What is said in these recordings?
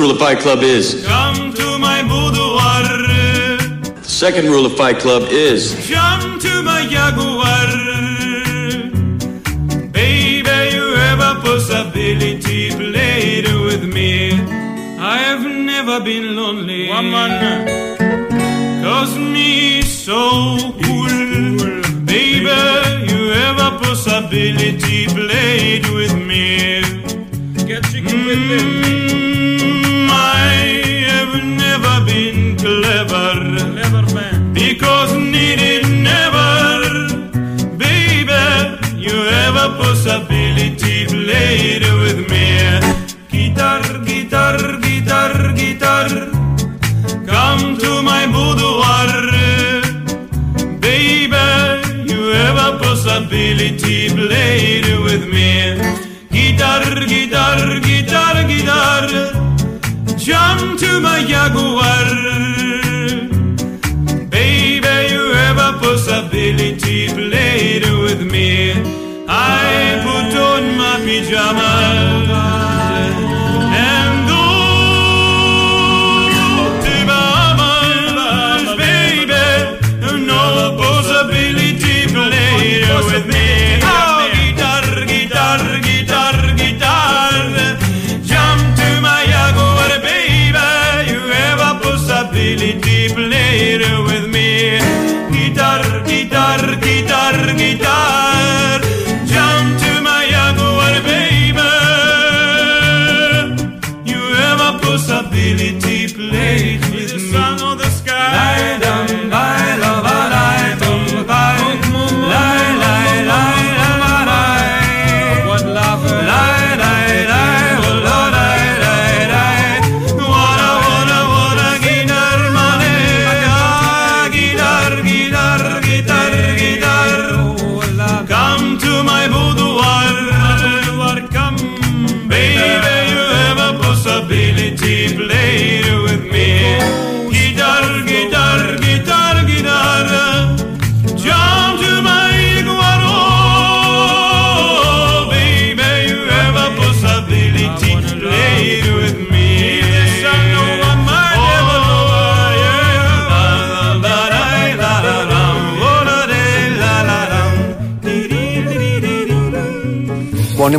rule of Fight Club is. Come to my boudoir. The second rule of Fight Club is. Jump to my jaguar. Baby, you have a possibility. Played with me. I have never been lonely. Woman. Cause me so cool. Baby, you have a possibility. Played with me. Get chicken with me. Mm. Clever. Clever man. Because needed never. Baby, you have a possibility. Played with me. Guitar, guitar, guitar, guitar. Come to my boudoir. Baby, you have a possibility. Played with me. Guitar, guitar, guitar, guitar. Jump to my jaguar. Baby, you have a possibility. Played with me. I put on my pajamas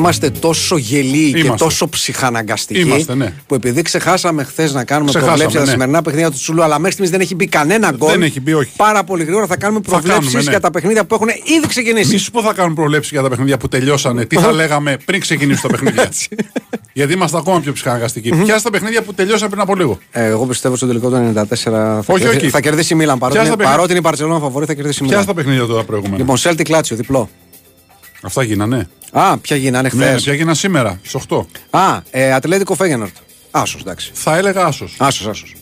είμαστε τόσο γελοί και Είμαστε. τόσο ψυχαναγκαστικοί. Είμαστε, ναι. Που επειδή ξεχάσαμε χθες να κάνουμε Ξεχάσαμε, προβλέψεις για τα ναι. σημερινά παιχνίδια του Τσουλού, αλλά μέχρι στιγμής δεν έχει μπει κανένα γκολ. Δεν έχει μπει, όχι. Πάρα πολύ γρήγορα θα κάνουμε προβλέψεις κάνουμε, ναι. για τα παιχνίδια που έχουν ήδη ξεκινήσει. Μη σου πω θα κάνουν προβλέψεις για τα παιχνίδια που τελειώσανε. Τι θα λέγαμε πριν ξεκινήσουν τα παιχνίδια. Γιατί είμαστε ακόμα πιο ψυχαναγκαστικοί. Ποια τα παιχνίδια που τελειώσαν πριν από λίγο. Ε, εγώ πιστεύω στο τελικό του 94 θα, Όχι, κερδίσει, όχι. θα κερδίσει η Μίλαν. Παρότι, Ποια στα είναι- παιχνίδια- παρότι είναι η Παρσελόνα φαβορή, θα κερδίσει η Ποια Μίλαν. τα παιχνίδια τώρα προηγούμενα. Λοιπόν, Celtic Λάτσιο, διπλό. Αυτά γίνανε. Α, ποια γίνανε Ναι, χθες. ποια γίνανε σήμερα στις 8. Α, ε, Ατλέτικο Φέγενορτ. Άσος, εντάξει. Θα έλεγα άσος. Άσος, άσος.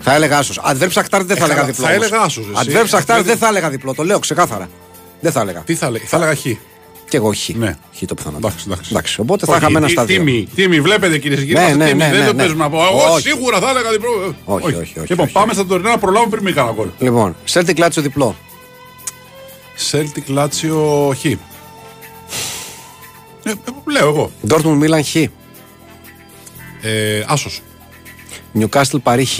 Θα έλεγα άσος. Αντβέρπ Σαχτάρ δεν θα Ε, έλεγα καλά, διπλό. θα όμως. έλεγα άσος, εσύ. Αντβέρπ Σαχτάρ Δηλαδή- δεν θα έλεγα διπλό. Το λέω ξεκάθαρα. Δεν θα έλεγα. Τι θα έλεγα, θα έλεγα χ. Και εγώ χ. Ναι. Χ το πιθανότερο. Εντάξει, εντάξει. Οπότε θα Όχι, είχαμε ένα τι- στάδιο. Τίμη, τίμη, βλέπετε κυρίε και κύριοι. Ναι, είμαστε ναι, τίμοι, ναι, δεν ναι, το ναι. παίζουμε να πω. Εγώ Όχι. σίγουρα θα έλεγα διπλό. Όχι, όχι, όχι, Λοιπόν, όχι. πάμε στα τωρινά να προλάβουμε πριν μη κάνα γκολ. Λοιπόν, Celtic Λάτσιο διπλό. Celtic Λάτσιο χ. Ε, ε, λέω εγώ. Dortmund Milan χ. Ε, Άσος. Newcastle Παρί χ.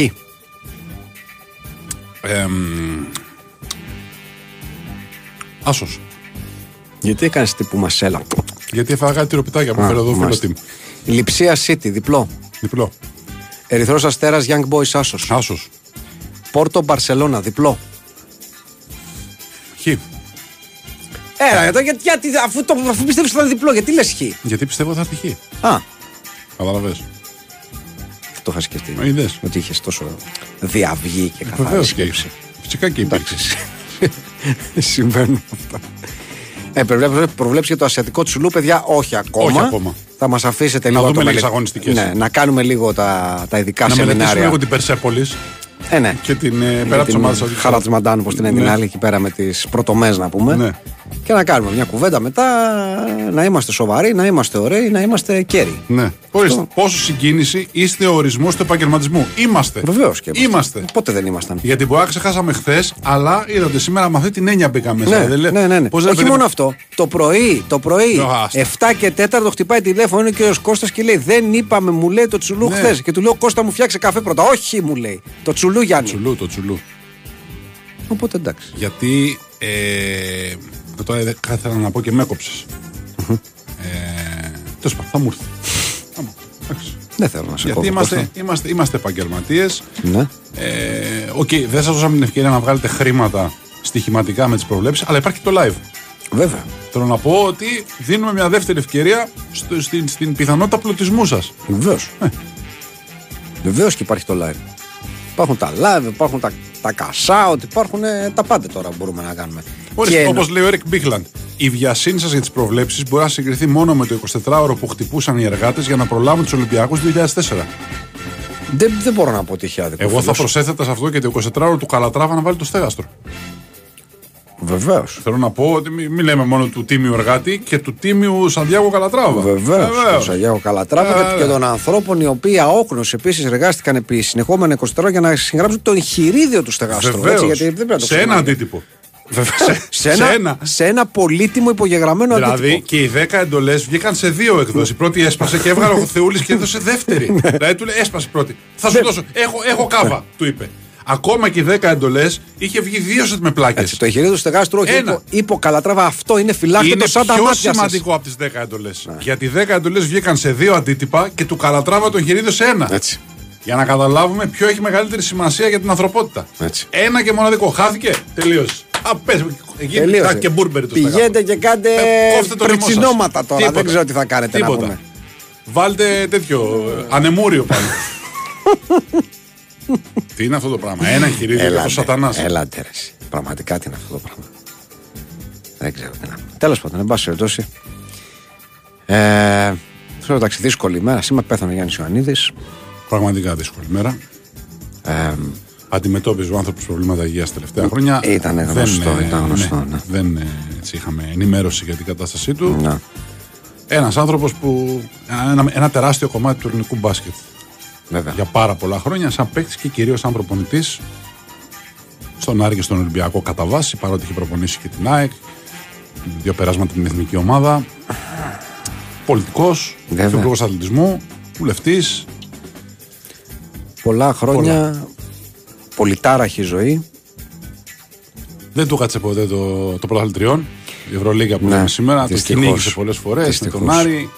Άσος. Γιατί έκανες τύπου μασέλα; Γιατί έφαγα κάτι τυροπιτάκια που Α, φέρω εδώ φίλο μάλιστα. team. Λιψία City διπλό. Διπλό. Ερυθρός Αστέρας Young Boys Άσος. Άσος. Πόρτο Μπαρσελόνα διπλό. Χ. Έλα, εδώ, γιατί, γιατί, αφού, το, αφού πιστεύεις ότι θα είναι διπλό, γιατί λες χ; Γιατί πιστεύω θα έρθει χ. Α, Κατάλαβε. το είχα σκεφτεί. Μα είδες. Ότι είχες τόσο διαυγή και καθαρή Βεβαίως και σκέψη. Φυσικά και υπήρξες. Συμβαίνουν αυτά. Ε, προβλέψει, προβλέψει για το ασιατικό τσουλού, παιδιά, όχι ακόμα. Όχι ακόμα. Θα μας αφήσετε Να λίγο δούμε το λίγες μελε- αγωνιστικές. Ναι, να κάνουμε λίγο τα, τα ειδικά Να μελετήσουμε σεμινάρια. λίγο την Περσέπολης Ε, ναι. και την ε, Για πέρα τη την ομάδα Χαρά της Μαντάνου, πώ την είναι την Ναι. άλλη, εκεί πέρα με τις πρωτομές να πούμε. Ναι. Και να κάνουμε μια κουβέντα μετά, να είμαστε σοβαροί, να είμαστε ωραίοι, να είμαστε κέρι. Ναι. Ορίστε, πόσο συγκίνηση είστε ο ορισμός του επαγγελματισμού. Είμαστε. Βεβαίως και Είμαστε. Πότε δεν ήμασταν. Γιατί μπορεί να ξεχάσαμε χθες, αλλά είδατε σήμερα με αυτή την έννοια μπήκαμε μέσα. Ναι, Δεν λέ- ναι, ναι, ναι. πώς δεν Όχι περίμενε- μόνο αυτό. Το πρωί, το πρωί, Ω, άστα. 7 και 4 χτυπάει τηλέφωνο είναι ο κ. Κώστας και λέει: Δεν είπαμε, μου λέει το τσουλού Ναι. χθες. Και του λέω: Κώστα μου φτιάξε καφέ πρώτα. Όχι, μου λέει. Το τσουλού Γιάννη. Τσουλού, το τσουλού. Οπότε εντάξει. Γιατί. Ε, τώρα δεν θα ήθελα να πω και με έκοψες. ε, Τέλος πάντων, θα μου έρθει. Θα μου έρθει. Εντάξει. Δεν θέλω να σε Γιατί κόβω, είμαστε, Κώστα. είμαστε, είμαστε επαγγελματίες. Ναι. Ε, Οκ, δεν σας δώσαμε την ευκαιρία να βγάλετε χρήματα στοιχηματικά με τις προβλέψεις, αλλά υπάρχει και το live. Βέβαια. Θέλω να πω ότι δίνουμε μια δεύτερη ευκαιρία στο, στην, στην πιθανότητα πλουτισμού σας. Βεβαίως. Ε. Βεβαίως και υπάρχει το live. Υπάρχουν τα live, υπάρχουν τα, τα cash out, υπάρχουν ε, τα πάντα τώρα που μπορούμε να κάνουμε. Και Όπως λέει ο Έρικ Μπίχλαντ, η βιασύνη σας για τις προβλέψεις μπορεί να συγκριθεί μόνο με το 24ωρο που χτυπούσαν οι εργάτες για να προλάβουν τους Ολυμπιακούς 2004. δεν, δεν μπορώ να πω τυχαία δικό Εγώ θα προσέθετα σε αυτό και το 24ωρο του Καλατράβα να βάλει το στέγαστρο. Βεβαίως. Θέλω να πω ότι μην μη λέμε μόνο του τίμιου εργάτη και του τίμιου Σαντιάγο Καλατράβα. Βεβαίως. Βεβαίως. Του Σαγιάγο Καλατράβα και- Ε, και των ανθρώπων οι οποίοι αόχνω επίσης εργάστηκαν επί συνεχόμενα 24 ώρα για να συγγράψουν το εγχειρίδιο του στεγάστρου. Βεβαίως. έτσι, Γιατί δεν πρέπει να το σε ένα ξεχνάμε. αντίτυπο. σε, ένα, σε ένα. σε ένα πολύτιμο υπογεγραμμένο Δηλαδή αντίτυπο. και οι 10 εντολές βγήκαν σε δύο εκδόσεις. Η πρώτη έσπασε και έβγαλε ο Θεούλης και έδωσε δεύτερη. Ναι. δηλαδή του λέει έσπασε η πρώτη. Θα σου δώσω. Έχω, έχω κάβα, του είπε. Ακόμα και οι 10 εντολές είχε βγει δύο σετ με πλάκες. Έτσι, το εγχειρίδιο του στεγάστρου, όχι Ένα. υπο, υπο Καλατράβα, αυτό είναι φυλάκτητο Είναι σαν τα πιο μάτια σας. σημαντικό από τις 10 εντολές. Γιατί οι 10 εντολές βγήκαν σε δύο αντίτυπα και του καλατράβα το εγχειρίδιο σε ένα. Έτσι. Για να καταλάβουμε ποιο έχει μεγαλύτερη σημασία για την ανθρωπότητα. Έτσι. Ένα και μοναδικό. Χάθηκε. Τελείωσε. Α, πες, εκεί Τελείωσε. θα και μπούρμπερι το Πηγαίνετε στεγάστρο. και κάντε Ε, κόφτε το λαιμό σας. πριτσινόματα τώρα. Τίποτα. Δεν ξέρω τι θα κάνετε Τίποτα. να πούμε. Βάλτε τέτοιο ε, ανεμούριο πάνω. τι είναι αυτό το πράγμα; Ένα εγχειρίδιο για το σατανάς. Έλατε ρε. εσύ. Πραγματικά τι είναι αυτό το πράγμα. Δεν ξέρω τι να πούμε. Τέλος πάντων, εν πάση περιπτώσει. Ε, Θέλω εντάξει, δύσκολη ημέρα. Σήμερα πέθανε ο Γιάννης Ιωαννίδης. Πραγματικά δύσκολη μέρα. Ε, Αντιμετώπιζε ο άνθρωπος προβλήματα υγείας τελευταία χρόνια. Ήτανε γνωστό, Δεν, ε, ήταν γνωστό, ναι. Δεν ε, έτσι, είχαμε ενημέρωση για την κατάστασή του. να. Ένας άνθρωπος που. Ένα, ένα τεράστιο κομμάτι του ελληνικού μπάσκετ. Βέβαια. Για πάρα πολλά χρόνια, σαν παίκτης και κυρίως σαν προπονητής. Στον Άρη και στον Ολυμπιακό κατά βάση, παρότι είχε προπονήσει και την ΑΕΚ. Δύο περάσματα με την εθνική ομάδα. Πολιτικός, Βέβαια. υπουργό αθλητισμού, βουλευτής. Πολλά χρόνια. Πολυτάραχη ζωή. Δεν του κάτσε ποτέ το, το πρωτάθλημα τριών. Η Ευρωλίγα που Ναι, λέμε σήμερα. Το δυστυχώς. κυνήγησε πολλές φορές με Δυστυχώς. τον Άρη.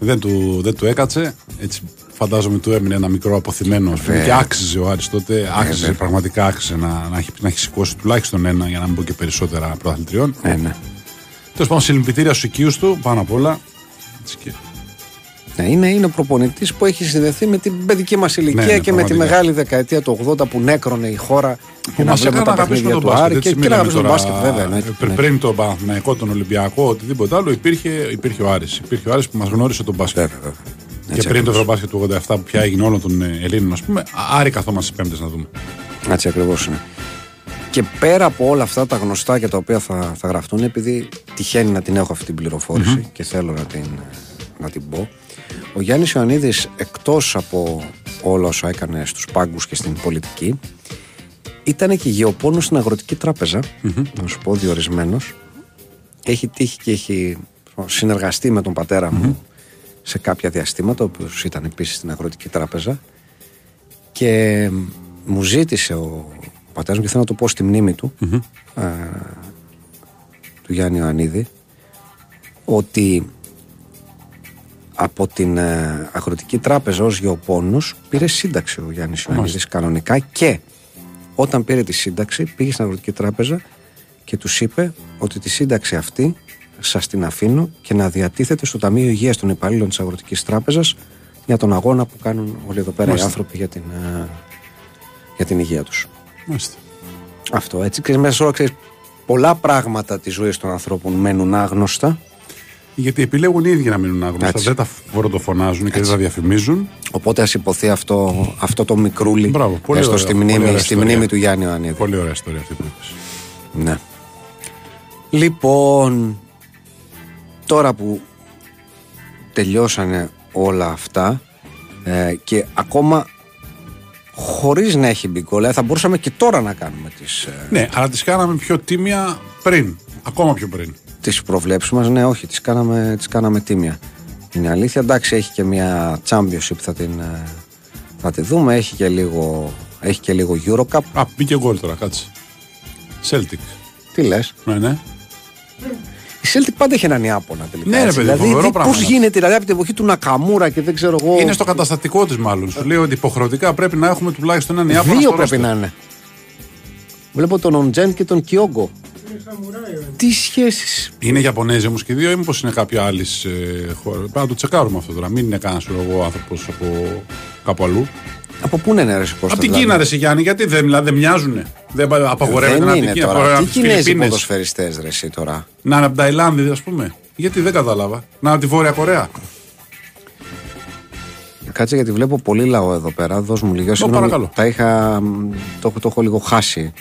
Δεν του, δεν του έκατσε. Έτσι φαντάζομαι του έμεινε ένα μικρό αποθυμένο. ας πούμε, Βέβαια. Και άξιζε ο Άρης τότε. Άξιζε, Βέβαια. πραγματικά άξιζε να, να, έχει, να έχει σηκώσει τουλάχιστον ένα για να μην πω και περισσότερα πρωτάθλημα τριών. Ναι, ναι. Τέλος πάντων, συλληπιτήρια στους οικείους του πάνω απ' όλα. Έτσι και- Ναι, είναι, είναι ο προπονητής που έχει συνδεθεί με την παιδική μας ηλικία Ναι, ναι, και με τη πραγματικά. μεγάλη δεκαετία του 80 που νέκρονε η χώρα για να μας βλέπουμε έκανε τα να αγαπήσουμε παιχνίδια τον του μπάσκετ, Άρη έτσι, και, μην και να λέμε αγαπήσουμε τον τώρα, μπάσκετ, βέβαια. Ναι, πρι- ναι. Πριν τον Παναθηναϊκό, τον Ολυμπιακό, οτιδήποτε άλλο, υπήρχε, υπήρχε ο Άρης. Υπήρχε ο Άρης που μας γνώρισε τον μπάσκετ. Βέβαια, βέβαια. Και Έτσι πριν το ακριβώς. Ευρωμπάσκετ του 87 που πια έγινε όλων των ε, Ελλήνων, ας πούμε, Άρη καθόμαστε στις Πέμπτες να δούμε. Έτσι ακριβώς είναι. Και πέρα από όλα αυτά τα γνωστά και τα οποία θα, θα γραφτούν, επειδή τυχαίνει να την έχω αυτή την πληροφορηση και θέλω να την, να την πω, ο Γιάννης Ιωαννίδης εκτός από όλα όσα έκανε στους πάγκους και στην πολιτική, ήταν και γεωπόνος στην αγροτική τράπεζα, να σου πω διορισμένος. Έχει τύχει και έχει συνεργαστεί με τον πατέρα μου σε κάποια διαστήματα, ο οποίος ήταν επίσης στην αγροτική τράπεζα. Και μου ζήτησε ο πατέρας μου και θέλω να το πω στη μνήμη του α, του Γιάννη Ιωαννίδη ότι από την ε, αγροτική τράπεζα ως γεωπόνος πήρε σύνταξη ο Γιάννης Ιωαννίδης κανονικά. Και όταν πήρε τη σύνταξη πήγε στην αγροτική τράπεζα και τους είπε ότι τη σύνταξη αυτή σας την αφήνω και να διατίθεται στο Ταμείο Υγείας των Υπαλλήλων της Αγροτικής Τράπεζας για τον αγώνα που κάνουν όλοι εδώ πέρα οι Μάλιστα. άνθρωποι για την, ε, για την υγεία τους. Μάλιστα. Αυτό έτσι. Ξέρεις, μέσα σε όλα ξέρεις, πολλά πράγματα της ζωής των ανθρώπων μένουν άγνωστα. Γιατί επιλέγουν οι ίδιοι να μείνουν άγνωστα. Έτσι. Δεν τα φοροτοφωνάζουν και δεν τα διαφημίζουν. Οπότε ας υποθεί αυτό, αυτό το μικρούλι Μπράβο, πολύ έστω ωραία, στη πολύ μνήμη, ωραία στη ιστορία. μνήμη του Γιάννη Ιωαννίδη. Πολύ ωραία ιστορία αυτή που είπες. Ναι. Λοιπόν, τώρα που τελειώσανε όλα αυτά ε, και ακόμα χωρίς να έχει μπει γκολ, ε, θα μπορούσαμε και τώρα να κάνουμε τις, ε, Ναι, αλλά τις κάναμε πιο τίμια πριν. Ακόμα πιο πριν. τις προβλέψεις μας. Ναι, όχι, τις κάναμε, τις κάναμε τίμια. Είναι αλήθεια, εντάξει, έχει και μια championship θα την, ε, θα τη δούμε, έχει και λίγο, έχει και λίγο Eurocup. Α, μπήκε γκολ τώρα, κάτσε. Celtic. Τι λες, Ναι, ναι. Η Celtic πάντα έχει έναν Ιάπωνα τελικά. Ναι, ρε έτσι. παιδί, δηλαδή, φοβερό τι- πράγμα πώς είναι γίνεται δηλαδή από την εποχή του Νακαμούρα και δεν ξέρω εγώ. Είναι στο καταστατικό της μάλλον. Σου λέει ότι υποχρεωτικά πρέπει να έχουμε τουλάχιστον έναν Ιάπωνα. Δύο στο πρέπει roster. να είναι. Βλέπω τον Οντζέν και τον Κιόγκο. Τι σχέσεις; Είναι Ιαπωνέζοι όμως και οι δύο, ή μήπως είναι κάποια άλλη ε, χώρα; Πρέπει να το τσεκάρουμε αυτό τώρα. Μην είναι κανένας εγώ άνθρωπος από κάπου αλλού. Από πού είναι ρε Κώστα, από την δηλαδή; Κίνα, ρε Συ Γιάννη, γιατί δεν, δηλαδή, δεν μοιάζουν. Δεν απαγορεύεται να Δεν είναι είναι Κίνα. τώρα. απαγορεύεται Τι από τις Κινέζοι Φιλιππίνες. ποδοσφαιριστές ρε εσύ τώρα; Να είναι από την Ταϊλάνδη, ας πούμε. Γιατί δεν κατάλαβα. Να είναι από τη Βόρεια Κορέα. Κάτσε γιατί βλέπω πολύ λαό εδώ πέρα. Δώσ' μου λίγο. Συγγνώμη, παρακαλώ. Τα είχα, μ, το, έχω- το έχω λίγο χάσει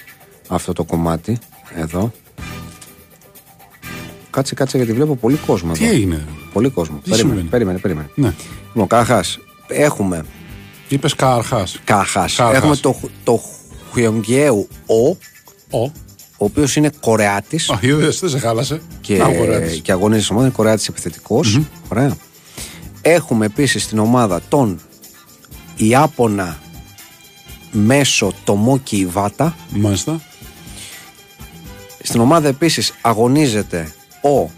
αυτό το κομμάτι εδώ. Κάτσε, κάτσε γιατί βλέπω πολύ κόσμο Τι εδώ. έγινε; Πολύ κόσμο. Τι περίμενε, συμβαίνει; περίμενε, περίμενε. Ναι. Λοιπόν, καταρχάς, έχουμε Είπες Καρχά. Καχάς. Καρχάς. Έχουμε το, το Χουιονγκιέου Ο, Ο. ο οποίος είναι Κορεάτης Α, είδες, δεν σε χάλασε. και, Να, αγοράζεις. και αγωνίζεται στην ομάδα, είναι Κορεάτης επιθετικός. Ωραία. Έχουμε επίσης στην ομάδα τον Ιάπωνα μέσω Τομόκι Ιβάτα. Μάλιστα. Στην ομάδα επίσης αγωνίζεται ο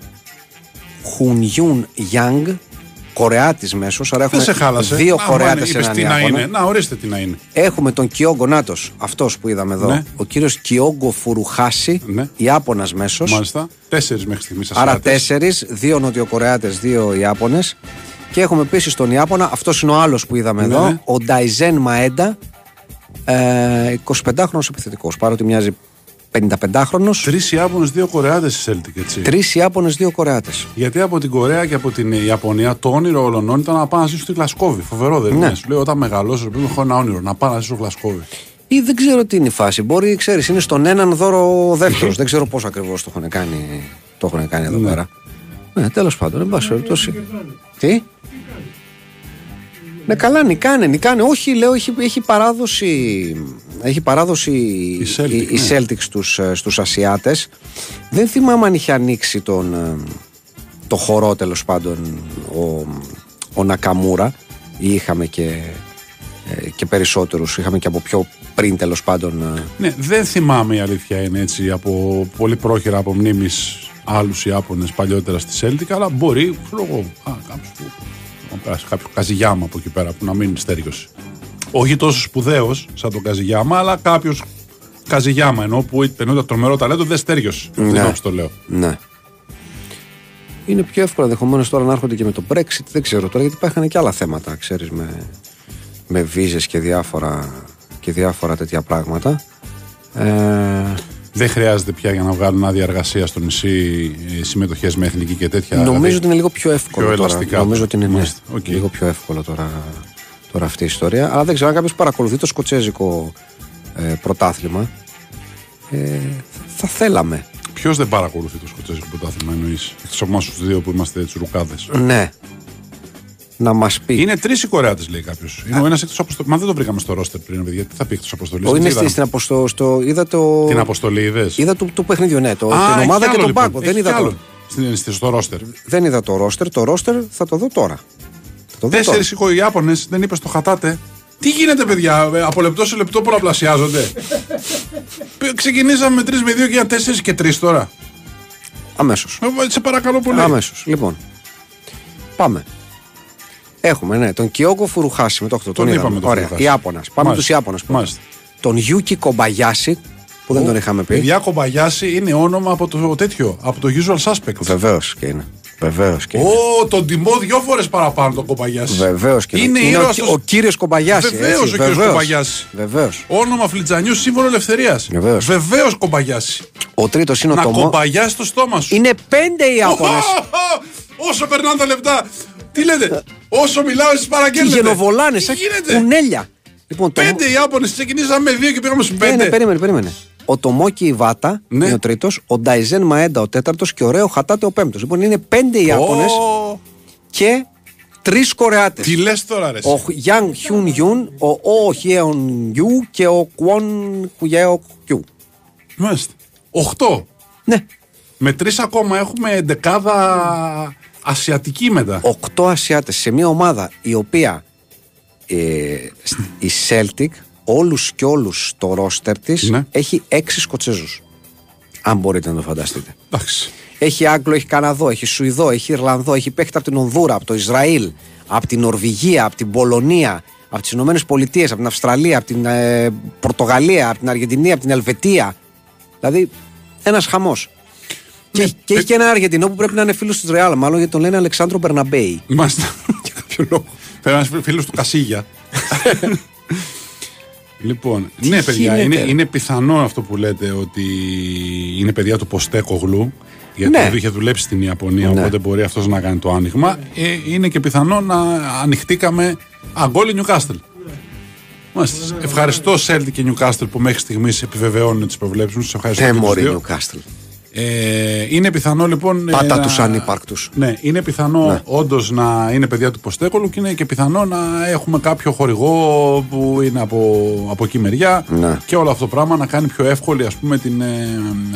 Χουνιούν Γιάνγκ, Κορεάτης μέσος. Άρα Δεν έχουμε σε χάλασε. δύο Να, Κορεάτε είπες έναν τι να Ιάπωνα. είναι. Να, ορίστε τι να είναι. Έχουμε τον Κιόγκο Νάτος, αυτός που είδαμε εδώ. Ναι. Ο κύριος Κιόγκο Φουρουχάση, Ναι. Ιάπωνα μέσος. Μάλιστα. Τέσσερις μέχρι στιγμής. Άρα τέσσερις, δύο Νοτιοκορεάτες, δύο Ιάπωνες. Και έχουμε επίσης τον Ιάπωνα, αυτός είναι ο άλλος που είδαμε Ναι. εδώ, ο Νταϊζέν Μαέντα, ε, 25χρονος επιθετικός. Παρότι μοιάζει 55χρονο, Τρεις Ιάπωνες, δύο Κορεάτες στη Celtic, έτσι. τρεις Ιάπωνες, δύο Κορεάτες. Γιατί από την Κορέα και από την Ιαπωνία το όνειρο όλων ήταν να πάνε να ζήσουν στη Γλασκόβη. Φοβερό δεν Ναι. είναι. Σου λέει όταν μεγαλώσω, πρέπει να έχω ένα όνειρο να πάω να ζήσω στη Γλασκόβη. Ή δεν ξέρω τι είναι η φάση. Μπορεί, ξέρεις, είναι στον έναν δώρο ο δεύτερος. δεν ξέρω πώς ακριβώς το έχουν κάνει, το έχουν κάνει εδώ Ναι. πέρα. Ναι, τέλος πάντων, εν πάση περιπτώσει. Τι; Ναι, καλά, νικάνε, νικάνε. Όχι, λέω, έχει, έχει παράδοση, έχει παράδοση η, Celtic, η, η ναι. Celtic στους, ε, στους Ασιάτες. Δεν θυμάμαι αν είχε ανοίξει τον, ε, το χορό τέλος πάντων ο, ο Νακαμούρα ή είχαμε και, ε, και περισσότερους, είχαμε και από πιο πριν τέλος πάντων ε, Ναι, δεν θυμάμαι η αλήθεια είναι έτσι από πολύ πρόχειρα από μνήμης άλλους Ιάπωνες παλιότερα στη Celtic, αλλά μπορεί, ξέρω εγώ, α, κάποιος που- να περάσει κάποιο Καζιγιάμα από εκεί πέρα που να μην στέργιωσε. Όχι τόσο σπουδαίος σαν τον Καζιγιάμα, αλλά κάποιος Καζιγιάμα ενώ που ενώ το τρομερό ταλέντο δεν στέργιωσε. Ναι. Δεν το λέω. Ναι. Είναι πιο εύκολο ενδεχομένως τώρα να έρχονται και με το Brexit. Δεν ξέρω τώρα γιατί υπάρχουν και άλλα θέματα, ξέρεις, με, με βίζες και διάφορα, και διάφορα τέτοια πράγματα. Ε, Δεν χρειάζεται πια για να βγάλουν άδεια εργασία στο νησί συμμετοχές με εθνική και τέτοια. νομίζω δηλαδή, ότι είναι λίγο πιο εύκολο πιο τώρα. ελαστικά. Νομίζω ότι είναι ναι, Μάλιστα. Οκ. λίγο πιο εύκολο τώρα, τώρα αυτή η ιστορία. Αλλά δεν ξέρω αν κάποιος παρακολουθεί το σκοτσέζικο ε, πρωτάθλημα. Ε, θα θέλαμε. Ποιος δεν παρακολουθεί το σκοτσέζικο πρωτάθλημα εννοείς. Εκτός από εμάς τους δύο που είμαστε τσουρουκάδες; Ναι. Να μας πει. Είναι τρεις οι Κορεάτες, λέει κάποιος. Είναι ο ένας εκτός αποστολή. Μα δεν το βρήκαμε στο ρόστερ πριν, παιδιά. Τι θα πει εκτός αποστολής. Ο, είναι στη- στην αποστο, στο, είδα το, Την αποστολή, είδες; είδα το, το παιχνίδιο, ναι. Το, την ομάδα και τον πάγκο. Δεν είδα, το, Στην, στη- στο ρόστερ. δεν είδα το ρόστερ. Το ρόστερ θα το δω τώρα. Θα το δω Τέσσερις τώρα. οι Ιάπωνες, δεν είπες το Χατάτε. Τι γίνεται, παιδιά, ε, από λεπτό σε λεπτό πολλαπλασιάζονται. Π- Ξεκινήσαμε με 3 με 2 και για 4 και 3 τώρα. Αμέσως. Ε, Σε παρακαλώ πολύ. Αμέσως. Λοιπόν. Πάμε. Έχουμε, ναι, τον Κιόγκο Φουρουχάση με το 8. Τον, Τον είδαμε. είπαμε τον Ωραία. Φουρουχάση. Ιάπωνα. Πάμε Μάλιστα. του Ιάπωνες. Μάλιστα. Τον Γιούκι Κομπαγιάση που δεν τον είχαμε πει. Παιδιά, Κομπαγιάση είναι όνομα από το τέτοιο, από το usual suspect. Βεβαίως και είναι. Βεβαίως και είναι. Ω, τον τιμώ δυο φορές παραπάνω τον Κομπαγιάση. Βεβαίως και Είναι είναι. ο, ήρωας ο, του- κύριος Κομπαγιάση. Βεβαίως ο κύριος Κομπαγιάση. Βεβαίως. Όνομα Φλιτζανιού, σύμβολο ελευθερίας. Βεβαίως. Βεβαίως Κομπαγιάση. Ο τρίτος είναι Να ο Τομό. κομπαγιάσει το στόμα σου. Είναι πέντε οι Ιάπωνε. Όσο περνάνε τα λεπτά. Τι λέτε, όσο μιλάω, εσείς Τι παραγγέλνετε. γενοβολάνε, Τι σαν γίνεται; κουνέλια. Λοιπόν, το... Πέντε Ιάπωνε, ξεκινήσαμε με δύο και πήγαμε στους Ναι, ναι, πέντε. περίμενε, περίμενε. ο Τομόκι Ιβάτα Ναι. είναι ο τρίτος, ο Νταϊζέν Μαέντα ο τέταρτος και ο Ρέο Χατάτε ο πέμπτος. Λοιπόν, είναι πέντε Ιάπωνε Ω, και τρεις Κορεάτες. Τι λες τώρα, ρε. Ο Γιάνγκ Χιουν Γιουν, ο Ο Χιέον Γιου και ο Κουόν Κουγέο Κιου. Μάλιστα. Οχτώ. Ναι, Με τρεις ακόμα έχουμε εντεκάδα ασιατική μετά. οκτώ Ασιάτες σε μια ομάδα η οποία ε, σ- η Celtic όλους και όλους στο ρόστερ της Ναι. έχει έξι Σκοτσέζους. Αν μπορείτε να το φανταστείτε. Εντάξει. Έχει Άγγλο, έχει Καναδό, έχει Σουηδό, έχει Ιρλανδό, έχει παίχτη από την Ονδούρα, από το Ισραήλ, από την Νορβηγία, από την Πολωνία, από τις Ηνωμένες Πολιτείες, από την Αυστραλία, από την ε, Πορτογαλία, από την Αργεντινή, από την Ελβετία. Δηλαδή, ένας χαμός. Και, και έχει και ένα Αργεντινό που πρέπει να είναι φίλος του Ρεάλ, μάλλον γιατί τον λένε Αλεξάνδρο Μπερναμπέη. Μάλιστα. Για κάποιο λόγο. Πρέπει να φίλος του Κασίγια. λοιπόν, ναι, παιδιά, γίνεται, είναι, ρε; είναι πιθανό αυτό που λέτε ότι είναι παιδιά του Ποστέκογλου. Γιατί Ναι. είχε δουλέψει στην Ιαπωνία, Ναι. οπότε μπορεί αυτός να κάνει το άνοιγμα. Ε, είναι και πιθανό να ανοιχτήκαμε αγκόλι Νιουκάστελ. Μάλιστα. Ευχαριστώ Σέλτη και Νιουκάστελ που μέχρι στιγμής επιβεβαιώνουν τις προβλέψεις μου. Σας ευχαριστώ. Ε, και τους μωρή δύο. Νιουκάστελ. Ε, είναι πιθανό λοιπόν. ε, Πάτα να- τους ανύπαρκτους. Ναι, είναι πιθανό Ναι. όντως να είναι παιδιά του Ποστέκολου και είναι και πιθανό να έχουμε κάποιο χορηγό που είναι από, από εκεί μεριά Ναι. και όλο αυτό το πράγμα να κάνει πιο εύκολη ας πούμε την ε,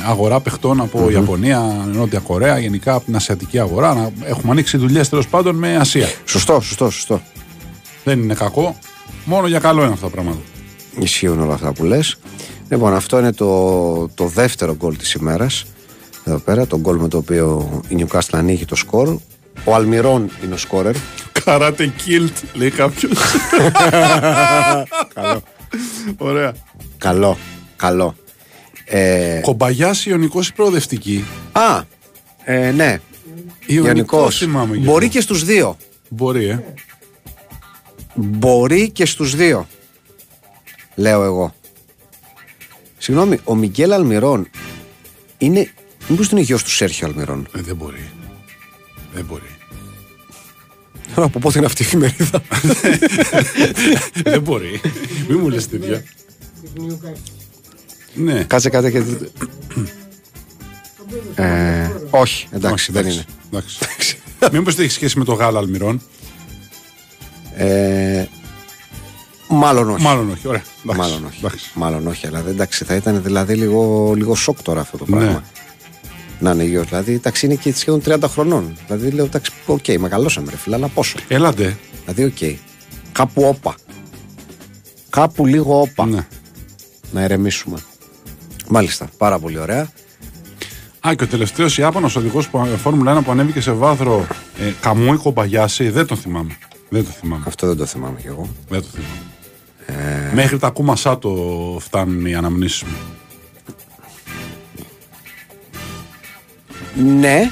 αγορά παιχτών από Ιαπωνία, Νότια Κορέα, γενικά από την Ασιατική αγορά. Να έχουμε ανοίξει δουλειές τέλος πάντων με Ασία. Σωστό, σωστό, σωστό. Δεν είναι κακό. Μόνο για καλό είναι αυτά τα πράγματα. Ισχύουν όλα αυτά που λες. Λοιπόν, αυτό είναι το, το δεύτερο γκολ της ημέρας. Εδώ πέρα, το γκολ με το οποίο η Newcastle ανοίγει το σκορ. Ο Αλμυρών είναι ο σκόρερ. Καράτε κιλτ, λέει κάποιος. Καλό. Ωραία. Καλό. Καλό. Ε, Κομπαγιάς Ιωνικός ή προοδευτική; α, ε, ναι. Ιωνικός Ιωνικός. θυμάμαι. γι' Μπορεί αυτό. και στους δύο. Μπορεί, ε. Μπορεί και στους δύο. Λέω εγώ. Συγγνώμη, ο Μιγγέλ Αλμυρών είναι. Μήπως είναι γιος του Σέρχιο Αλμυρών. Ε, δεν μπορεί. Δεν μπορεί. Από πότε είναι αυτή η εφημερίδα; δεν μπορεί. Μην μου λες τέτοια. Ναι. Κάτσε κάτσε και. Ε, όχι, εντάξει, Όχι, δεν εντάξει, είναι. εντάξει. Μήπως δεν έχει σχέση με το γάλα αλμυρών; Ε, μάλλον όχι. Μάλλον όχι. Ωραία. Εντάξει, Μάλλον όχι. εντάξει. Μάλλον όχι, αλλά εντάξει, θα ήταν δηλαδή λίγο, λίγο σοκ τώρα αυτό το πράγμα. Ναι. Να είναι γιος. Δηλαδή, εντάξει, είναι και σχεδόν 30 χρονών. Δηλαδή, λέω, εντάξει, οκ, μεγαλώσαμε, ρε φίλε, αλλά πόσο; Έλατε. Δηλαδή, οκ. Κάπου όπα. Κάπου λίγο όπα. Ναι. Να ερεμήσουμε. Μάλιστα, πάρα πολύ ωραία. Α, και ο τελευταίος Ιάπωνος οδηγός Φόρμουλα 1 που ανέβηκε σε βάθρο ε, Καμούι Κομπαγιάση, δεν τον θυμάμαι. Δεν το θυμάμαι. Αυτό δεν το θυμάμαι κι εγώ. Δεν το θυμάμαι. Μέχρι τα κούμασά το φτάνουν οι αναμνήσεις μου. Ναι.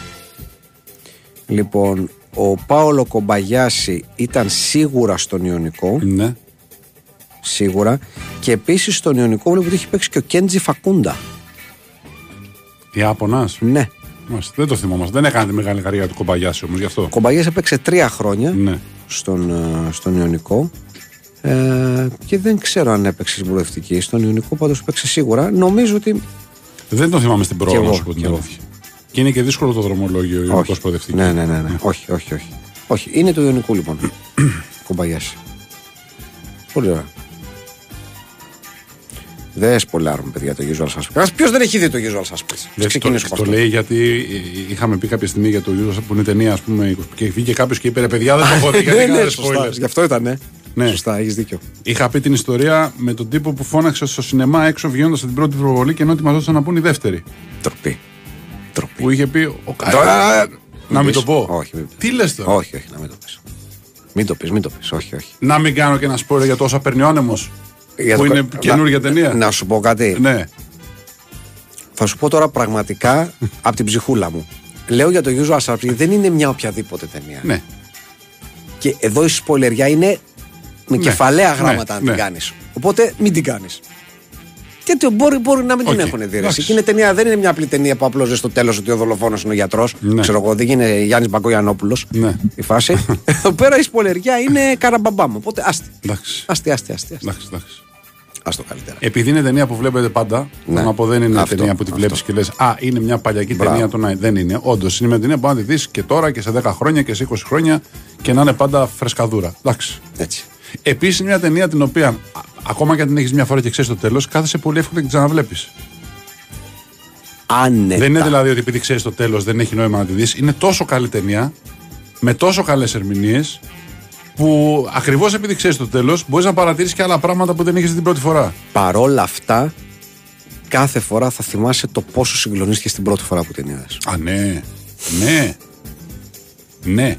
Λοιπόν, ο Πάολο Κομπαγιάση ήταν σίγουρα στον Ιωνικό. Ναι. Σίγουρα. Και επίσης στον Ιωνικό βλέπω ότι έχει παίξει και ο Κέντζι Φακούντα. Ιάπωνας. Ναι. Μάλιστα, Δεν το θυμόμαστε. Δεν έκανε τη μεγάλη καριέρα του Κομπαγιάση όμως γι' αυτό. Ο Κομπαγιάση έπαιξε τρία χρόνια Ναι. στον, ε, στον Ιωνικό. Ε, και δεν ξέρω αν έπαιξε στην προοδευτική. Στον Ιωνικό πάντως έπαιξε σίγουρα. Νομίζω ότι. Δεν τον θυμάμαι στην Κι πρόοδο εγώ, σου από την κι εγώ. αλήθεια. Και είναι και δύσκολο το δρομολόγιο ο Ιωνικό όχι. προοδευτική. Ναι, ναι, ναι, ναι. όχι, όχι, όχι. Όχι, είναι του Ιωνικού λοιπόν. Κομπαγιάση. Πολύ ωραία. Δεν σπολάρουμε, παιδιά, το usual suspects. Ποιος δεν έχει δει το usual suspects; Δεν Ξεκινήσω το, από το αυτό. λέει γιατί ε, είχαμε πει κάποια στιγμή για το Euro που είναι ταινία, ας πούμε, και βγήκε κάποιος και είπε ρε παιδιά, δεν το έχω δει. γιατί Ναι, ναι, κάνατε σωστά. spoilers». Γι' αυτό ήταν, ναι. Ναι. Σωστά, έχεις δίκιο. Είχα πει την ιστορία με τον τύπο που φώναξε στο σινεμά έξω βγαίνοντας από την πρώτη προβολή και ενώ ετοιμαζόταν να πούν η δεύτερη. Τροπή. Τροπή. Που είχε πει ο Κα- Τώρα, Να μην πεις. το πω. Όχι, μην πεις. Τι λες τώρα; όχι, όχι, να μην το πεις. Μην το πεις, μην το πεις. Όχι, όχι. Να μην κάνω και ένα spoiler για το όσα παίρνει ο άνεμος. Για Που το- είναι να- καινούργια ταινία. Να σου πω κάτι. Ναι. Θα σου πω τώρα πραγματικά από την ψυχούλα μου. Λέω για το usual suspects γιατί δεν είναι μια οποιαδήποτε ταινία. Ναι. Και εδώ η σπολεριά είναι με Ναι, κεφαλαία ναι, γράμματα αν ναι. την κάνεις. Οπότε μην την κάνεις. Γιατί μπορεί, μπορεί να μην την Οκ, έχουν δει. ρε. εντάξει. Και είναι ταινία, δεν είναι μια απλή ταινία που απλώς στο τέλος ότι ο δολοφόνος είναι ο γιατρός. Ναι. Ξέρω εγώ, δεν είναι Γιάννης Μπαγκογιανόπουλος. Ναι. Η φάση. Εδώ πέρα η σποϊλεριά είναι καραμπαμπάμ. Οπότε άστι. Εντάξει. Άστι, άστι, άστι. άστι. Εντάξει, εντάξει. Α το καλύτερα. Επειδή είναι ταινία που βλέπετε πάντα, Ναι. να πω δεν είναι Αυτό, ταινία που τη αυτό. βλέπεις και λες Α, είναι μια παλιακή Μπράβο. ταινία. Το να... Δεν είναι. Όντως είναι μια ταινία που να τη δεις και τώρα και σε 10 χρόνια και σε 20 χρόνια και να είναι πάντα φρεσκαδούρα. Εντάξει. Έτσι. Επίσης είναι μια ταινία την οποία α, ακόμα και αν την έχεις μια φορά και ξέρεις το τέλος, κάθεσαι πολύ εύκολα και την ξαναβλέπεις. Άνετα. Δεν είναι δηλαδή ότι επειδή ξέρεις το τέλος δεν έχει νόημα να τη δεις. Είναι τόσο καλή ταινία, με τόσο καλές ερμηνείες, που ακριβώς επειδή ξέρεις το τέλος, μπορείς να παρατηρήσεις και άλλα πράγματα που δεν έχεις την πρώτη φορά. Παρόλα αυτά, κάθε φορά θα θυμάσαι το πόσο συγκλονίστηκες την πρώτη φορά που την είδες. Α, ναι. Ναι. Ναι.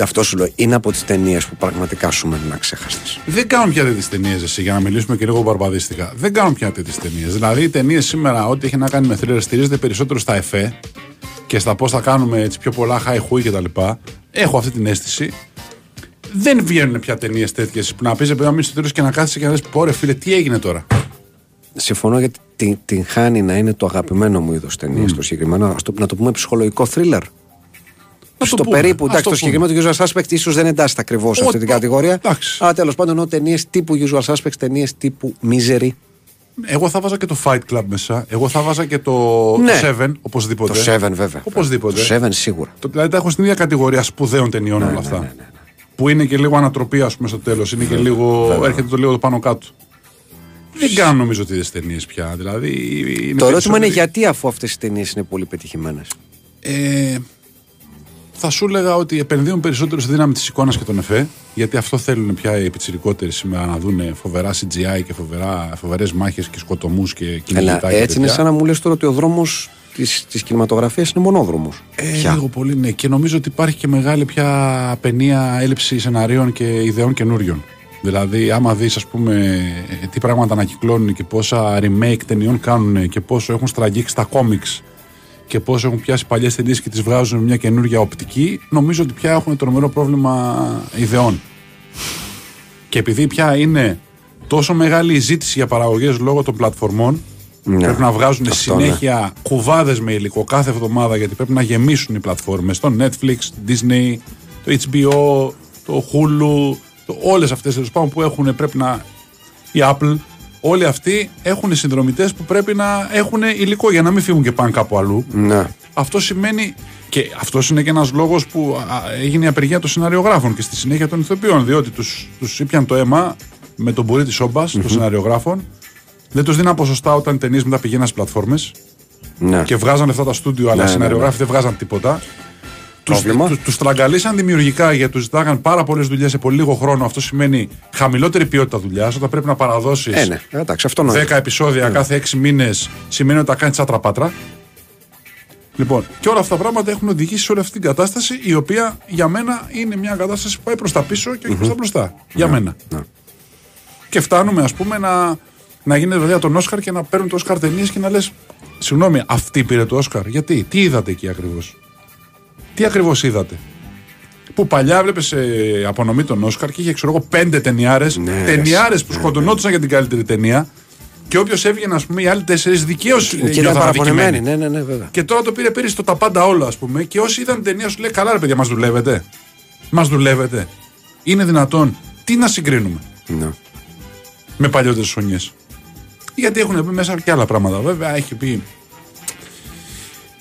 Γι' αυτό σου λέω, είναι από τις ταινίες που πραγματικά σου μένουν αξέχαστε. Δεν κάνουν πια τέτοιες ταινίες, εσύ, για να μιλήσουμε και λίγο μπαρμπαδίστικα. Δεν κάνουν πια τέτοιες ταινίες. Δηλαδή, οι ταινίες σήμερα, ό,τι έχει να κάνει με thriller, στηρίζεται περισσότερο στα εφέ και στα πώς θα κάνουμε έτσι πιο πολλά high hui κτλ. Έχω αυτή την αίσθηση. Δεν βγαίνουν πια ταινίες τέτοιες που να πεις επειδή να μείνει στο τέλος και να κάθεσαι και να λε: Πόρε, φίλε, τι έγινε τώρα. Συμφωνώ γιατί την, την χάνει να είναι το αγαπημένο μου είδος ταινίας το συγκεκριμένο. Ας το, να το πούμε ψυχολογικό θρίλερ. Το Στο πούμε, περίπου, ας εντάξει, το το συγκεκριμένο του Usual Suspects ίσως δεν εντάσσεται ακριβώς σε αυτή την Ο- κατηγορία. εντάξει. Αλλά τέλος πάντων εννοώ ταινίες τύπου Usual Suspects, ταινίες τύπου Misery. Εγώ θα βάζα και το Fight Club μέσα. Εγώ θα βάζα και το, Ναι. το Seven, οπωσδήποτε. Το Seven βέβαια. Οπωσδήποτε. Το Seven σίγουρα. Το, δηλαδή τα έχω στην ίδια κατηγορία σπουδαίων ταινιών όλα αυτά. Που είναι και λίγο ανατροπή, ας πούμε, στο τέλος. Είναι και λίγο. Έρχεται το λίγο το πάνω κάτω. Δεν κάνουν νομίζω τέτοιε ταινίες πια. Δηλαδή, είναι Το ερώτημα είναι περισσότεροι- γιατί αφού αυτές οι ταινίες είναι πολύ πετυχημένες. Ε, θα σου έλεγα ότι επενδύουν περισσότερο στη δύναμη της εικόνας και των εφέ. Γιατί αυτό θέλουν πια οι πιτσιρικότεροι σήμερα να δουν φοβερά CGI και φοβερές μάχες και σκοτωμούς και κυνηγητά. Αλλά και έτσι είναι τέτοια. σαν να μου λες τώρα ότι ο δρόμος της κινηματογραφίας είναι μονόδρομος. Ε, λίγο πολύ ναι. Και νομίζω ότι υπάρχει και μεγάλη πια παινία έλλειψη σεναρίων και ιδεών καινούριων. Δηλαδή, άμα δεις, ας πούμε, ε, τι πράγματα ανακυκλώνουν και πόσα remake ταινιών κάνουν και πόσο έχουν στραγγίξει τα κόμιξ και πόσο έχουν πιάσει παλιές ταινίες και τις βγάζουν με μια καινούργια οπτική, νομίζω ότι πια έχουν τρομερό πρόβλημα ιδεών. Και επειδή πια είναι τόσο μεγάλη η ζήτηση για παραγωγές λόγω των πλατφορμών, Ναι. πρέπει να βγάζουν Αυτό, ναι. συνέχεια κουβάδες με υλικό κάθε εβδομάδα γιατί πρέπει να γεμίσουν οι πλατφόρμες το Netflix, το Disney, το HBO, το Hulu, το, όλες αυτές τέλος πάντων που έχουν πρέπει να. η Apple, όλοι αυτοί έχουν συνδρομητές που πρέπει να έχουν υλικό για να μην φύγουν και πάνε κάπου αλλού. Ναι. Αυτό σημαίνει. Και αυτός είναι και ένας λόγος που α, έγινε η απεργία των σεναριογράφων και στη συνέχεια των ηθοποιών. Διότι τους τους ήπιαν το αίμα με τον πουρί της όμπα των σεναριογράφων. Δεν τους δίναν ποσοστά όταν οι ταινίες μετά πηγαίναν στις πλατφόρμες ναι. και βγάζαν αυτά τα στούντιο, αλλά οι Ναι, ναι, σεναριογράφοι δεν βγάζαν τίποτα. Πρόβλημα. Του τους τραγκαλίσαν δημιουργικά γιατί τους ζητάγαν πάρα πολλές δουλειές σε πολύ λίγο χρόνο. Αυτό σημαίνει χαμηλότερη ποιότητα δουλειάς. Όταν πρέπει να παραδώσεις Ε, ναι. Εντάξει, αυτό νοεί. 10 επεισόδια κάθε 6 μήνες σημαίνει ότι τα κάνεις τσάτρα πάτρα. Λοιπόν, και όλα αυτά τα πράγματα έχουν οδηγήσει σε όλη αυτή την κατάσταση, η οποία για μένα είναι μια κατάσταση που πάει προς τα πίσω και όχι προς τα μπροστά. Για μένα. ναι. Και φτάνουμε, ας πούμε, να, να γίνεται βέβαια τον Όσκαρ και να παίρνουν το Όσκαρ ταινίες και να λες: Συγγνώμη, αυτή πήρε το Όσκαρ. Γιατί, τι είδατε εκεί ακριβώς; Τι ακριβώς είδατε; Που παλιά βλέπεις ε, απονομή τον Όσκαρ και είχε, ξέρω εγώ, πέντε ταινιάρες. Ναι, ταινιάρες ρε, που σκοτωνόντουσαν για την καλύτερη ταινία. Και όποιος έβγαινε, ας πούμε, οι άλλοι τέσσερις δικαίως Και ήταν παραπονεμένοι. Ναι, ναι, ναι, βέβαια. και τώρα το πήρε πέρυσι το τα πάντα όλα, ας πούμε. Και όσοι είδαν την ταινία σου λέει: Καλά, ρε παιδιά, μας δουλεύετε. Μας δουλεύετε. Είναι δυνατόν. Τι να συγκρίνουμε Ναι. με παλιότερες χρονιές; Γιατί έχουν πει μέσα και άλλα πράγματα. Βέβαια, έχει πει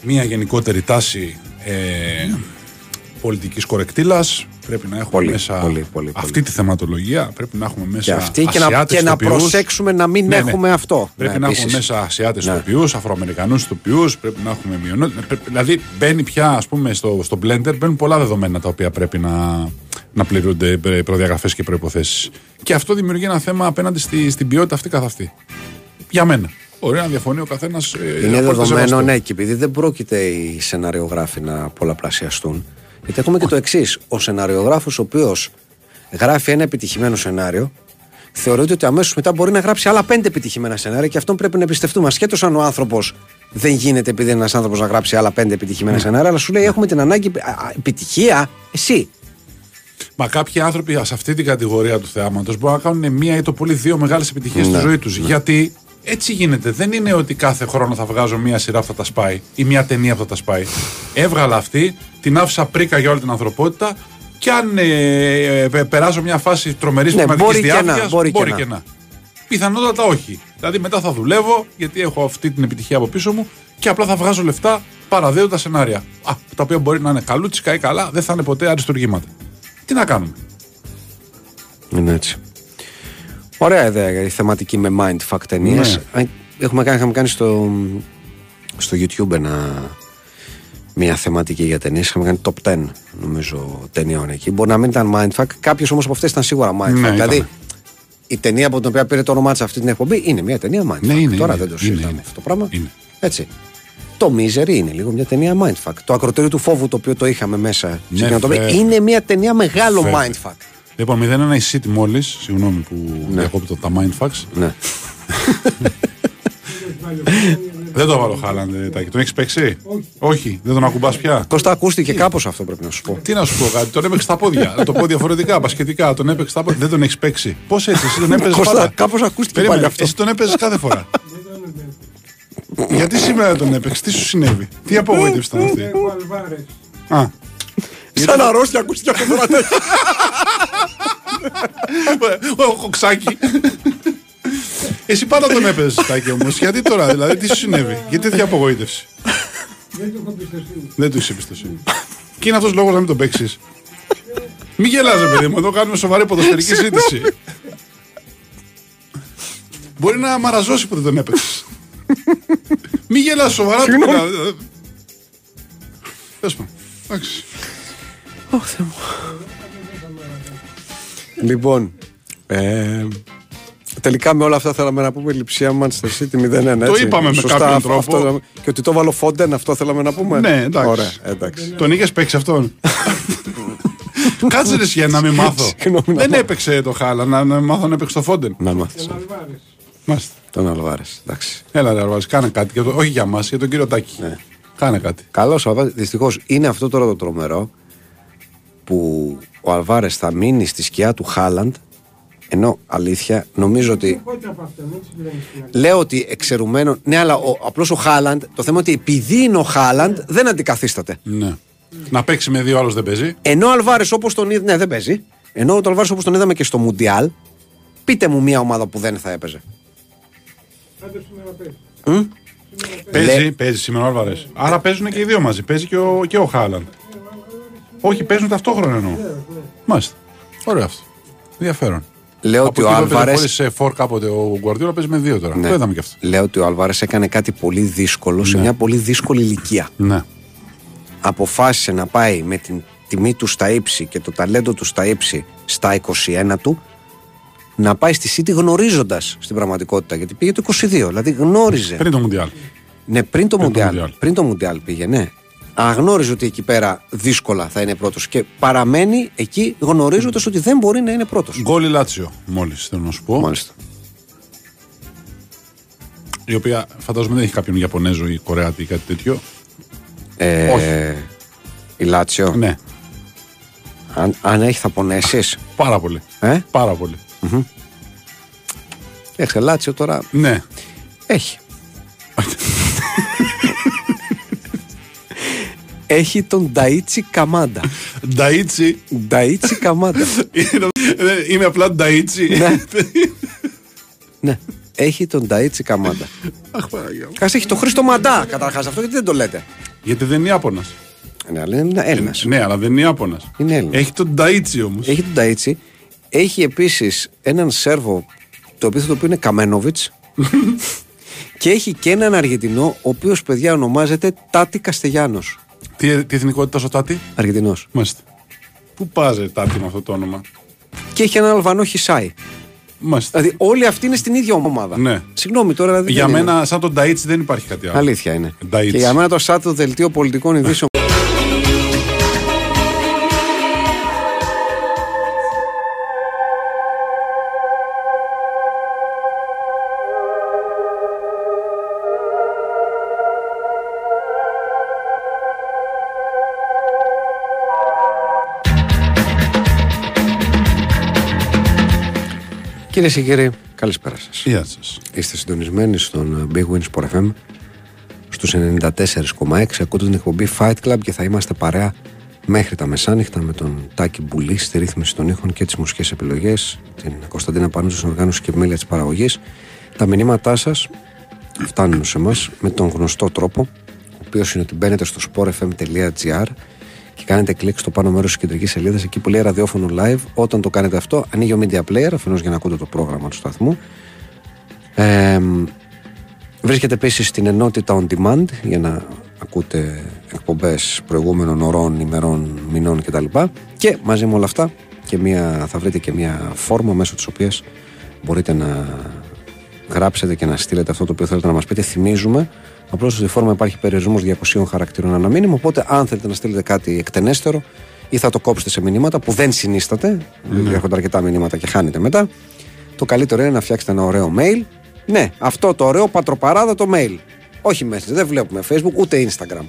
μια γενικότερη τάση ε, πολιτικής κορεκτήλας. Πρέπει να έχουμε Πολύ, μέσα πολύ, πολύ, αυτή πολύ. τη θεματολογία. Πρέπει να έχουμε μέσα Και αυτή και να, Ασιάτες και να ηθοποιούς. προσέξουμε να μην Ναι, ναι. έχουμε αυτό. Πρέπει Ναι, να επίσης. έχουμε μέσα Ασιάτες Ναι. ηθοποιού, Αφροαμερικανούς ηθοποιού, πρέπει να έχουμε μειονότητες. Δηλαδή μπαίνει πια, ας πούμε, στο, στο blender, μπαίνουν πολλά δεδομένα τα οποία πρέπει να, να πληρούνται προδιαγραφές και προποθέσει. Και αυτό δημιουργεί ένα θέμα απέναντι στη, στην ποιότητα αυτή καθ' αυτή. Για μένα. Μπορεί να διαφωνεί ο καθένας. Είναι δεδομένο, ναι, και επειδή δεν πρόκειται οι σεναριογράφοι να πολλαπλασιαστούν. Γιατί έχουμε και το εξής. Ο σεναριογράφο, ο οποίος γράφει ένα επιτυχημένο σενάριο, θεωρείται ότι αμέσως μετά μπορεί να γράψει άλλα πέντε επιτυχημένα σενάρια και αυτόν πρέπει να εμπιστευτούμε. Ασχέτως αν ο άνθρωπος δεν γίνεται επειδή είναι ένας άνθρωπος να γράψει άλλα πέντε επιτυχημένα Ναι. σενάρια, αλλά σου λέει: Έχουμε την ανάγκη. α, α, Επιτυχία, εσύ. Μα κάποιοι άνθρωποι σε αυτή την κατηγορία του θεάματος μπορούν να κάνουν μία ή το πολύ δύο μεγάλες επιτυχίες στη Ναι, ζωή τους. Γιατί έτσι γίνεται. Δεν είναι ότι κάθε χρόνο θα βγάζω μία σειρά που θα τα σπάει ή μία ταινία που θα τα σπάει. Έβγαλα αυτή, την άφησα πρίκα για όλη την ανθρωπότητα και αν ε, ε, περάσω μια φάση τρομερής Ναι, πνευματικής μπορεί και να, διάρκειας, μπορεί και μπορεί να. και να. Πιθανότατα όχι. Δηλαδή μετά θα δουλεύω, γιατί έχω αυτή την επιτυχία από πίσω μου και απλά θα βγάζω λεφτά παραδέοντα σενάρια. Α, τα οποία μπορεί να είναι καλούτσικα ή καλά, δεν θα είναι ποτέ αριστουργήματα. Τι να κάνουμε; Είναι έτσι. Ωραία ιδέα η θεματική με mindfuck ταινίες. Ναι. Έχουμε κάνει, είχαμε κάνει στο, στο YouTube ένα, μια θεματική για ταινίες. Είχαμε κάνει top 10 νομίζω ταινιών εκεί. Μπορεί να μην ήταν mindfuck. Κάποιε όμως από αυτές ήταν σίγουρα mindfuck. Ναι, δηλαδή ήτανε. η ταινία από την οποία πήρε το όνομά της αυτή την εκπομπή είναι μια ταινία mindfuck. Ναι, είναι, Τώρα είναι, δεν το είναι, συζητάμε είναι. αυτό το πράγμα. Είναι. Έτσι. Το Misery είναι λίγο μια ταινία mindfuck. Το ακροτήριο του φόβου το οποίο το είχαμε μέσα Ναι, στην κοινοτοπία, βέβαια. είναι μια ταινία μεγάλο Βέβαια. mindfuck. Λοιπόν, 0-1 η City μόλις. Συγγνώμη που διακόπτω τα mindfucks. Ναι. Δεν το βάλω Χάλαντ, Τάκη. Τον έχεις παίξει; Όχι. δεν τον ακουμπάς πια; Κώστα ακούστηκε κάπως αυτό πρέπει να σου πω. Τι να σου πω κάτι, τον έπαιξε στα πόδια. Να το πω διαφορετικά, πασχετικά. Τον έπαιξε στα πόδια. Δεν τον έχεις παίξει. Πώς έτσι, εσύ τον έπαιζες Κώστα, πάντα. κάπως ακούστηκε Περίμενε, πάλι αυτό. Εσύ τον έπαιζες κάθε φορά. Γιατί σήμερα τον έπαιξε, τι σου συνέβη, τι απογοήτευση ήταν αυτή; Έχω Αλβάρες. Α, Σαν αρρώστια ακούστηκε αυτό τώρα τέτοιο. Ο κοξάκι. Εσύ πάντα τον έπαιζες Τάκη όμως. Γιατί τώρα, δηλαδή, τι σου συνέβη, γιατί τέτοια απογοήτευση; Δεν του έχω εμπιστοσύνη. Δεν του είσαι εμπιστοσύνη. Και είναι αυτός λόγος να μην τον παίξεις. Μην γελάζε, παιδί μου, εδώ κάνουμε σοβαρή ποδοσφαιρική συζήτηση. Μπορεί να μαραζώσει που δεν τον έπαιξες. Μην γελάς σοβαρά του. Τέλο πάντων. Εντάξει. Λοιπόν, ε, τελικά με όλα αυτά θέλαμε να πούμε λειψία Manchester City 0-1. Το έτσι. είπαμε με Σωστά, κάποιον αυτό- τρόπο. αυτό- και ότι το βάλω Φόντεν, αυτό θέλαμε να πούμε. Ναι, εντάξει. Ωραία, εντάξει. Τον είχες παίξει αυτόν; Κάτσε ρε για να μην μάθω. Συγγνώμη, να Δεν μάθω. έπαιξε το χάλα, να, να μάθω να έπαιξε το Φόντεν. Να μάθεις. Αλβάρες. Μάλιστα. Τον Αλβάρες, εντάξει. Έλα, ρε Αρβάζ, κάνε κάτι. Για το, όχι για μας, για τον κύριο Τάκη. Ναι. Κάνε κάτι. Καλό ο Αλβάρες. Δυστυχώς είναι αυτό τώρα το τρομερό που ο Αλβάρες θα μείνει στη σκιά του Χάλαντ ενώ αλήθεια νομίζω ότι Πότε από αυτό, μην συγκρίνεις την άλλη. Λέω ότι εξαιρουμένο. Ναι, αλλά ο, απλώς ο Χάλαντ, το θέμα ότι επειδή είναι ο Χάλαντ, δεν αντικαθίσταται. Ναι. Να παίξει με δύο άλλου δεν παίζει. Ενώ ο Αλβάρες όπως τον είδαμε. Ναι, δεν παίζει. Ενώ ο Αλβάρες όπως τον είδαμε και στο Μουντιάλ, πείτε μου μια ομάδα που δεν θα έπαιζε. Άντε σήμερα πες. Παίζει, παίζει σήμερα ο Άλβαρε. Άρα παίζουν και οι δύο μαζί. Παίζει και ο, και ο Χάλαντ. Όχι, παίζουν ταυτόχρονα εννοώ. Μάλιστα. Ωραίο αυτό. Ενδιαφέρον. Λέω ότι ο Άλβαρε. Χωρίς σε φόρ κάποτε ο Γκουαρδιόλα παίζει με δύο τώρα. Το είδαμε και αυτό. Λέω ότι ο Αλβάρε έκανε κάτι πολύ δύσκολο σε μια πολύ δύσκολη ηλικία. Ναι. Αποφάσισε να πάει με την τιμή του στα ύψη και το ταλέντο του στα ύψη στα 21 του να πάει στη City γνωρίζοντας στην πραγματικότητα. Γιατί πήγε το 22, δηλαδή γνώριζε. Πριν το Μουντιάλ. Ναι, πριν το το Μουντιάλ. Μουντιάλ. Πριν το Μουντιάλ πήγε, ναι. Αγνώριζε ότι εκεί πέρα δύσκολα θα είναι πρώτος και παραμένει εκεί γνωρίζοντας ότι δεν μπορεί να είναι πρώτος. Γκόλ η Λάτσιο, μόλις θέλω να σου πω. Μάλιστα. Η οποία φαντάζομαι δεν έχει κάποιον Ιαπωνέζο ή Κορεάτη ή κάτι τέτοιο. Ε, Όχι. Η Λάτσιο. Ναι, Αν, αν έχει, θα πονέσεις. πάρα πολύ. Ε; Πάρα πολύ. Έχεις Λάτσιο τώρα. Ναι. Έχει. Έχει τον Νταΐτσι Καμάντα. Νταΐτσι. Νταΐτσι Καμάντα. Είναι- Είμαι απλά Νταΐτσι. Ναι. ναι. Έχει τον Νταΐτσι Καμάντα. Αχ, Παναγία μου. Κάτσε έχει τον Χρήστο Μαντά καταρχάς αυτό γιατί δεν το λέτε; Γιατί δεν είναι Ιάπωνας. Ναι, αλλά είναι Έλληνας. Ναι, αλλά δεν είναι Ιάπωνας. Είναι Έλληνας. Έχει τον Νταΐτσι όμως. Έχει τον Νταΐτσι. Έχει επίσης έναν Σέρβο το επίθετο του είναι Καμένοβιτς. και έχει και έναν Αργεντινό, ο οποίος παιδιά ονομάζεται Τάτι Καστεγιάνο. Τι, τι εθνικότητα ο Τάτι; Αργεντινός. Μάλιστα. Πού πάζε Τάτι με αυτό το όνομα; Και έχει έναν Αλβανό Χισάι. Μάλιστα. Δηλαδή όλοι αυτοί είναι στην ίδια ομάδα. Ναι. Συγγνώμη τώρα. Δηλαδή, Για δεν είναι. μένα, σαν τον Νταΐτσι δεν υπάρχει κάτι άλλο. Αλήθεια είναι. Νταΐτσι. Και για μένα το σαν το δελτίο πολιτικών ειδήσεων. Κυρίες και κύριοι, καλησπέρα σας. Γεια σας. Είστε συντονισμένοι στον Big Win Sport FM στους 94,6 ακούτε την εκπομπή Fight Club και θα είμαστε παρέα μέχρι τα μεσάνυχτα με τον Τάκη Μπουλή στη ρύθμιση των ήχων και τις μουσικές επιλογές, την Κωνσταντίνα Πανούζη στην οργάνωση και επιμέλεια της παραγωγής. Τα μηνύματά σας φτάνουν σε εμάς με τον γνωστό τρόπο, ο οποίος είναι ότι μπαίνετε στο sportfm.gr και κάνετε κλικ στο πάνω μέρος της κεντρικής σελίδας, εκεί που λέει ραδιόφωνο live. Όταν το κάνετε αυτό, ανοίγει ο media player, αφενός για να ακούτε το πρόγραμμα του σταθμού. Ε, βρίσκεται επίσης στην ενότητα on demand για να ακούτε εκπομπές προηγούμενων ωρών, ημερών, μηνών κτλ. Και μαζί με όλα αυτά και μια, θα βρείτε και μια φόρμα μέσω της οποίας μπορείτε να γράψετε και να στείλετε αυτό το οποίο θέλετε να μας πείτε. Θυμίζουμε, απλώ στη φόρμα υπάρχει περιορισμός 200 χαρακτήρων ένα μήνυμα. Οπότε, αν θέλετε να στείλετε κάτι εκτενέστερο ή θα το κόψετε σε μηνύματα που δεν συνίσταται, διότι έρχονται αρκετά μηνύματα και χάνετε μετά, το καλύτερο είναι να φτιάξετε ένα ωραίο mail. Ναι, αυτό το ωραίο πατροπαράδα το mail. Όχι μέσα, δεν βλέπουμε Facebook ούτε Instagram.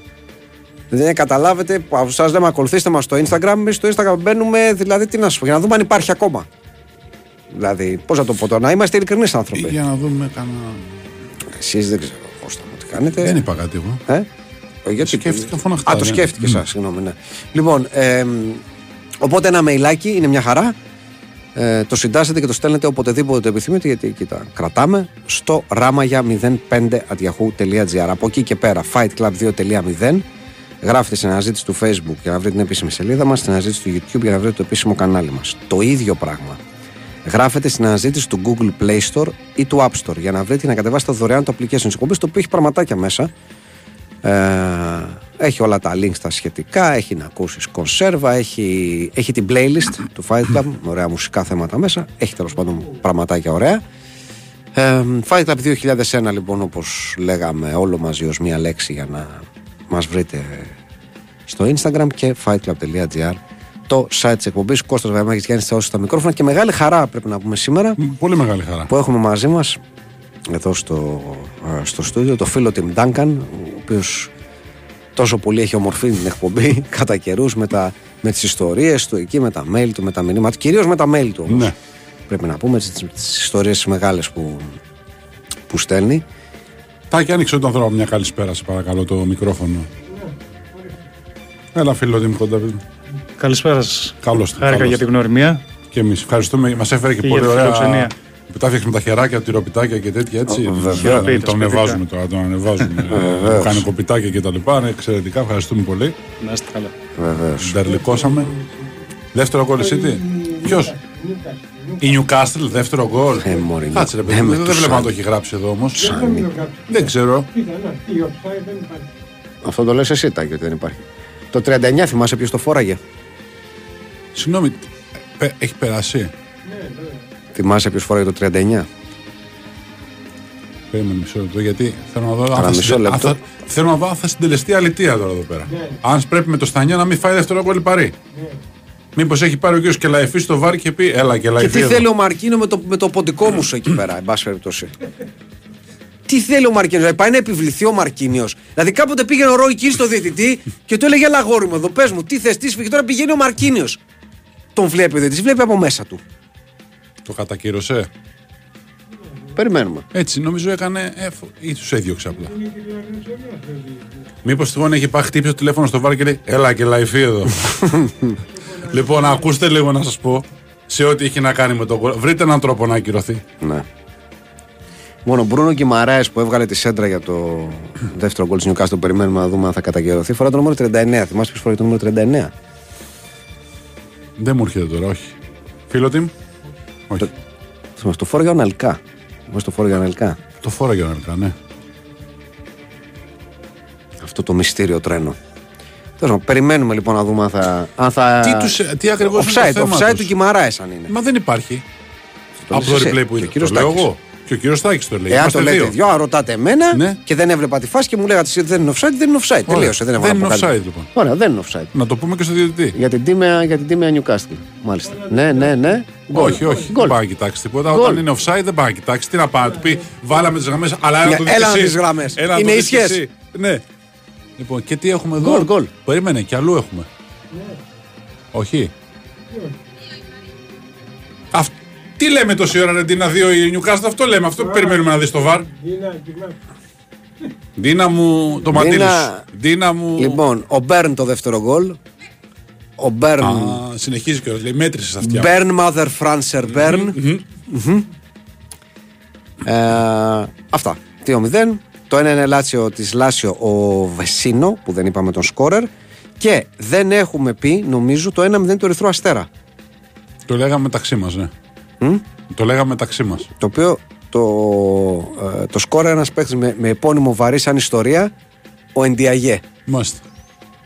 Δεν καταλάβετε, από εσάς δεν με ακολουθήσετε μας στο Instagram. Εμείς στο Instagram μπαίνουμε, δηλαδή τι να σου πω, για να δούμε αν υπάρχει ακόμα. Δηλαδή, πώς να το πω τώρα, να είμαστε ειλικρινείς άνθρωποι. Για να δούμε κανένα. Εσείς δεν ξέρω κάνετε. Δεν είπα κάτι εγώ. Ε; Ε, Γιατί... Σκέφτηκα φωναχτά, Α, το ναι. σκέφτηκες Μμ. εσά, συγγνώμη. Ναι. Λοιπόν, ε, οπότε ένα μεϊλάκι είναι μια χαρά. Ε, το συντάσσετε και το στέλνετε οποτεδήποτε το επιθυμείτε, γιατί εκεί τα κρατάμε. Στο ράμαγια05.yahoo.gr. Από εκεί και πέρα, fightclub2.0. Γράφετε στην αναζήτηση του Facebook για να βρείτε την επίσημη σελίδα μας, στην αναζήτηση του YouTube για να βρείτε το επίσημο κανάλι μας. Το ίδιο πράγμα. Γράφετε στην αναζήτηση του Google Play Store ή του App Store για να βρείτε και να κατεβάσετε δωρεάν το application τη εκπομπή, το οποίο έχει πραγματάκια μέσα. Ε, έχει όλα τα links τα σχετικά, έχει να ακούσεις κονσέρβα, έχει, έχει την playlist του Fight Club, με ωραία μουσικά θέματα μέσα, έχει τέλος πάντων πραγματάκια ωραία. Ε, Fight Club 2001 λοιπόν όπως λέγαμε όλο μαζί ως μία λέξη για να μας βρείτε στο Instagram και fightclub.gr το site της εκπομπής Κώστας Βαϊμάκης Γιάννης Θεός στα μικρόφωνα και μεγάλη χαρά πρέπει να πούμε σήμερα Μ, Πολύ μεγάλη χαρά. που έχουμε μαζί μας εδώ στο, ε, στο στούντιο το φίλο Tim Duncan ο οποίος τόσο πολύ έχει ομορφή την εκπομπή κατά καιρούς με, τα- με τις ιστορίες του εκεί με τα mail του, με τα μηνύματα κυρίως με τα mail του όμως Ναι. πρέπει να πούμε τις, τις ιστορίες τις μεγάλες που, που στέλνει Τάκη, άνοιξε όταν θέλω μια καλησπέρα, σε παρακαλώ, το μικρόφωνο. Έλα, φίλο μου, κοντά. Καλησπέρα σας. Καλώς το, Χάρηκα καλώς για το. την γνωριμία. Και εμείς ευχαριστούμε. Μας έφερε και, Και πολύ για τη ωραία. φιλοξενία. Που τα φτιάξαμε τα χεράκια, τυροπιτάκια και τέτοια έτσι. Ω, βέβαια. Ναι, Χειροποίητα, τον σπιτικά. ανεβάζουμε τώρα, τον ανεβάζουμε. Βεβαίως. Κάνει κοπιτάκια και τα λοιπά. Είναι εξαιρετικά. Ευχαριστούμε πολύ. Να είστε καλά. βεβαίως Ντερλικώσαμε. Δεύτερο γκολ εσύ τι; Ποιος; Η Newcastle, δεύτερο γκολ. Ε, μωρή, Κάτσε ρε ε, παιδί, με δεν τους βλέπω να σαν. το έχει γράψει εδώ όμως. Δεν είναι κάποιο. Δεν ξέρω. Κοίτα, να, τι offside δεν υπάρχει. αυτό το λες εσύ Τάκη ότι δεν υπάρχει το 39 θυμάσαι ποιος το φόραγε; Συγγνώμη, πε- έχει περάσει; θυμάσαι ποιος φόραγε το 39 Περίμενε μισό λεπτό, γιατί θέλω να δω αν Κάνα θα, μισό συντε- αν λεπτό. θα, θέλω να δω αν θα συντελεστεί αλητία τώρα εδώ πέρα. Αν πρέπει με το Στανιά να μην φάει δεύτερο γκολ παρή. Μήπως έχει πάρει ο κ. Κελαϊφή στο βάρ και πει Έλα, Και Κελαϊφή. τι εδώ». θέλει ο Μαρκίνο με το, με το ποντικό μου σου εκεί πέρα, εν πάση περιπτώσει. τι θέλει ο Μαρκίνος, δηλαδή πάει να επιβληθεί ο Μαρκίνιος. Δηλαδή κάποτε πήγαινε ο Ρόι Κιν στο διαιτητή και του έλεγε Ελά, γόρι μου εδώ, πες μου, τι θες, τι σφίγγει. Τώρα πηγαίνει ο Μαρκίνιος. Τον βλέπει ο διαιτητή, βλέπει από μέσα του. Το κατακύρωσε. Περιμένουμε. Έτσι, νομίζω έκανε. Εφ... ή τους έδιωξε απλά. Μήπως τυχόν έχει πάει χτύπησε το τηλέφωνο στο βάρ και λέει Έλα, Κελαϊφή εδώ. λοιπόν, ακούστε λίγο να σας πω σε ό,τι έχει να κάνει με τον γκολ. Βρείτε έναν τρόπο να ακυρωθεί. Ναι. Μόνο ο Μπρούνο Γκυμαράε που έβγαλε τη σέντρα για το δεύτερο γκολ της Νιουκάστο, περιμένουμε να δούμε αν θα καταγερωθεί. Φορά το νούμερο 39. Θυμάσαι ποιος φοράει το νούμερο 39. Δεν μου έρχεται τώρα, όχι. Φίλο Τιμ; Όχι. Θυμάσαι, το φόραγε ο Αναλικά. Θυμάσαι το φόραγε ο Αναλικά. Το φόραγε ο Νελκά, ναι. Αυτό το μυστήριο τρένο. Τέλος πάντων, περιμένουμε λοιπόν να δούμε αν θα. Αν θα... Τι, τους, τι ακριβώς είναι Offside, το θέμα offside τους; του Γκυμαράε αν είναι. Μα δεν υπάρχει. Το Από λες το εσύ. replay που Και ο είδε. κύριος Το λέω Τάκης. εγώ. Και ο κύριος Τάκη το λέει. Εάν Είμαστε το λέτε δύο. δυο, αν ρωτάτε εμένα Ναι. και δεν έβλεπα τη φάση και μου λέγατε εσύ ότι δεν είναι offside, δεν είναι offside. Τελείωσε. Δεν, έχω Δεν να πω είναι κάτι. offside, λοιπόν. Ωραία, δεν είναι offside. Να το πούμε και στο διαιτητή. Για την τίμια, για την τίμια Newcastle. Μάλιστα. Ναι, ναι, ναι. Γκολ. Όχι, όχι. Γκολ. Δεν πάει να κοιτάξει τίποτα. Γκολ. Όταν είναι offside δεν πάει να κοιτάξει. Τι να πάει να του πει, βάλαμε τις γραμμές. Αλλά έλα Ναι, να το δεις έλα να εσύ. δεις γραμμές. Έλα να Είναι το δεις ίσιες. εσύ. Ναι. Λοιπόν, και τι έχουμε εδώ; Γκολ, γκολ. Περίμενε, και αλλού έχουμε. Όχι. Αυ... Τι λέμε τόση ώρα, ρε Ντίνα, δύο η Νιούκαστλ, αυτό λέμε. Αυτό που περιμένουμε να δεις στο VAR. Δίνα, κοιμάσαι. Ντίνα μου, το μαντίλι Ντίνα- σου. Ντίνα μου. Λοιπόν, ο Μπέρν το δεύτερο γκολ. ο Μπέρν. Α, συνεχίζει και λέει μέτρησες αυτιά. Burn motherfucker burn. Μμμ. Ε, Αυτά. 2-0. Το ένα είναι Λάτσιο της Λάσιο ο Βεσίνο που δεν είπαμε τον σκόρερ. Και δεν έχουμε πει, νομίζω, το 1-0 του Ερυθρού Αστέρα. Το λέγαμε μεταξύ μας, ναι. Το λέγαμε μεταξύ μας. Το οποίο το, ε, το σκόρερ ένας παίκτης με, με επώνυμο βαρύ σαν ιστορία, ο Εντιαγέ. Μάλιστα.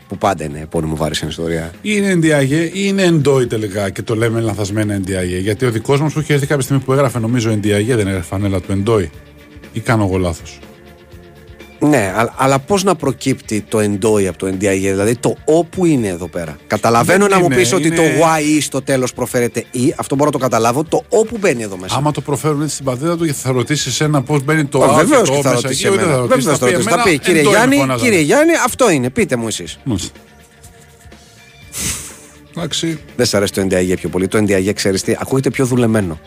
Που πάντα είναι επώνυμο βαρύ σαν ιστορία. Είναι NDIA ή είναι εντόι τελικά και το λέμε λανθασμένα NDIA. Γιατί ο δικός μας που είχε έρθει κάποια στιγμή που έγραφε, νομίζω NDIA δεν έγραφε φανέλα του εντόι. Ή κάνω εγώ λάθος. Ναι, α- αλλά πώς να προκύπτει το εντόι από το NDIA, δηλαδή το όπου είναι εδώ πέρα. Καταλαβαίνω Δεν να μου είναι, πεις ότι είναι- το YE στο τέλος προφέρεται E, αυτό μπορώ να το καταλάβω. Το όπου μπαίνει εδώ μέσα. Άμα το προφέρουν έτσι στην πατρίδα του, θα ρωτήσεις ένα πώς μπαίνει το Ω, Α Βεβαίως το και Ο θα μέσα ρωτήσει εκεί, ούτε εμένα. θα Βεβαίως ρωτήσει. θα ρωτήσει. Θα εμένα, πει, κύριε εντόι Γιάννη, φωνάζανε». κύριε Γιάννη, αυτό είναι. Πείτε μου εσείς. Μάλιστα. Εντάξει. Δεν σα αρέσει το NDIA πιο πολύ. Το NDIA, ξέρεις τι, ακούγεται πιο δουλεμένο.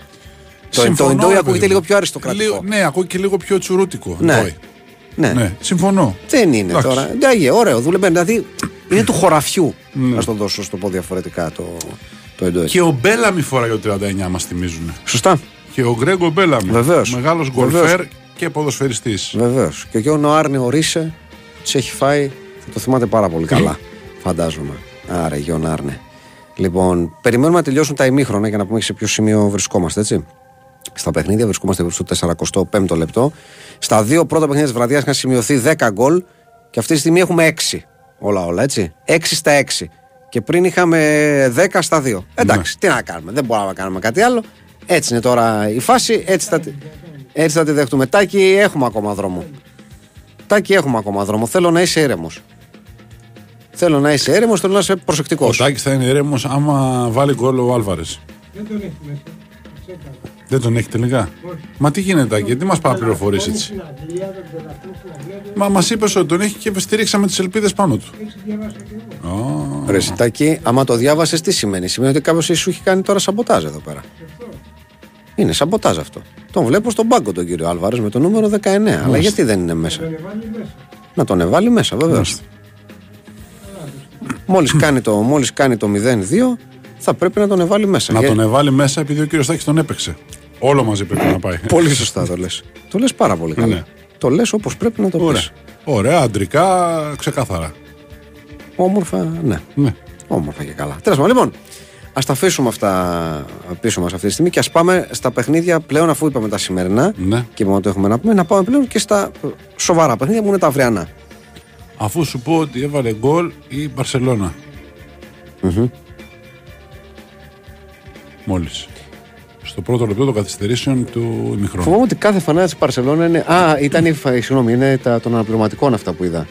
Το, το Συμφωνώ, εντόι ρε ακούγεται παιδί λίγο μου. πιο αριστοκρατικό. Λίγο- ναι, ακούει και λίγο πιο τσουρούτικο. Ναι. Εντόι. Ναι. Ναι, συμφωνώ. Δεν είναι Εντάξει. τώρα. NDIA, ωραίο, δουλεμένο. Δηλαδή είναι του χωραφιού. Ναι. Να το δώσω, στο πω διαφορετικά το, το εντόι. Και ο Μπέλαμι φοράει ο 39 μας θυμίζουν. Σωστά. Και ο Γκρέγκο Μπέλαμι. Βεβαίως. Μεγάλος Βεβαίως. γκολφέρ και ποδοσφαιριστής. Βεβαίως. Και ο Γιώργο Άρνε ο Ρίσε τους έχει φάει, θα το θυμάται πάρα πολύ καλά. φαντάζομαι. Άρα, Γιώργο Άρνε. Λοιπόν, περιμένουμε να τελειώσουν τα ημίχρονα για να πούμε σε ποιο σημείο βρισκόμαστε, έτσι. Στα παιχνίδια βρισκόμαστε στο 45ο λεπτό. Στα δύο πρώτα παιχνίδια της βραδιάς είχαν σημειωθεί 10 γκολ και αυτή τη στιγμή έχουμε 6. Όλα, όλα, έτσι. 6 στα 6. Και πριν είχαμε 10 στα 2. Εντάξει, τι να κάνουμε. Δεν μπορούμε να κάνουμε κάτι άλλο. Έτσι είναι τώρα η φάση. Έτσι θα, τη- έτσι θα τη δεχτούμε. Τάκη, έχουμε ακόμα δρόμο. Τάκη, έχουμε ακόμα δρόμο. Θέλω να είσαι ήρεμος. Θέλω να είσαι ήρεμος, θέλω να είσαι προσεκτικός. Ο Τάκης θα είναι ήρεμος άμα βάλει γκολ ο Άλβαρες. Δεν τον έχει μέσα. Τσέκα. Δεν τον έχει τελικά. Μα τι γίνεται, Τάκη, γιατί μας παραπληροφορεί έτσι; Στην Αγγλία, τον πρωταθλητή στην Αγγλία, δεν Μα μας είπες ότι τον έχει και στηρίξαμε τις ελπίδες πάνω του. έχει διαβάσει και εγώ. Ρε Σιτάκη, άμα το διάβασες, τι σημαίνει; Σημαίνει ότι κάποιος σου έχει κάνει τώρα σαμποτάζ εδώ πέρα. Είναι σαμποτάζ αυτό. Τον βλέπω στον πάγκο τον κύριο Άλβαρες με το νούμερο 19. Αλλά γιατί δεν είναι μέσα. Τον εβάλει μέσα. Να τον εβάλει μέσα, βεβαίως. Μόλις κάνει, το, μόλις κάνει το 0-2, θα πρέπει να τον εβάλει μέσα. Να Για- τον εβάλει μέσα επειδή ο κύριος Τάκη τον έπαιξε. Όλο μαζί πρέπει να πάει. Πολύ σωστά το λες. το λες πάρα πολύ καλά. Ναι. Το λες όπως πρέπει να το Ωραία. πεις. Ωραία, αντρικά, ξεκάθαρα. Όμορφα, ναι. Ναι. Όμορφα και καλά. Τέλος πάντων, λοιπόν, ας τα αφήσουμε αυτά πίσω μας αυτή τη στιγμή και ας πάμε στα παιχνίδια πλέον, αφού είπαμε τα σημερινά Ναι. και είπαμε ότι έχουμε να πούμε, να πάμε πλέον και στα ε, σοβαρά παιχνίδια που είναι τα αυριανά. Αφού σου πω ότι έβαλε γκολ η μπαρσελονα Μόλις. Στο πρώτο λεπτό των καθυστερήσεων του ημιχρόνου. Φοβάμαι ότι κάθε φανάτης της Παρσελόνα είναι. Α, ήταν η. φα- Συγγνώμη, είναι τα, των αναπληρωματικών αυτά που είδα.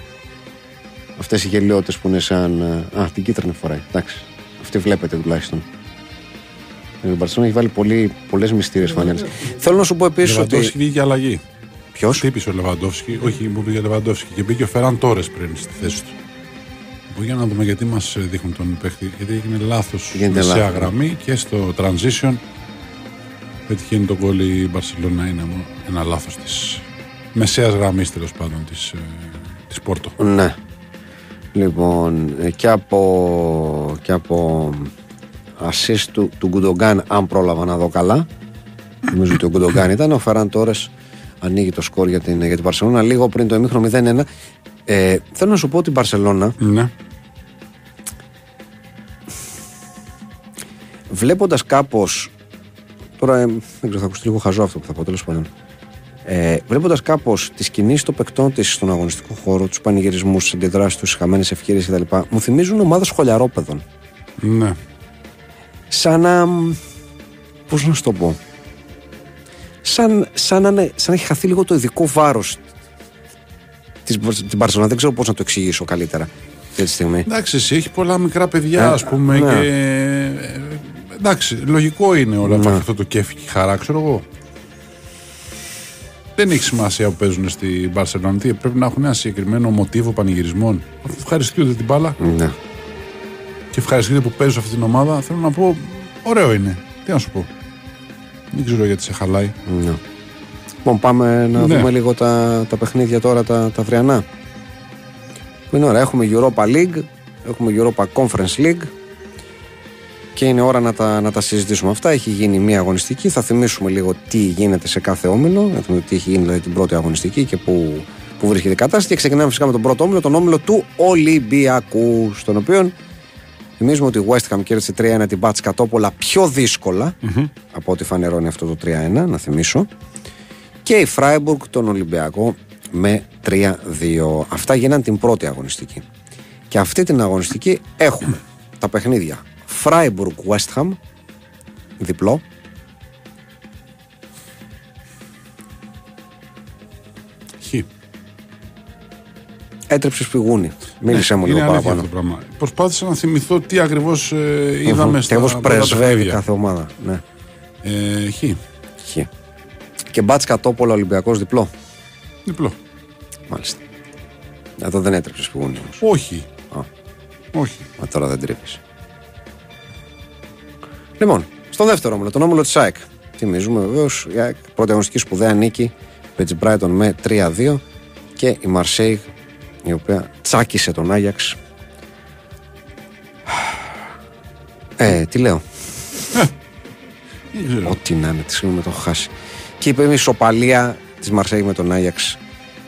Αυτές οι γελιότητες που είναι σαν. ε, Α, την κίτρινη φοράει. Εντάξει. Αυτή βλέπετε τουλάχιστον. Η Μπαρσελόνα έχει βάλει πολύ, πολλές μυστήρες φανέλες. Θέλω να σου πω επίσης Λεβαντόφσκι ότι... βγήκε αλλαγή. Ποιος; Χτύπησε ο Λεβαντόφσκι. Όχι, μου πήγε ο Λεβαντόφσκι και μπήκε ο Φεράν Τόρες πριν στη θέση του. Που για να δούμε γιατί μας δείχνουν τον παίχτη. Γιατί έγινε λάθος Γίνεται μεσαία λάθος. γραμμή και στο transition. Πετυχαίνει τον γκολ η Μπαρσελόνα. Είναι ένα λάθος της μεσαίας γραμμής τέλος πάντων της της Πόρτο. Ναι. Λοιπόν, ε, και από, και από assist του, του Γκουντογκάν, αν πρόλαβα να δω καλά. Νομίζω ότι ο Γκουντογκάν ήταν. Ο Φεράν Τόρες ανοίγει το σκορ για την, για την Παρσελόνα λίγο πριν το ημίχρονο 0-1. Ε, θέλω να σου πω ότι η Μπαρσελόνα, Ναι. Βλέποντας κάπως. Τώρα ε, δεν ξέρω, θα ακουστεί λίγο χαζό αυτό που θα πω τέλος πάντων. Ε, Βλέποντας κάπως τις κινήσεις των παικτών της στον αγωνιστικό χώρο, τους πανηγυρισμούς, τις αντιδράσεις τους, τις χαμένες ευκαιρίες κτλ., μου θυμίζουν ομάδα σχολιαρόπαιδων. Ναι. Σαν να. Πώς να σου το πω. Σαν, σαν, να, είναι- σαν να έχει χαθεί λίγο το ειδικό βάρος την Παρσελόνα. Δεν ξέρω πώς να το εξηγήσω καλύτερα αυτή τη στιγμή. Εντάξει, εσύ έχει πολλά μικρά παιδιά, Ε, ας πούμε. ναι. Και... ε, Εντάξει, λογικό είναι όλα Ναι. αυτό το κέφι και η χαρά, ξέρω εγώ. Δεν έχει σημασία που παίζουν στην Barcelona. Τι, πρέπει να έχουν ένα συγκεκριμένο μοτίβο πανηγυρισμών. Αφού ευχαριστούνται την μπάλα Ναι. και ευχαριστούνται που παίζουν σε αυτή την ομάδα, θέλω να πω, ωραίο είναι. Τι να σου πω. Δεν ξέρω γιατί σε χαλάει. Ναι. Λοιπόν, πάμε να Ναι. δούμε λίγο τα, τα παιχνίδια τώρα, τα, τα αυριανά. Που είναι ωραία. Έχουμε Europa League, έχουμε Europa Conference League και είναι ώρα να τα, να τα συζητήσουμε αυτά. Έχει γίνει μία αγωνιστική. Θα θυμίσουμε λίγο τι γίνεται σε κάθε όμιλο. Να δούμε τι έχει γίνει δηλαδή, την πρώτη αγωνιστική και πού, πού βρίσκεται η κατάσταση. Και ξεκινάμε φυσικά με τον πρώτο όμιλο, τον όμιλο του Ολυμπιακού. Στον οποίο θυμίζουμε ότι η West Ham κέρδισε 3-1 την Μπάτς Κατόπολα πιο δυσκολα από ό,τι φανερώνει αυτό το 3-1, να θυμίσω. Και η Φράιμπουργκ τον Ολυμπιακό με 3-2. Αυτά γίναν την πρώτη αγωνιστική. Και αυτή την αγωνιστική έχουμε τα παιχνίδια Φράιμπουργκ West Ham διπλό Χ. έτρεψες πηγούνι. Μίλησε μου Είναι λίγο αλήθεια παραπάνω. αυτό το πράγμα. Προσπάθησα να θυμηθώ τι ακριβώς ε, είδαμε Και στα όπως πρώτα πρεσβεύει παιχνίδια. κάθε ομάδα. Ναι. Ε, χ. Χ. Και μπάτς κατόπολα Ολυμπιακός διπλό. Διπλό. Μάλιστα. Εδώ δεν έτρεψες πηγούνι όμως. Όχι. Α. Όχι. Μα τώρα δεν τρύπεις. Λοιπόν, στο δεύτερο όμιλο, τον όμιλο της ΑΕΚ. Θυμίζουμε βεβαίως η ΑΕΚ πρώτη αγωνιστική σπουδαία νίκη με τη Brighton με 3-2 και η Μαρσέιγ η οποία τσάκισε τον Άγιαξ. Ε, τι λέω. Δεν ξέρω. Ό,τι να είναι, τη συγγνώμη, το έχω χάσει. Και είπε η ισοπαλία της Μαρσέιγ με τον Άγιαξ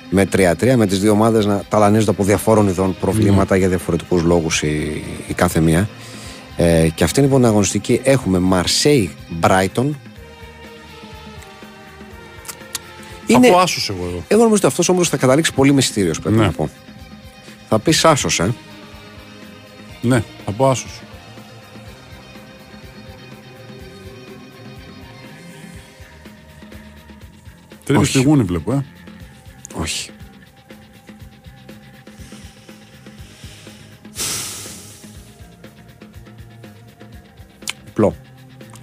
με 3-3, με τις δύο ομάδες να ταλανίζονται από διαφόρων ειδών προβλήματα για διαφορετικούς λόγους η, η κάθε μία. Ε, και αυτήν λοιπόν την αγωνιστική έχουμε Μαρσέιγ Μπράιτον. Θα πω άσος εγώ εδώ. Εγώ νομίζω ότι αυτός όμως θα καταλήξει πολύ μυστήριος, πρέπει Ναι. να πω. Θα πεις άσος, ε. Ναι, θα πω άσος. Τρίπες Όχι. πηγούνι βλέπω, ε. Όχι.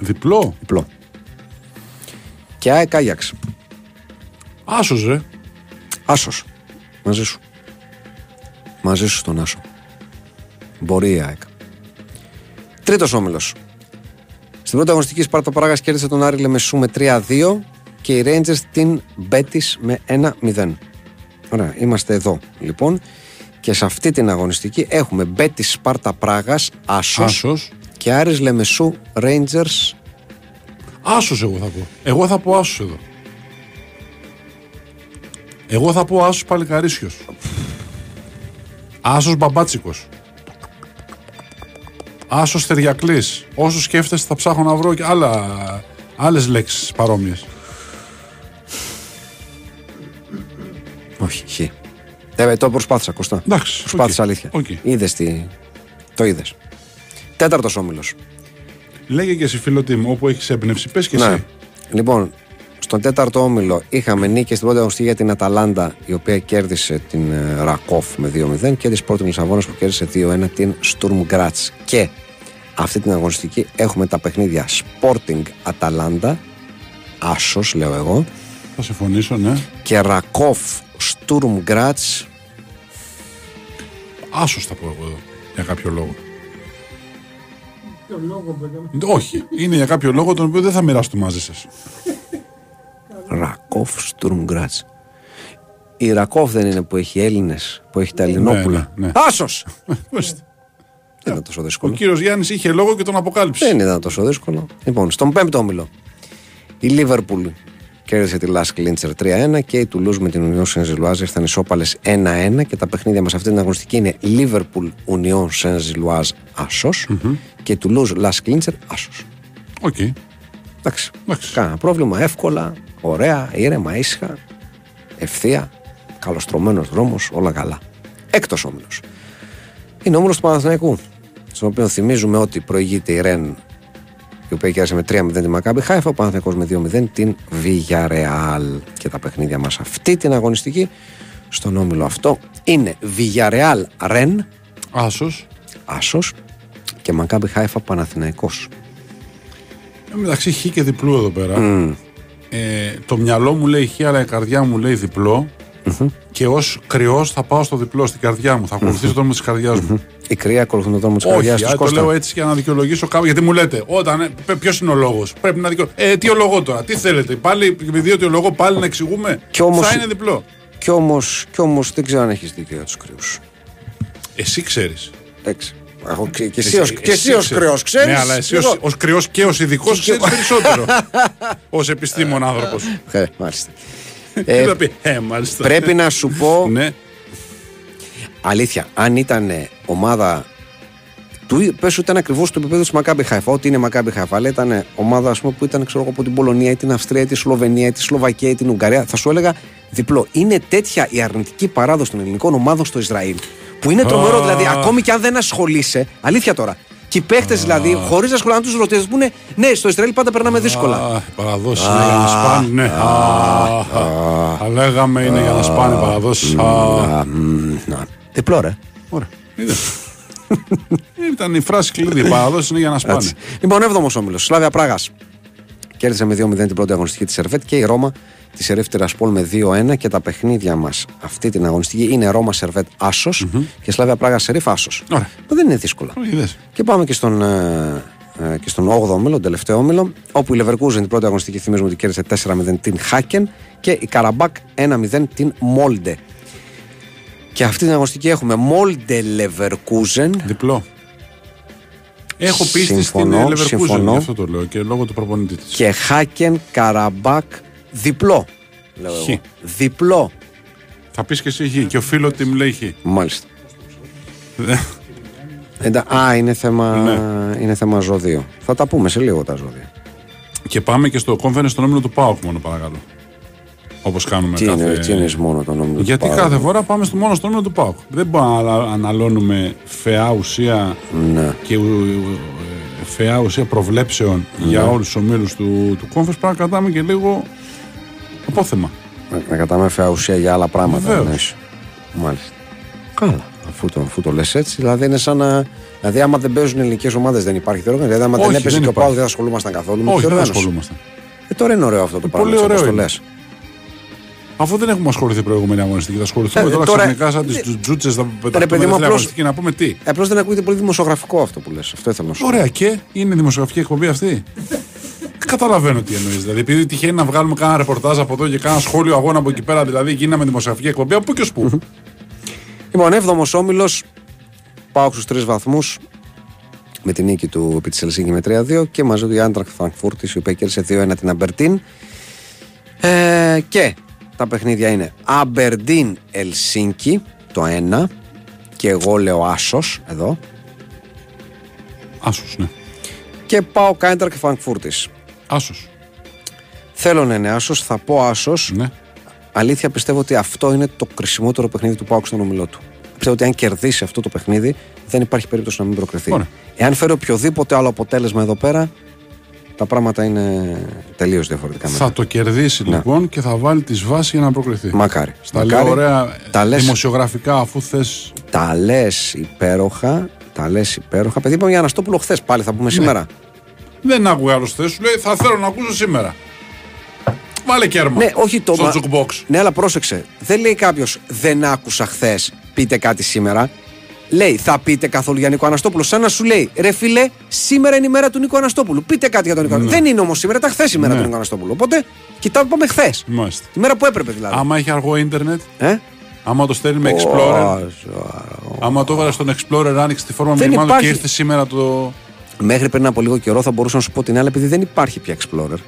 Διπλό. Διπλό. Και ΑΕΚ Άγιαξ. Άσος, ρε. Άσος. Μαζί σου. Μαζί σου στον Άσο. Μπορεί η ΑΕΚ. Τρίτος όμιλος. Στην πρώτη αγωνιστική Σπάρτα Πράγα κέρδισε τον Άρη Λεμεσού με 3-2 και οι Rangers την Μπέτης με 1-0. Ωραία, είμαστε εδώ λοιπόν. Και σε αυτή την αγωνιστική έχουμε Μπέτης Σπάρτα Πράγα, Άσος Άσος. Και Άρης Λεμεσού Rangers. Άσος εγώ θα πω. Εγώ θα πω άσος εδώ. Εγώ θα πω άσος παλικαρίσιος. Άσος μπαμπάτσικος. Άσος θεριακλής. Όσο σκέφτεσαι θα ψάχνω να βρω και άλλα, άλλες λέξεις παρόμοιες. Όχι, χ. Ε, το προσπάθησα, Κωστά. Εντάξει, Προσπάθησα οκ, αλήθεια. οκ. Είδες τι. Το είδες. Τέταρτος όμιλος. Λέγε και εσύ φίλο μου, όπου έχεις έμπνευση, πες και Ναι. εσύ. Λοιπόν, στον τέταρτο όμιλο είχαμε νίκη στην πρώτη αγωνιστική για την Αταλάντα, η οποία κέρδισε την ε, Ρακόφ με 2-0 και της Σπόρτινγκ Λισαβόνας που κέρδισε 2-1 την Στουρμ Γκράτς. Και αυτή την αγωνιστική έχουμε τα παιχνίδια Sporting Αταλάντα, Άσος λέω εγώ, Θα συμφωνήσω, ναι. και Ρακόφ Στουρμ Γκράτς. Άσος θα πω εγώ εδώ, για κάποιο λόγο. Ποιο λόγο, παιδί μου. Όχι, είναι για κάποιο λόγο τον οποίο δεν θα μοιράσω μαζί σας. Ρακόφ Στουρμ Γκράτς. Η Ρακόφ δεν είναι που έχει Έλληνες, που έχει τα Ελληνόπουλα. ναι, ναι. Άσος! Ορίστε. Δεν ήταν τόσο Ο δύσκολο. κύριος Γιάννης είχε λόγο και τον αποκάλυψε. Δεν ήταν τόσο δύσκολο. Λοιπόν, στον πέμπτο όμιλο. Η Λίβερπουλ κέρδισε τη Λάσκ Λίντσερ 3-1 και η Τουλούζ με την Ουνιόν Σενζιλουάζ ήρθαν ισόπαλε 1-1 και τα παιχνίδια μας αυτή την αγωνιστική είναι Λίβερπουλ Ουνιόν Σενζιλουάζ Άσο και η Τουλούζ Λάσκ Λίντσερ Άσος. Οκ. Εντάξει. Εντάξει. Κάνα πρόβλημα. Εύκολα, ωραία, ήρεμα, ήσυχα, ευθεία, καλοστρωμένος δρόμος, όλα καλά. Έκτος όμιλος. Είναι όμιλος του Παναθηναϊκού. Στον οποίο θυμίζουμε ότι προηγείται η Ρεν, η οποία κέρδισε με 3-0 τη Μακάμπη Χάιφα, ο Παναθηναϊκός με 2-0 την Villarreal. Και τα παιχνίδια μας αυτή την αγωνιστική στον όμιλο αυτό είναι Villarreal Ρεν, Άσος. Άσος και Μακάμπη Χάιφα Παναθηναϊκός. Ε, μεταξύ χ και διπλού εδώ πέρα. Ε, το μυαλό μου λέει χ, αλλά η καρδιά μου λέει διπλό. Και ως κρυός θα πάω στο διπλό στην καρδιά μου. Θα ακολουθήσω τον δρόμο της καρδιάς μου. Η κρύα ακολουθούν τον δρόμο της Όχι, καρδιάς α, του το Κώστα. λέω έτσι για να δικαιολογήσω κάπου. Γιατί μου λέτε, όταν. Ποιος είναι ο λόγος; Πρέπει να δικαιολογήσω. Ε, τι ολογώ τώρα, τι θέλετε. Πάλι, επειδή ότι ολογώ πάλι να εξηγούμε. Κι όμως- Θα είναι διπλό. Κι όμως κι όμως, δεν ξέρω αν έχεις δίκιο για τους κρύους. Εσύ ξέρεις. Εντάξει. Έχω- Και και εσύ ως- και εσύ ως ξέρεις. κρυός ξέρεις; Ναι, αλλά εσύ Εγώ- ως, ως κρυός και ως ειδικός ξέρεις περισσότερο. ως επιστήμον άνθρωπος. Ε, Μάλιστα. Τι Ε, θα πει, ε, μάλιστα. Πρέπει να σου πω Ναι, αλήθεια, αν ήταν ομάδα του, πες ότι ήταν ακριβώς του επίπεδου της Μακάμπι Χάιφα. Ό,τι είναι Μακάμπι Χάιφα, αλλά ήταν ομάδα ας πούμε, που ήταν ξέρω, εγώ, από την Πολωνία ή την Αυστρία ή τη Σλοβενία ή τη Σλοβακία ή την Ουγγαρία, θα σου έλεγα διπλό. Είναι τέτοια η αρνητική παράδοση των ελληνικών ομάδων στο Ισραήλ. Που είναι τρομερό, Α. δηλαδή, ακόμη και αν δεν ασχολείσαι, αλήθεια τώρα. Και οι παίχτες δηλαδή, χωρίς να ασχολούνται, να τους ρωτήσεις, πούνε Ναι, στο Ισραήλ πάντα περνάμε δύσκολα. Α, οι παραδόσεις είναι για να σπάνε. Ναι. Α, Θα λέγαμε είναι για να σπάνε οι παραδόσεις. Α, Α, μ, να. Διπλό, ρε. Ωραία. Είδες. Ήταν η φράση κλειδί. Οι παραδόσεις είναι για να σπάνε. Έτσι. Λοιπόν, 7ο όμιλος. Σλάβια Πράγας. Κέρδισε με 2-0 την πρώτη αγωνιστική της Σερβέτ και η Ρώμα της Σερέφ Τυρασπόλ με 2-1 και τα παιχνίδια μας αυτή την αγωνιστική είναι Ρώμα Σερβέτ Άσος και Σλάβια Πράγα Σερίφ Άσος. Ωραία. Δεν είναι δύσκολα. Είδες. Και πάμε και στον, ε, ε, και στον 8ο όμιλο, τον τελευταίο όμιλο, όπου η Leverkusen την πρώτη αγωνιστική θυμίζουμε ότι κέρδισε 4-0 την Χάκεν και η Καραμπάκ 1-0 την Μόλντε. Και αυτή την αγωνιστική έχουμε Μόλντε Leverkusen. Διπλό. Έχω πίστη στην Συμφωνώ, Leverkusen, συμφωνώ. γι' αυτό το λέω και λόγω του προπονητή της. και Χάκεν Καραμπάκ διπλό. Λέω Χ. εγώ. Διπλό. Θα πεις και εσύ χ. Και ο φίλο τι μου λέει χ. Μάλιστα. Εντα... Α, είναι θέμα, Ναι. είναι θέμα ζώδιο. Θα τα πούμε σε λίγο τα ζώδια. Και πάμε και στο conference στον όμιλο του ΠΑΟΚ μόνο παρακαλώ. Όπως κάνουμε Τι, κάθε... είναι, τι είναι μόνο το νόμο. Γιατί κάθε φορά πάμε στο μόνο στον όμιλο του ΠΑΟΚ. Δεν μπορούμε να ανα- αναλώνουμε φαιά ουσία Ναι. και ου- ου- ε, φαιά ουσία προβλέψεων για Ναι. όλους τους ομίλους του, του conference. Πρέπει να κρατάμε και λίγο απόθεμα. Να, να κατάμε φαιά ουσία για άλλα πράγματα. Βεβαίως. εννοείς. Μάλιστα. Καλά. Αφού το, αφού το λες έτσι, δηλαδή είναι σαν να. Δηλαδή, άμα δεν παίζουν ελληνικές ομάδες, δεν υπάρχει διοργάνωση. Δηλαδή, άμα Όχι, δεν έπαιζε δεν και ο υπάρχει. Πάου, δεν θα ασχολούμασταν καθόλου με τη Όχι, δεν διοργάνωση. ασχολούμαστε. Ε, τώρα είναι ωραίο αυτό το πράγμα. πολύ έτσι, όπως ωραίο το είναι. λες. Αφού δεν έχουμε ασχοληθεί προηγούμενη αγωνιστική, θα ασχοληθούμε Ε, τώρα, τώρα- ξαφνικά σαν ε, τι τζούτσες θα παιδί μου, πεταχτούμε την απλώς- αγωνιστική να πούμε τι. Απλώς δεν ακούγεται πολύ δημοσιογραφικό αυτό που λες. Αυτό ήθελα να σου πω. Ωραία, και είναι δημοσιογραφική εκπομπή αυτή; Δεν Καταλαβαίνω τι εννοείς. Δηλαδή, επειδή τυχαίνει να βγάλουμε κάνα ρεπορτάζ από εδώ και κάνα σχόλιο αγώνα από εκεί πέρα, δηλαδή γίναμε δημοσιογραφική εκπομπή, από πού και ως πού; Λοιπόν, 7ο όμιλος. ΠΑΟΚ στους τρεις βαθμούς με την νίκη του επί της Ελσίνκη με 3-2 και μαζί του η Άιντραχτ Φρανκφούρτης, η οποία κέρδισε 2-1 την Αμπερντίν. Ε, και τα παιχνίδια είναι Αμπερντίν Ελσίνκη το 1 και εγώ λέω Άσος εδώ. Άσος, ναι. Και ΠΑΟΚ Άιντραχτ Φρανκφούρτης. Άσος. Θέλω να είναι Άσος, θα πω Άσος. Ναι. Αλήθεια πιστεύω ότι αυτό είναι το κρισιμότερο παιχνίδι του Πάουκ στον ομιλό του. Πιστεύω ότι αν κερδίσει αυτό το παιχνίδι, δεν υπάρχει περίπτωση να μην προκριθεί. Ωραία. Εάν φέρει οποιοδήποτε άλλο αποτέλεσμα εδώ πέρα, τα πράγματα είναι τελείως διαφορετικά. μετά. Θα το κερδίσει Ναι. λοιπόν και θα βάλει τις βάσεις για να προκριθεί. Μακάρι. Στα Μακάρι. λέω ωραία Τα λες- δημοσιογραφικά, αφού θες. Τα λες υπέροχα. Τα λες υπέροχα. Παιδί, είπαμε για Αναστόπουλο χθες πάλι, θα πούμε σήμερα. Δεν άκουγα άλλος θε, σου λέει θα θέλω να ακούσω σήμερα. Βάλε κέρμα. Ναι, όχι το. Στο μα- jukebox. Ναι, αλλά πρόσεξε. Δεν λέει κάποιος Δεν άκουσα χθες, πείτε κάτι σήμερα. Λέει, θα πείτε καθόλου για Νίκο Αναστόπουλο. Σαν να σου λέει, ρε φίλε, σήμερα είναι η μέρα του Νίκο Αναστόπουλου. Πείτε κάτι για τον Νίκο Αναστόπουλο. Δεν είναι όμως σήμερα, ήταν χθες η μέρα Ναι. του Νίκο Αναστόπουλου. Οπότε, κοιτάμε, πάμε χθες. Μάλιστα. Τη μέρα που έπρεπε δηλαδή. Άμα έχει αργό ίντερνετ, Ε; άμα το στέλνει με Explorer, Ω, άμα το έβαλε στον Explorer, άνοιξε τη φόρμα Δεν μηνυμάτων υπάρχει. και ήρθε σήμερα το. Μέχρι πριν από λίγο καιρό θα μπορούσα να σου πω την άλλη, επειδή δεν υπάρχει πια Explorer.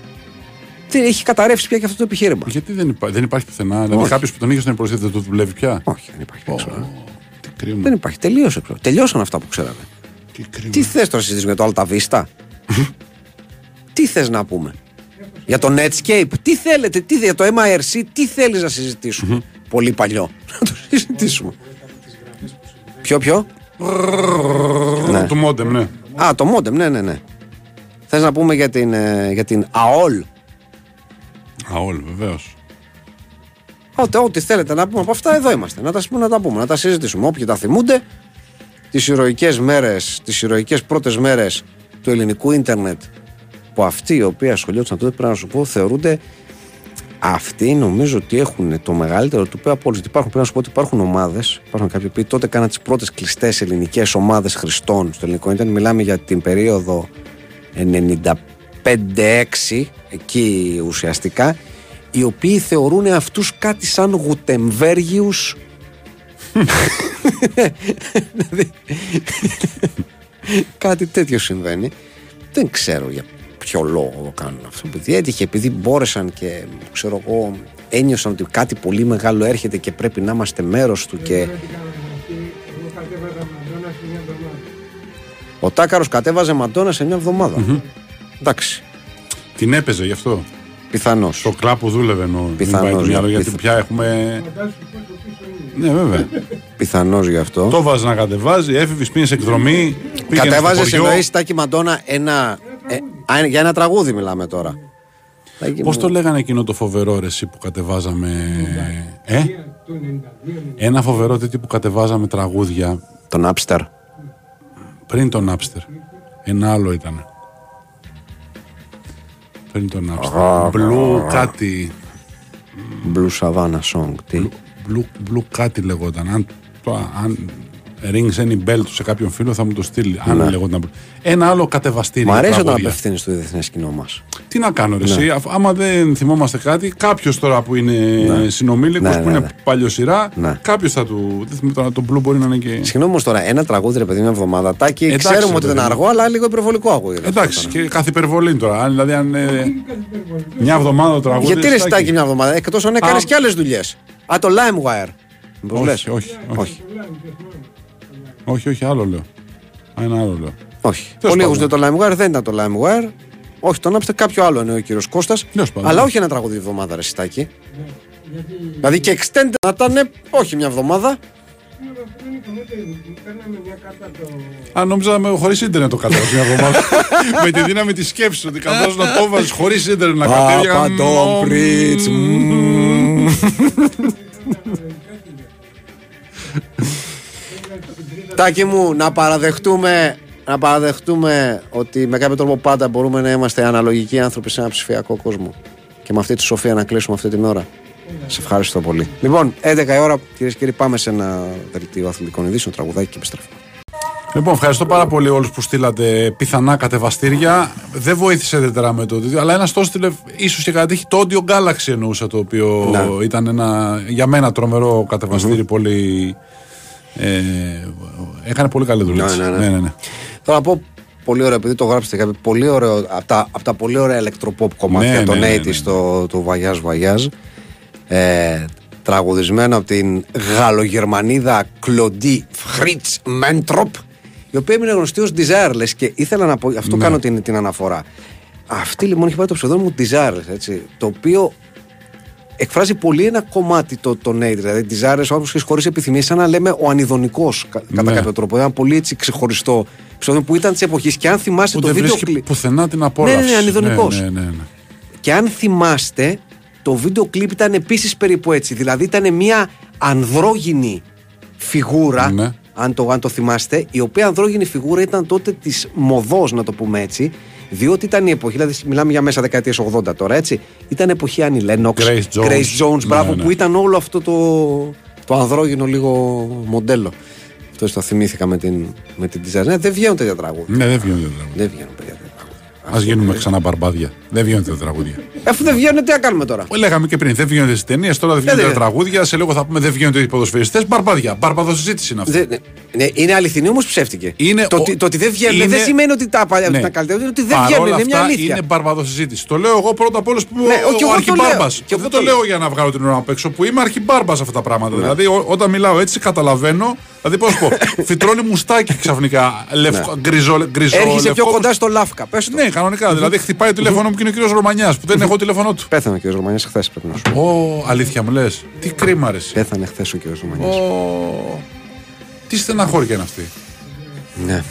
Δεν έχει καταρρεύσει πια και αυτό το επιχείρημα. Γιατί δεν, υπά... δεν υπάρχει πουθενά. Δηλαδή Όχι. κάποιος που τον είχε στον υπολογιστή δεν το δουλεύει πια; Όχι, δεν υπάρχει πια Explorer. Τι κρίμα. Δεν υπάρχει. Τελείωσε. Explorer. Τελειώσαν αυτά που ξέραμε. Τι κρίμα. Τι θες τώρα συζητήσουμε για το Alta Vista; τι θες να πούμε; Για το Netscape; Τι θέλετε. Τι, για το MIRC. Τι θέλεις να συζητήσουμε; Πολύ παλιό. Να το συζητήσουμε. Ποιο, ποιο; ναι. Το modem, ναι. Α, το modem. Ναι, ναι, ναι. Θες να πούμε για την, ε, για την AOL. Α, όλοι, βεβαίως. Ό,τι, ό,τι θέλετε να πούμε από αυτά, εδώ είμαστε. Να τα, πούμε, να τα πούμε, να τα συζητήσουμε. Όποιοι τα θυμούνται, τις ηρωικές μέρες, τις ηρωικές πρώτες μέρες του ελληνικού ίντερνετ, που αυτοί οι οποίοι ασχολιόντουσαν τότε, πρέπει να σου πω, θεωρούνται. Αυτοί νομίζω ότι έχουν το μεγαλύτερο του πέρα από όλους. Υπάρχουν, πρέπει να σου πω ότι υπάρχουν ομάδες. Υπάρχουν κάποιοι που τότε κάναν τις πρώτες κλειστές ελληνικές ομάδες χρηστών στο ελληνικό ίντερνετ. Μιλάμε για την περίοδο 95-6, εκεί ουσιαστικά, οι οποίοι θεωρούν αυτούς κάτι σαν γουτεμβέργιους Δηλαδή, Κάτι τέτοιο συμβαίνει. Δεν ξέρω για ποιο λόγο το κάνουν αυτό. Επειδή έτυχε, επειδή μπόρεσαν και ξέρω εγώ, ένιωσαν ότι κάτι πολύ μεγάλο έρχεται και πρέπει να είμαστε μέρος του. Και Δεν τι κάνανε αυτοί. Εγώ κατέβαζα Μαντώνα σε μια εβδομάδα. ο Τάκαρος κατέβαζε Μαντόνα σε μια εβδομάδα. Εντάξει. Την έπαιζε γι' αυτό. Πιθανώς. Στο κλαπ που δούλευε εννοώ. Μην Πιθανώς, πάει το ναι. μυαλό, γιατί Πιθ- πια έχουμε. Φαντάσου πόσο πίσω είναι. Ναι, βέβαια. Πιθανώς γι' αυτό. το βάζει να κατεβάζει, έφηβε, πήγε σε εκδρομή. πήγαινε Κατέβαζες στο χωριό. εννοείς Τάκη Μαντόνα ένα. ε, α, για ένα τραγούδι μιλάμε τώρα. Τάκη Πώς μου, το λέγανε εκείνο το φοβερό ρε, εσύ που κατεβάζαμε. Ε; Το 92 Ένα φοβερό τέτοιο που κατεβάζαμε τραγούδια Τον Άπστερ. πριν τον Napster. Ένα άλλο ήταν. Δεν τον άκουσα. Blue κάτι. Blue Savannah κάτι λεγόταν. Αν, αν rings any bell του σε κάποιον φίλο θα μου το στείλει. Αν λεγόταν. Blue. Ένα άλλο κατεβαστήριο. Μ' αρέσει όταν τραγούδια. απευθύνεις στο διεθνές κοινό μας. Τι να κάνω, ρε, εσύ, αφ- άμα δεν θυμόμαστε κάτι, κάποιος τώρα που είναι ναι. συνομήλικος, Ναι, που ναι, είναι ναι. παλιοσυρά, Ναι. κάποιος θα του. Δεν θυμάμαι τώρα, το blue μπορεί να είναι και. Συγγνώμη όμως τώρα, ένα τραγούδι ρε παιδί μια εβδομάδα. Τάκη, Εντάξει, ξέρουμε ρε ότι ήταν παιδί μου. αργό, αλλά λίγο υπερβολικό ακούγεται. αυτό Εντάξει, τώρα. και κάθε υπερβολή τώρα. Αν, δηλαδή, αν. ε, μια εβδομάδα το τραγούδι. Γιατί ρε Στάκη. Τάκη μια εβδομάδα, εκτός αν έκανες Α. και άλλες δουλειές. Α, το LimeWire. Μήπως λες; Όχι, όχι, όχι, όχι. όχι, όχι, άλλο λέω. Α, Ένα άλλο λέω. όχι. Τέλος Πολλοί πάντων. έχουν το LimeWire, δεν ήταν το LimeWire. Όχι, τον άψτε κάποιο άλλο είναι ο κύριος Κώστας. Τέλος πάντων. Αλλά όχι ένα τραγούδι εβδομάδα, ρε Σιτάκη. Δηλαδή και extended να ήταν, όχι μια εβδομάδα. Παίρναμε μια κάρτα το. Αν νόμιζα με χωρίς ίντερνετ το κατέβασε μια εβδομάδα. με τη δύναμη της σκέψης ότι καθώ να το βάζει χωρίς ίντερνετ να κατέβει. Παπαντόμπριτς, Τάκη μου, να παραδεχτούμε, να παραδεχτούμε ότι με κάποιο τρόπο πάντα μπορούμε να είμαστε αναλογικοί άνθρωποι σε ένα ψηφιακό κόσμο. Και με αυτή τη σοφία να κλείσουμε αυτή την ώρα. Σε ευχαριστώ πολύ. Λοιπόν, 11 η ώρα, κυρίες και κύριοι, πάμε σε ένα δελτίο αθλητικών ειδήσεων, τραγουδάκι και επιστρέφουμε. Λοιπόν, ευχαριστώ πάρα πολύ όλους που στείλατε πιθανά κατεβαστήρια. Δεν βοήθησε ιδιαίτερα με το ότι. Αλλά ένας το έστειλε, ίσως και κατήχει το Audio Galaxy εννοούσα, το οποίο Ναι. ήταν ένα για μένα τρομερό κατεβαστήρι. Πολύ. Ε, έκανε πολύ καλή δουλειά. Ναι, της. ναι, ναι. ναι, ναι, ναι. Θέλω να πω πολύ ωραίο, επειδή το γράψετε κάποιο πολύ ωραίο, από τα, απ' τα πολύ ωραία ηλεκτροποπ κομμάτια Ναι, των ναι, ναι, 80's ναι. το, το Voyage Voyage. Ε, τραγουδισμένο από την Γαλλογερμανίδα Κλοντί Φρίτς Μέντροπ η οποία έμεινε γνωστή ως Desireless και ήθελα να πω, αυτό Ναι. κάνω την, την αναφορά αυτή λοιπόν έχει πάει το ψευδόνιμο Desireless έτσι, το οποίο εκφράζει πολύ ένα κομμάτι το, το Nate. Δηλαδή, Desireless, όπω και χωρίς επιθυμία, σαν να λέμε ο ανιδονικό κατά Ναι. κάποιο τρόπο. Ένα πολύ έτσι ξεχωριστό ψευδόνιμο που ήταν της εποχής. Και αν θυμάστε Που το δεν βίντεο βρίσκει κλιπ. πουθενά την απόλαυση. Ναι, ναι, ανιδονικός. Ναι, ναι, ναι, ναι. Και αν θυμάστε, το βίντεο κλιπ ήταν επίσης περίπου έτσι. Δηλαδή ήταν μια ανδρόγυνη φιγούρα. Ναι. Αν το, αν το θυμάστε, η οποία ανδρόγυνη φιγούρα ήταν τότε της μοδός, να το πούμε έτσι, διότι ήταν η εποχή, δηλαδή μιλάμε για μέσα δεκαετίε 80 τώρα, έτσι. Ήταν εποχή Άννη Λένοξ, Grace Jones. Grace Jones, μπράβο, Ναι, ναι. που ήταν όλο αυτό το, το ανδρόγυνο λίγο μοντέλο. Αυτό το θυμήθηκα με την, με την design. Ναι, δεν βγαίνουν τέτοια τραγούδια. Ναι, δεν βγαίνουν τα τραγούδια. Δεν βγαίνουν παιδιά, τέτοια τραγούδια. Α γίνουμε ξανά μπαρμπάδια. Δεν βγαίνουν τα τραγούδια. Αφού δεν βγαίνουν, τι να κάνουμε τώρα; Λέγαμε και πριν, δεν βγαίνονται στις ταινίες, τώρα δεν βγαίνονται δεν τα τραγούδια. Σε λίγο θα πούμε δεν βγαίνονται οι ποδοσφαιριστές. Μπαρμπάδια. Μπαρμπαδο συζήτηση είναι αυτή. Δεν- ναι, ναι, είναι αληθινή όμως ψεύτηκε. Είναι το, ο- ότι, το ότι δεν βγαίνουν είναι- δεν σημαίνει ότι τα παλιά Ναι. ήταν καλύτερα. Είναι ότι δεν Παρόλα βγαίνουν. Είναι μια αυτά, αλήθεια. Είναι μπαρμπαδο συζήτηση. Το λέω εγώ πρώτα απ' όλους που είμαι Ναι, ο, και εγώ ο το λέω. αρχιμπάρμπας. Και εγώ Δεν το το λέω. λέω για να βγάλω την ώρα απ' έξω που είμαι αρχιμπάρμπας αυτά τα πράγματα. Ναι. Δηλαδή, ό- όταν μιλάω έτσι, καταλαβαίνω. Δηλαδή, πώς πω, φυτρώνει μουστάκι ξαφνικά. Λευκό, γκριζό, γκριζό. Ναι. Έρχεσαι πιο λευκό. κοντά στο Λάφκα. Πες το. Ναι, κανονικά. Δηλαδή, χτυπάει το τηλέφωνο μου και είναι ο κύριος Ρωμανιάς που δεν έχω τηλέφωνο του. Πέθανε ο κ. Ρωμανιάς χθες πρέπει να σου. πω. Ω, αλήθεια μου λες. Τι κρίμα ρε. εσύ. Πέθανε χθες ο κ. Ρωμανιάς. Ω, Τι στεναχώρια είναι αυτή. Ναι.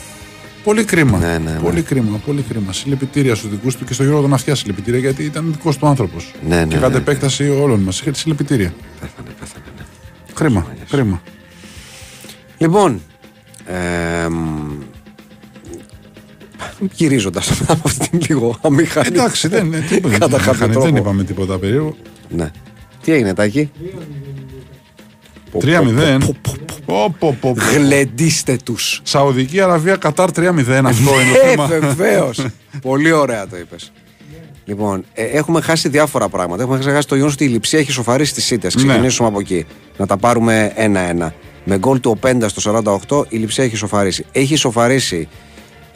Πολύ κρίμα. Ναι, ναι, ναι. Πολύ κρίμα, πολύ κρίμα. Συλληπιτήρια στους δικούς του και στο Γιώργο τον Αυτιά συλληπιτήρια γιατί ήταν δικός του άνθρωπος. Ναι, ναι, και ναι, κατ' ναι. επέκταση όλων μας. Είχε συλληπιτήρια. Πέθανε, πέθανε. ναι. Κρίμα, κρίμα. Λοιπόν. Γυρίζοντας από αυτή την λίγο αμήχανη. Εντάξει, δεν, είναι τίποτα, Κατά δεν, κάποιο είχαν- δεν τρόπο. είπαμε τίποτα περίεργο. Ναι. Τι έγινε, Τάκη; 3-0. Πω, πω, πω, πω. Γλεντήστε τους. Σαουδική Αραβία Κατάρ 3-0. Αυτό είναι το Ε, θέμα. βεβαίως. Πολύ ωραία το είπες. Λοιπόν, ε, έχουμε χάσει διάφορα πράγματα. Έχουμε χάσει το γεγονός ότι η λειψία έχει σοφαρίσει τις ήττε. Ναι. Ξεκινήσουμε από εκεί. Να τα πάρουμε ένα-ένα. με γκολ του Οπέντα στο 48 η Λιψία έχει σοφαρίσει. Έχει σοφαρίσει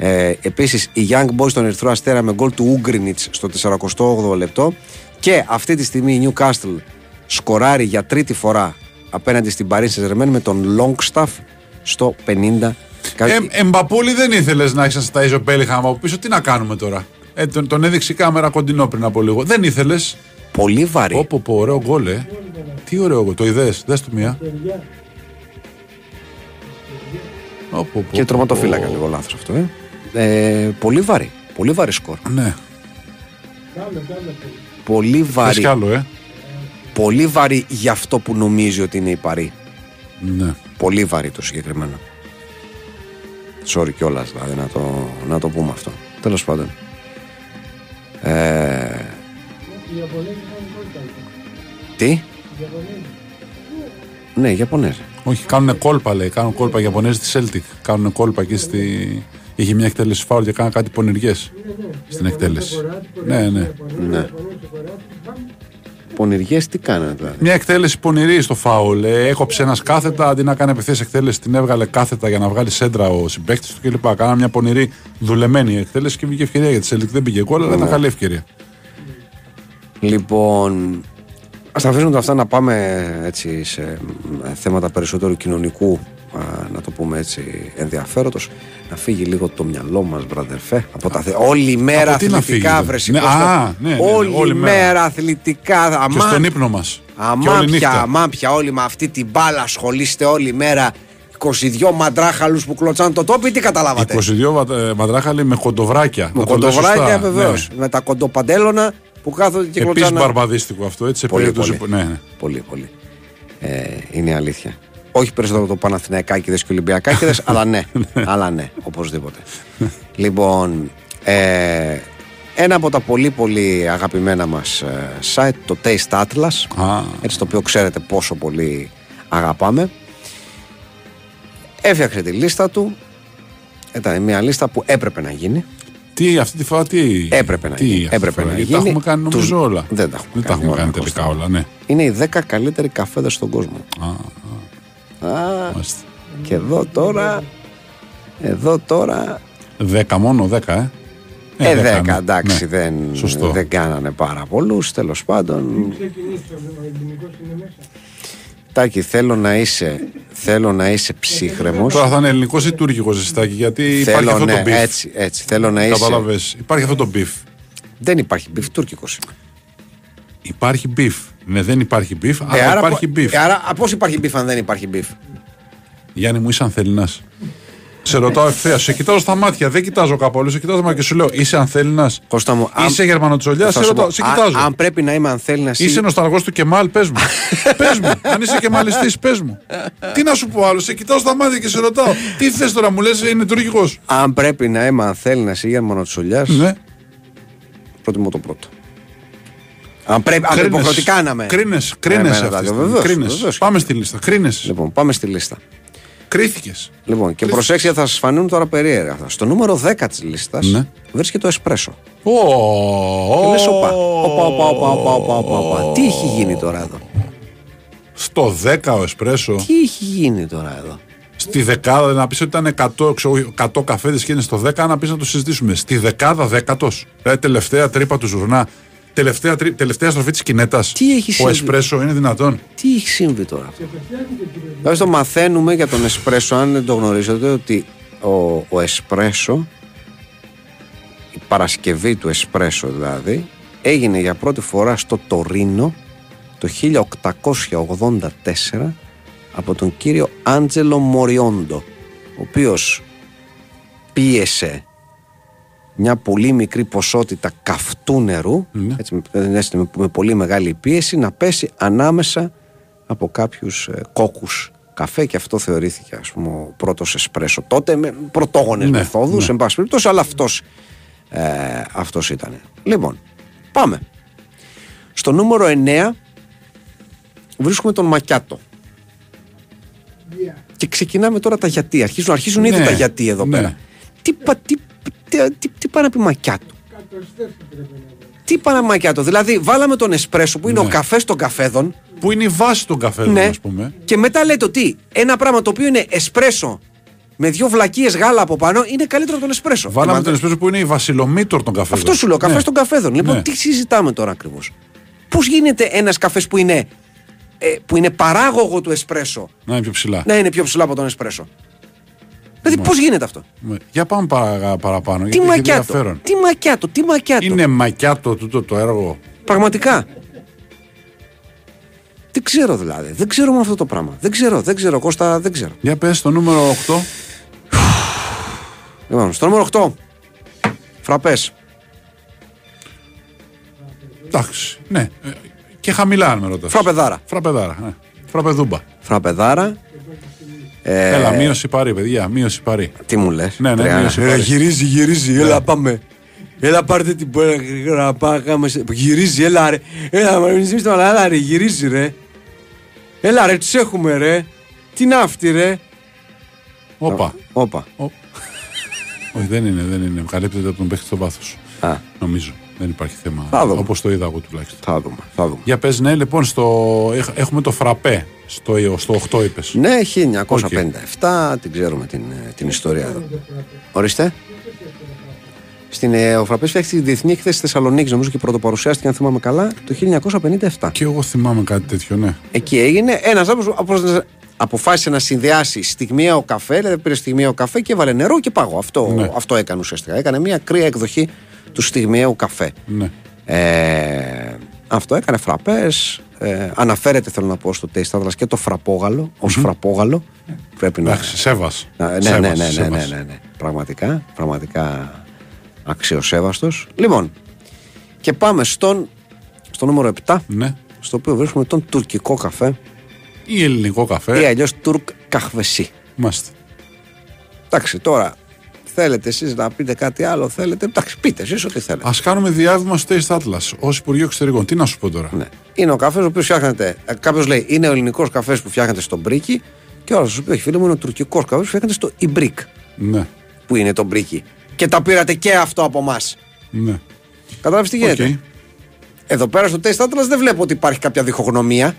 ε, επίσης η Young Boys στον Ερυθρό Αστέρα με γκολ του Ούγκρινιτς στο 48 λεπτό. Και αυτή τη στιγμή η Newcastle σκοράρει για τρίτη φορά απέναντι στην Paris Saint-Germain με τον Longstaff στο 50. Ε, εμπαπούλη δεν ήθελες να έχεις ένα Σταΐζο Μπέλιχαμ από πίσω. Τι να κάνουμε τώρα; Ε, τον, τον έδειξε η κάμερα κοντινό πριν από λίγο. Δεν ήθελες; Πολύ βαρύ. Πω, πω, πω, ωραίο γκολ, ε. Τι ωραίο γκολ. Το είδες, δες το μία. Πω, πω, πω, Και πω, τροματοφύλακα πω. λίγο λάθος αυτό. Ε. Ε, πολύ βαρύ. Πολύ βαρύ σκορ. Ναι, Πολύ θες βαρύ. κι άλλο, ε. Πολύ βαρύ για αυτό που νομίζει ότι είναι η Παρή. Ναι. Πολύ βαρύ το συγκεκριμένο. Sorry κιόλας δηλαδή να το, να το πούμε αυτό. Τέλος πάντων. Ε, τι; Ναι, Ιαπωνέζοι. Όχι, κάνουν κόλπα λέει. Κάνουν κόλπα οι Ιαπωνέζοι τη Celtic. Κάνουν κόλπα εκεί στη. Είχε μια εκτέλεση φάουλ και κάναν κάτι πονηριές στην εκτέλεση. Ναι, ναι. Ναι. Πονηριές τι κάνανε δηλαδή; Μια εκτέλεση πονηρή στο φάουλ. Ε, έκοψε ένας κάθετα αντί να κάνει απευθείας εκτέλεση, την έβγαλε κάθετα για να βγάλει σέντρα ο συμπέκτη του κλπ. Κάνανε μια πονηρή δουλεμένη εκτέλεση και βγήκε ευκαιρία για τη Celtic. Δεν πήγε γκολ, αλλά ήταν καλή ευκαιρία. Λοιπόν, ας τα αφήσουμε αυτά να πάμε έτσι σε μ, θέματα περισσότερου κοινωνικού α, να το πούμε έτσι ενδιαφέροντος να φύγει λίγο το μυαλό μας βραδερφέ από τα θε... όλη μέρα Από τι να αθλητικά φύγει, βρε ναι, Κώστα. α, ναι, ναι, ναι, όλη, όλη μέρα. μέρα. αθλητικά Και αμά, στον ύπνο μας. αμά πια, αμά πια όλοι με αυτή την μπάλα ασχολείστε όλη μέρα 22 μαντράχαλους που κλωτσάνε το τόπι τι καταλάβατε; 22 βα- ε, μαντράχαλοι με κοντοβράκια. με Να το λέω κοντοβράκια σωστά, βεβαίως. ναι. Με τα κοντοπαντέλωνα που κάθονται και Επίσης κλωτσάνε. μπαρμπαδίστικο αυτό, έτσι σε Πολύ, περίπτωση πολύ. που. Ναι, ναι. Πολύ, πολύ. Ε, είναι η αλήθεια. Όχι περισσότερο το Παναθηναϊκάκηδες και Ολυμπιακάκηδες, αλλά ναι. αλλά ναι, οπωσδήποτε. λοιπόν, ε, ένα από τα πολύ πολύ αγαπημένα μας ε, site, το Taste Atlas, Α. έτσι το οποίο ξέρετε πόσο πολύ αγαπάμε, έφτιαξε τη λίστα του. Ήταν μια λίστα που έπρεπε να γίνει. Τι αυτή τη φορά τι; Έπρεπε να τι γίνει. αυτή τη Έπρεπε φορά, να γιατί γίνει. Τα έχουμε κάνει νομίζω Τους- όλα. Δεν τα έχουμε Δεν τα κάνει έχουμε όλα, κάνει Κώστα. τελικά όλα, ναι. Είναι οι 10 καλύτεροι καφέδες στον κόσμο. Α, Α, μάλιστα. Και εδώ τώρα. Εδώ τώρα. Δέκα μόνο, δέκα, ε; Ε, δέκα, δέκα, ναι. εντάξει, Ναι. δεν, Σωστό. δεν κάνανε πάρα πολλούς. Τέλος πάντων. Ξεκινήσεις ο ελληνικός είναι μέσα. Τάκη, θέλω να είσαι, θέλω να είσαι ψύχραιμος. Τώρα θα είναι ελληνικός ή τουρκικό ζεστάκι, γιατί υπάρχει Θέλω, αυτό ναι, το beef. έτσι, έτσι. Θέλω να είσαι. Κατάλαβες. Υπάρχει αυτό το beef. Δεν υπάρχει beef τουρκικός. Υπάρχει μπιφ. Ναι, δεν υπάρχει μπιφ, Ε, αλλά υπάρχει μπιφ. Ε, άρα, πώς υπάρχει μπιφ αν δεν υπάρχει μπιφ. Γιάννη μου, είσαι ανθέλληνας. Σε ρωτάω ευθεία, σε κοιτάζω στα μάτια, δεν κοιτάζω κάπου αλλού, σε κοιτάζω στα μάτια και σου λέω, είσαι ανθέλληνας. Κώστα μου, αν- Είσαι Γερμανοτσολιάς, θα σε σου ρωτάω, πω, σε αν- κοιτάζω. Αν πρέπει να είμαι αν θέλει να Είσαι νοσταλγός του Κεμάλ, πες μου. πες μου, αν είσαι Κεμαλιστής, πες μου. Τι να σου πω άλλο, σε κοιτάω στα μάτια και σε ρωτάω. Τι θες τώρα, μου λες, είναι τουρκικό. Αν πρέπει να είμαι αν θέλει να είσαι γερμανοτσολιάς, Ναι. προτιμώ το πρώτο. Αν πρέπει κρίνες, υποχρεωτικά να Κρίνε, Κρίνε, κρίνε. Πάμε στη λίστα. Κρίνες. Λοιπόν, πάμε στη λίστα. Κρίθηκες. Λοιπόν, και προσέξτε, θα σας φανούν τώρα περίεργα αυτά. Στο νούμερο 10 της λίστας ναι. βρίσκεται το εσπρέσο. Ο, και λες, οπα. Οπα, οπα, οπα, οπα, οπα, οπα, οπα. Τι έχει γίνει τώρα εδώ; Στο 10 ο εσπρέσο. Τι έχει γίνει τώρα εδώ; Στη δεκάδα να πεις ότι ήταν 100, 100 καφέδες και είναι στο 10, να πεις να το συζητήσουμε. Στη δεκάδα δέκατος. Δηλαδή τελευταία τρύπα του ζουρνά Τελευταία, τρί- τελευταία στροφή της κινέτας. Τι έχεις Ο συμβεί; Εσπρέσο είναι δυνατόν. Τι έχει συμβεί τώρα; Αυτό. Δηλαδή το μαθαίνουμε για τον εσπρέσο, αν δεν το γνωρίζετε, ότι ο, ο εσπρέσο, η παρασκευή του εσπρέσο δηλαδή, έγινε για πρώτη φορά στο Τωρίνο το 1884 από τον κύριο Άντζελο Μοριόντο, ο οποίος πίεσε μια πολύ μικρή ποσότητα καυτού νερού, Ναι. έτσι, με, με, με πολύ μεγάλη πίεση, να πέσει ανάμεσα από κάποιους ε, κόκκους καφέ και αυτό θεωρήθηκε ας πούμε ο πρώτος εσπρέσο τότε με πρωτόγονες Ναι, μεθόδους ναι. εν πάση περιπτώσει αλλά αυτός, ε, αυτός ήταν λοιπόν πάμε στο νούμερο 9 βρίσκουμε τον Μακιάτο Γεια. και ξεκινάμε τώρα τα γιατί. Αρχίζουν, αρχίζουν ήδη Ναι, τα γιατί εδώ ναι. πέρα. Τι, πα- τι, τι, τι, τι πάει να πει μακιάτο. Κατοστές πρέπει να δω. Τι παναμακιάτο. Δηλαδή, βάλαμε τον εσπρέσο που είναι Ναι. ο καφές των καφέδων. Που είναι η βάση των καφέδων, Ναι. ας πούμε. Και μετά λέτε ότι ένα πράγμα το οποίο είναι εσπρέσο με δύο βλακίες γάλα από πάνω είναι καλύτερο από τον εσπρέσο. Βάλαμε Είμαστε- τον εσπρέσο που είναι η βασιλομήτωρ των καφέδων. Αυτό σου λέω, καφές Ναι. των καφέδων. Λοιπόν, Ναι. τι συζητάμε τώρα ακριβώς; Πώς γίνεται ένας καφές που είναι, ε, που είναι παράγωγο του εσπρέσο Να είναι πιο ψηλά. να είναι πιο ψηλά από τον εσπρέσο; Δηλαδή, πώς γίνεται αυτό; Ναι. Για πάμε παρα- παραπάνω. Τι γιατί έχει μακιάτο, ενδιαφέρον. τι μακιάτο, τι μακιάτο. Είναι μακιάτο τούτο το έργο. Πραγματικά. Δεν ξέρω δηλαδή. Δεν ξέρω με αυτό το πράγμα. Δεν ξέρω, δεν ξέρω, Κώστα, δεν ξέρω. Για πες το νούμερο 8. Λοιπόν, στο νούμερο 8. Φραπές. Εντάξει. Ναι. Ε, Και χαμηλά αν με ρωτάς. Φραπεδάρα. Φραπεδάρα. Ναι. Φραπεδούμπα. Φραπεδάρα. Ε, Έλα, μείωση παρή, παιδιά. Μείωση παρή. Τι μου λες. Ναι, ναι, μείωση πάρει. γυρίζει, γυρίζει. Έλα, πάμε. Έλα, πάρτε την πόρτα γρήγορα. Πάμε. σε- Γυρίζει, έλα, ρε. Έλα, μα μην ζήσει το αλλά, έλα, ρε. Γυρίζει, ρε. Έλα, ρε, τους έχουμε, ρε. Τι είναι αυτή, ρε. Όπα. Όπα. Όχι, δεν είναι, δεν είναι. Καλύπτεται από τον παίχτη στο βάθος. Α, Νομίζω. Δεν υπάρχει θέμα. Θα δούμε. Όπως το είδα εγώ τουλάχιστον. θα δούμε, θα δούμε. Για πες ναι, λοιπόν, στο... έχ- έχουμε το φραπέ στο, στο 8 είπες. Ναι, 1957, την ξέρουμε την, ε, την ιστορία εδώ. Ορίστε. Στην ε, ο Φραπές φτιάχτηκε τη Διεθνή Έκθεση Θεσσαλονίκης, νομίζω και πρωτοπαρουσιάστηκε, αν θυμάμαι καλά, το 1957. Και εγώ θυμάμαι κάτι τέτοιο, ναι. Εκεί έγινε ένας άνθρωπος αποφάσισε να συνδυάσει στιγμιαίο καφέ, δηλαδή πήρε στιγμιαίο καφέ και έβαλε νερό και πάγο. Αυτό, Ναι. αυτό έκανε ουσιαστικά. Έκανε μια κρύα εκδοχή του στιγμιαίου καφέ. ναι. Ε, αυτό έκανε φραπές. Ε, αναφέρεται, θέλω να πω, στο Taste Atlas και το φραπόγαλο ως φραπόγαλο. Πρέπει να. Εντάξει, σέβας. να- ναι, Σέβας, ναι, ναι, ναι, ναι, σέβας. ναι, ναι. Πραγματικά, πραγματικά αξιοσέβαστος. Λοιπόν, και πάμε στον, στο νούμερο 7, Ναι. στο οποίο βρίσκουμε τον τουρκικό καφέ Ή ελληνικό καφέ. ή αλλιώς Türk kahvesi. Μάλιστα. Εντάξει, τώρα θέλετε εσείς να πείτε κάτι άλλο, θέλετε. Εντάξει, πείτε εσείς ό,τι θέλετε. Ας κάνουμε διάβημα στο Taste Atlas ως Υπουργείο Εξωτερικών. Τι να σου πω τώρα; Ναι. Είναι ο καφές ο οποίος φτιάχνεται. Κάποιος λέει είναι ο ελληνικός καφές που φτιάχνεται στο μπρίκι, και ο άλλος σου πει: Όχι, φίλε μου, είναι ο τουρκικός καφές που φτιάχνεται στο ibrik, Ναι. που είναι το μπρίκι. Και τα πήρατε και αυτό από εμάς. ναι. Κατάλαβες τι γίνεται; Οκ. Εδώ πέρα στο Taste Atlas δεν βλέπω ότι υπάρχει κάποια διχογνωμία.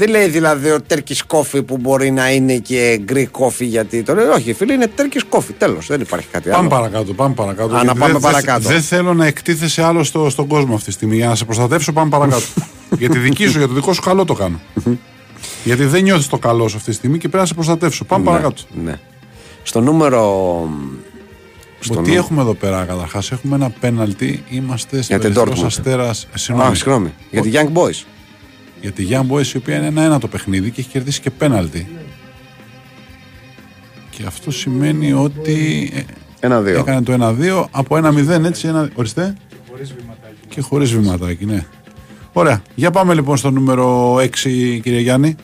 Δεν λέει δηλαδή ο Turkish coffee που μπορεί να είναι και Greek coffee γιατί το λέει. Όχι, φίλε, είναι Turkish coffee. Τέλος, δεν υπάρχει κάτι Πάμε άλλο. παρακάτω, πάμε παρακάτω. Α, να γιατί πάμε δεν- παρακάτω. Δεν θέλω να εκτίθεσαι άλλο στο, στον κόσμο αυτή τη στιγμή. Για να σε προστατεύσω, πάμε παρακάτω. για τη δική σου, για το δικό σου καλό το κάνω. γιατί δεν νιώθεις το καλό σου αυτή τη στιγμή και πρέπει να σε προστατεύσω. Πάμε παρακάτω. Ναι. Στο νούμερο. Στο Τι νου- έχουμε εδώ πέρα καταρχάς, έχουμε ένα πέναλτι. Είμαστε στο Για την Ερυθρός Dortmund. Αστέρας- ε, Α, Συγγνώμη. συγγνώμη. Για τη Young Boys. Για τη Young Boys η οποία είναι ένα-ένα το παιχνίδι και έχει κερδίσει και πέναλτι. Και αυτό σημαίνει ότι ε, Ένα-δύο. έκανε το 1-2 από 1-0 έτσι. Ένα... Ορίστε. Και χωρίς βηματάκι, ναι. Ωραία. Για πάμε λοιπόν στο νούμερο 6, κύριε Γιάννη.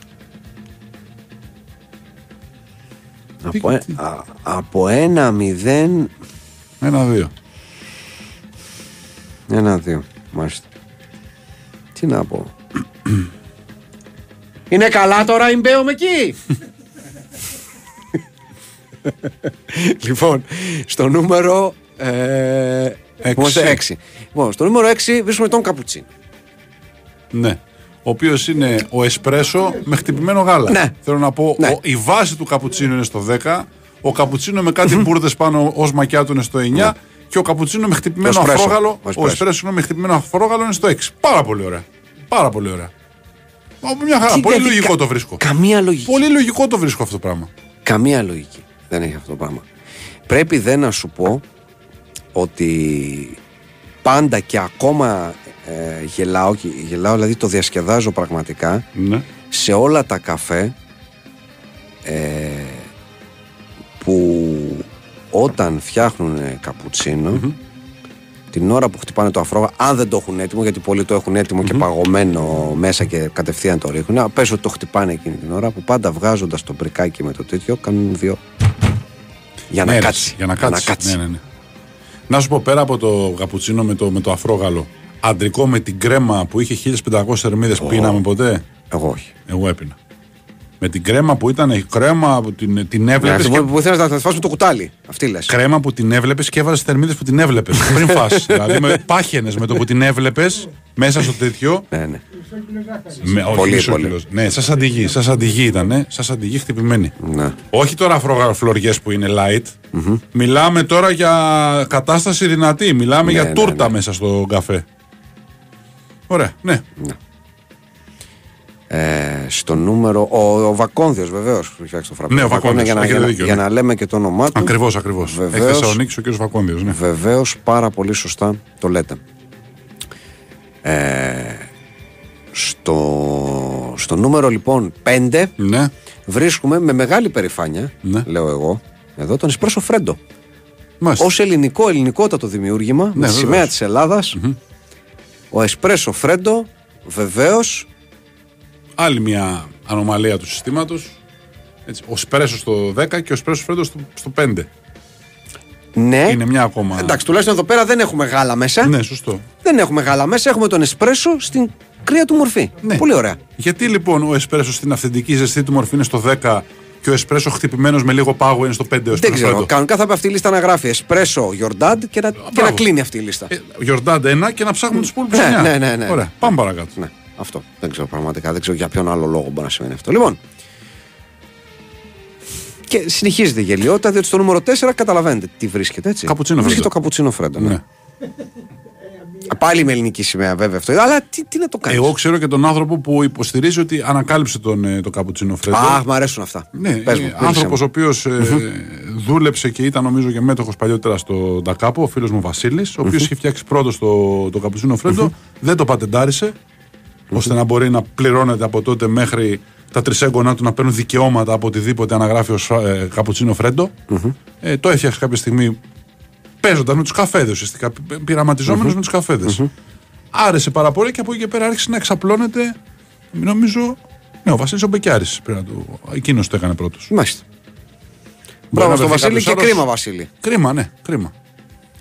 Από, ε- α- από ένα μηδέν. 1-2. Ένα-δύο. Μάλιστα. Τι να πω. Είναι καλά τώρα η Μπέο εκεί. λοιπόν, στο νούμερο. Ε, Έξι. είμαστε έξι. Λοιπόν, στο νούμερο 6 βρίσκουμε τον Καπουτσίνο. Ναι. Ο οποίος είναι ο εσπρέσο με χτυπημένο γάλα. Ναι. Θέλω να πω, Ναι. ο- η βάση του καπουτσίνου είναι στο 10, ο καπουτσίνο με κάτι μπουρδες πάνω ως μακιάτο είναι στο 9 και ο καπουτσίνο με χτυπημένο Το εσπρέσο. αφρόγαλο. Ο Ο εσπρέσο. εσπρέσο με χτυπημένο αφρόγαλο είναι στο 6. Πάρα πολύ ωραία. Πάρα πολύ ωραία. Μα, Μια χαρά. Τι Πολύ δηλαδή, λογικό κα- το βρίσκω. Καμία λογική. Πολύ λογικό το βρίσκω αυτό το πράγμα. Καμία λογική δεν έχει αυτό το πράγμα. Πρέπει δεν να σου πω ότι πάντα και ακόμα ε, γελάω, και γελάω δηλαδή το διασκεδάζω πραγματικά Ναι. σε όλα τα καφέ ε, που όταν φτιάχνουν καπουτσίνο την ώρα που χτυπάνε το αφρόγα, αν δεν το έχουν έτοιμο, γιατί πολλοί το έχουν έτοιμο και παγωμένο μέσα και κατευθείαν το ρίχνουν. Πες ότι το χτυπάνε εκείνη την ώρα που πάντα βγάζοντας το μπρικάκι με το τέτοιο κάνουν δύο. Για να Ναι, ρε, κάτσει. Για να κάτσει. Ναι, ναι, ναι. Να σου πω πέρα από το καπουτσίνο με το, με το αφρόγαλο, αντρικό με την κρέμα που είχε 1500 θερμίδες, πίναμε ποτέ; Εγώ όχι. Εγώ έπινα. Με την κρέμα που ήταν η κρέμα που την, την Ναι, έβλεπες. αυτή και... που, που θέλεις να τα φάσουμε το κουτάλι. Αυτή λες. Κρέμα που την έβλεπες και έβαζες θερμίδες που την έβλεπες. πριν φας. δηλαδή με πάχαινες με το που την έβλεπες μέσα στο τέτοιο. Ναι, ναι. Με, όχι, Πολύ, μισό πολύ. κιλός. Ναι, σα αντιγεί. Σα αντιγεί ήταν. Ε, σα αντιγεί χτυπημένη. ναι. Όχι τώρα αφροφλωριέ που είναι light. Μιλάμε τώρα για κατάσταση δυνατή. Μιλάμε για ναι, τούρτα ναι. μέσα στο καφέ. Ωραία, ναι. Ε, στο νούμερο. Ο, ο Βακόνδιος βεβαίως που έχει φτιάξει το φραπέ. Ναι, ο Βακόνδιος, Για, να, έχετε για, να- δίκιο, για ναι. να λέμε και το όνομά του. Ακριβώς, ακριβώς. Έχει Βεβαίως. Θεσσαλονίκη ο κ. Βακόνδιος. Ναι. Βεβαίως πάρα πολύ σωστά το λέτε. Ε, στο, στο νούμερο λοιπόν 5 ναι. βρίσκουμε με μεγάλη περηφάνεια, Ναι. λέω εγώ, εδώ τον Εσπρέσο Φρέντο. Μάλιστα. Ω ελληνικό, ελληνικότατο δημιούργημα, με τη βεβαίως. σημαία τη ελλαδα ο Εσπρέσο Φρέντο βεβαίως. Άλλη μια ανομαλία του συστήματος. Ο Σπρέσο στο 10 και ο Σπρέσο Φρέντο στο, στο 5. Ναι, Είναι μια ακόμα. εντάξει, τουλάχιστον εδώ πέρα δεν έχουμε γάλα μέσα. Ναι, σωστό. Δεν έχουμε γάλα μέσα, έχουμε τον Εσπρέσο στην κρύα του μορφή. Ναι. Πολύ ωραία. Γιατί λοιπόν ο Εσπρέσο στην αυθεντική ζεστή του μορφή είναι στο 10 και ο Εσπρέσο χτυπημένος με λίγο πάγο είναι στο 5 ο Δεν ξέρω. Φρέντο; Κανονικά θα πρέπει αυτή η λίστα να γράφει Εσπρέσο Γιορντάντ και να, και να μπράβο. κλείνει αυτή η λίστα. Ε, Γιορτάντ 1 και να ψάχνουμε τους υπόλοιπους Ναι, 9. ναι, ναι, ναι. Ωραία, πάμε παρακάτω. Ναι, αυτό. Δεν ξέρω πραγματικά. Δεν ξέρω για ποιον άλλο λόγο μπορεί να σημαίνει αυτό. Λοιπόν. Και συνεχίζεται η γελιότητα, διότι στο νούμερο 4 καταλαβαίνετε τι βρίσκεται, έτσι. Καπουτσίνο Βρίσκεται Φρέντο. το καπουτσίνο φρέντο. Ναι. Ναι. Πάλι με ελληνική σημαία, βέβαια αυτό. Αλλά τι, τι να το κάνεις; Εγώ ξέρω και τον άνθρωπο που υποστηρίζει ότι ανακάλυψε τον, ε, τον Καπουτσίνο Φρέντο. Αχ, μου αρέσουν αυτά. Ναι, Πες μου, άνθρωπος ο μίλησε μου. οποίο δούλεψε και ήταν νομίζω και μέτοχος παλιότερα στο Ντακάπο, ο φίλος μου Βασίλης, ο οποίος είχε φτιάξει πρώτος το, το καπουτσίνο Φρέντο, δεν το πατεντάρισε, ώστε να μπορεί να πληρώνεται από τότε μέχρι τα τρισέγγονά του να παίρνουν δικαιώματα από οτιδήποτε αναγράφει ω ε, καπουτσίνο Φρέντο. Ε, το έφτιαξε κάποια στιγμή παίζοντας με τους καφέδες, ουσιαστικά πειραματιζόμενος με τους καφέδες. Άρεσε πάρα πολύ και από εκεί και πέρα άρχισε να εξαπλώνεται. Νομίζω. Ναι, ο Βασίλης ο Μπεκιάρης. Εκείνος το έκανε πρώτος. Μάλιστα. Μπορεί Μπράβο να στο βρεθεί Βασίλη και κάποιος άλλος; κρίμα, Βασίλη. Κρίμα, ναι, κρίμα.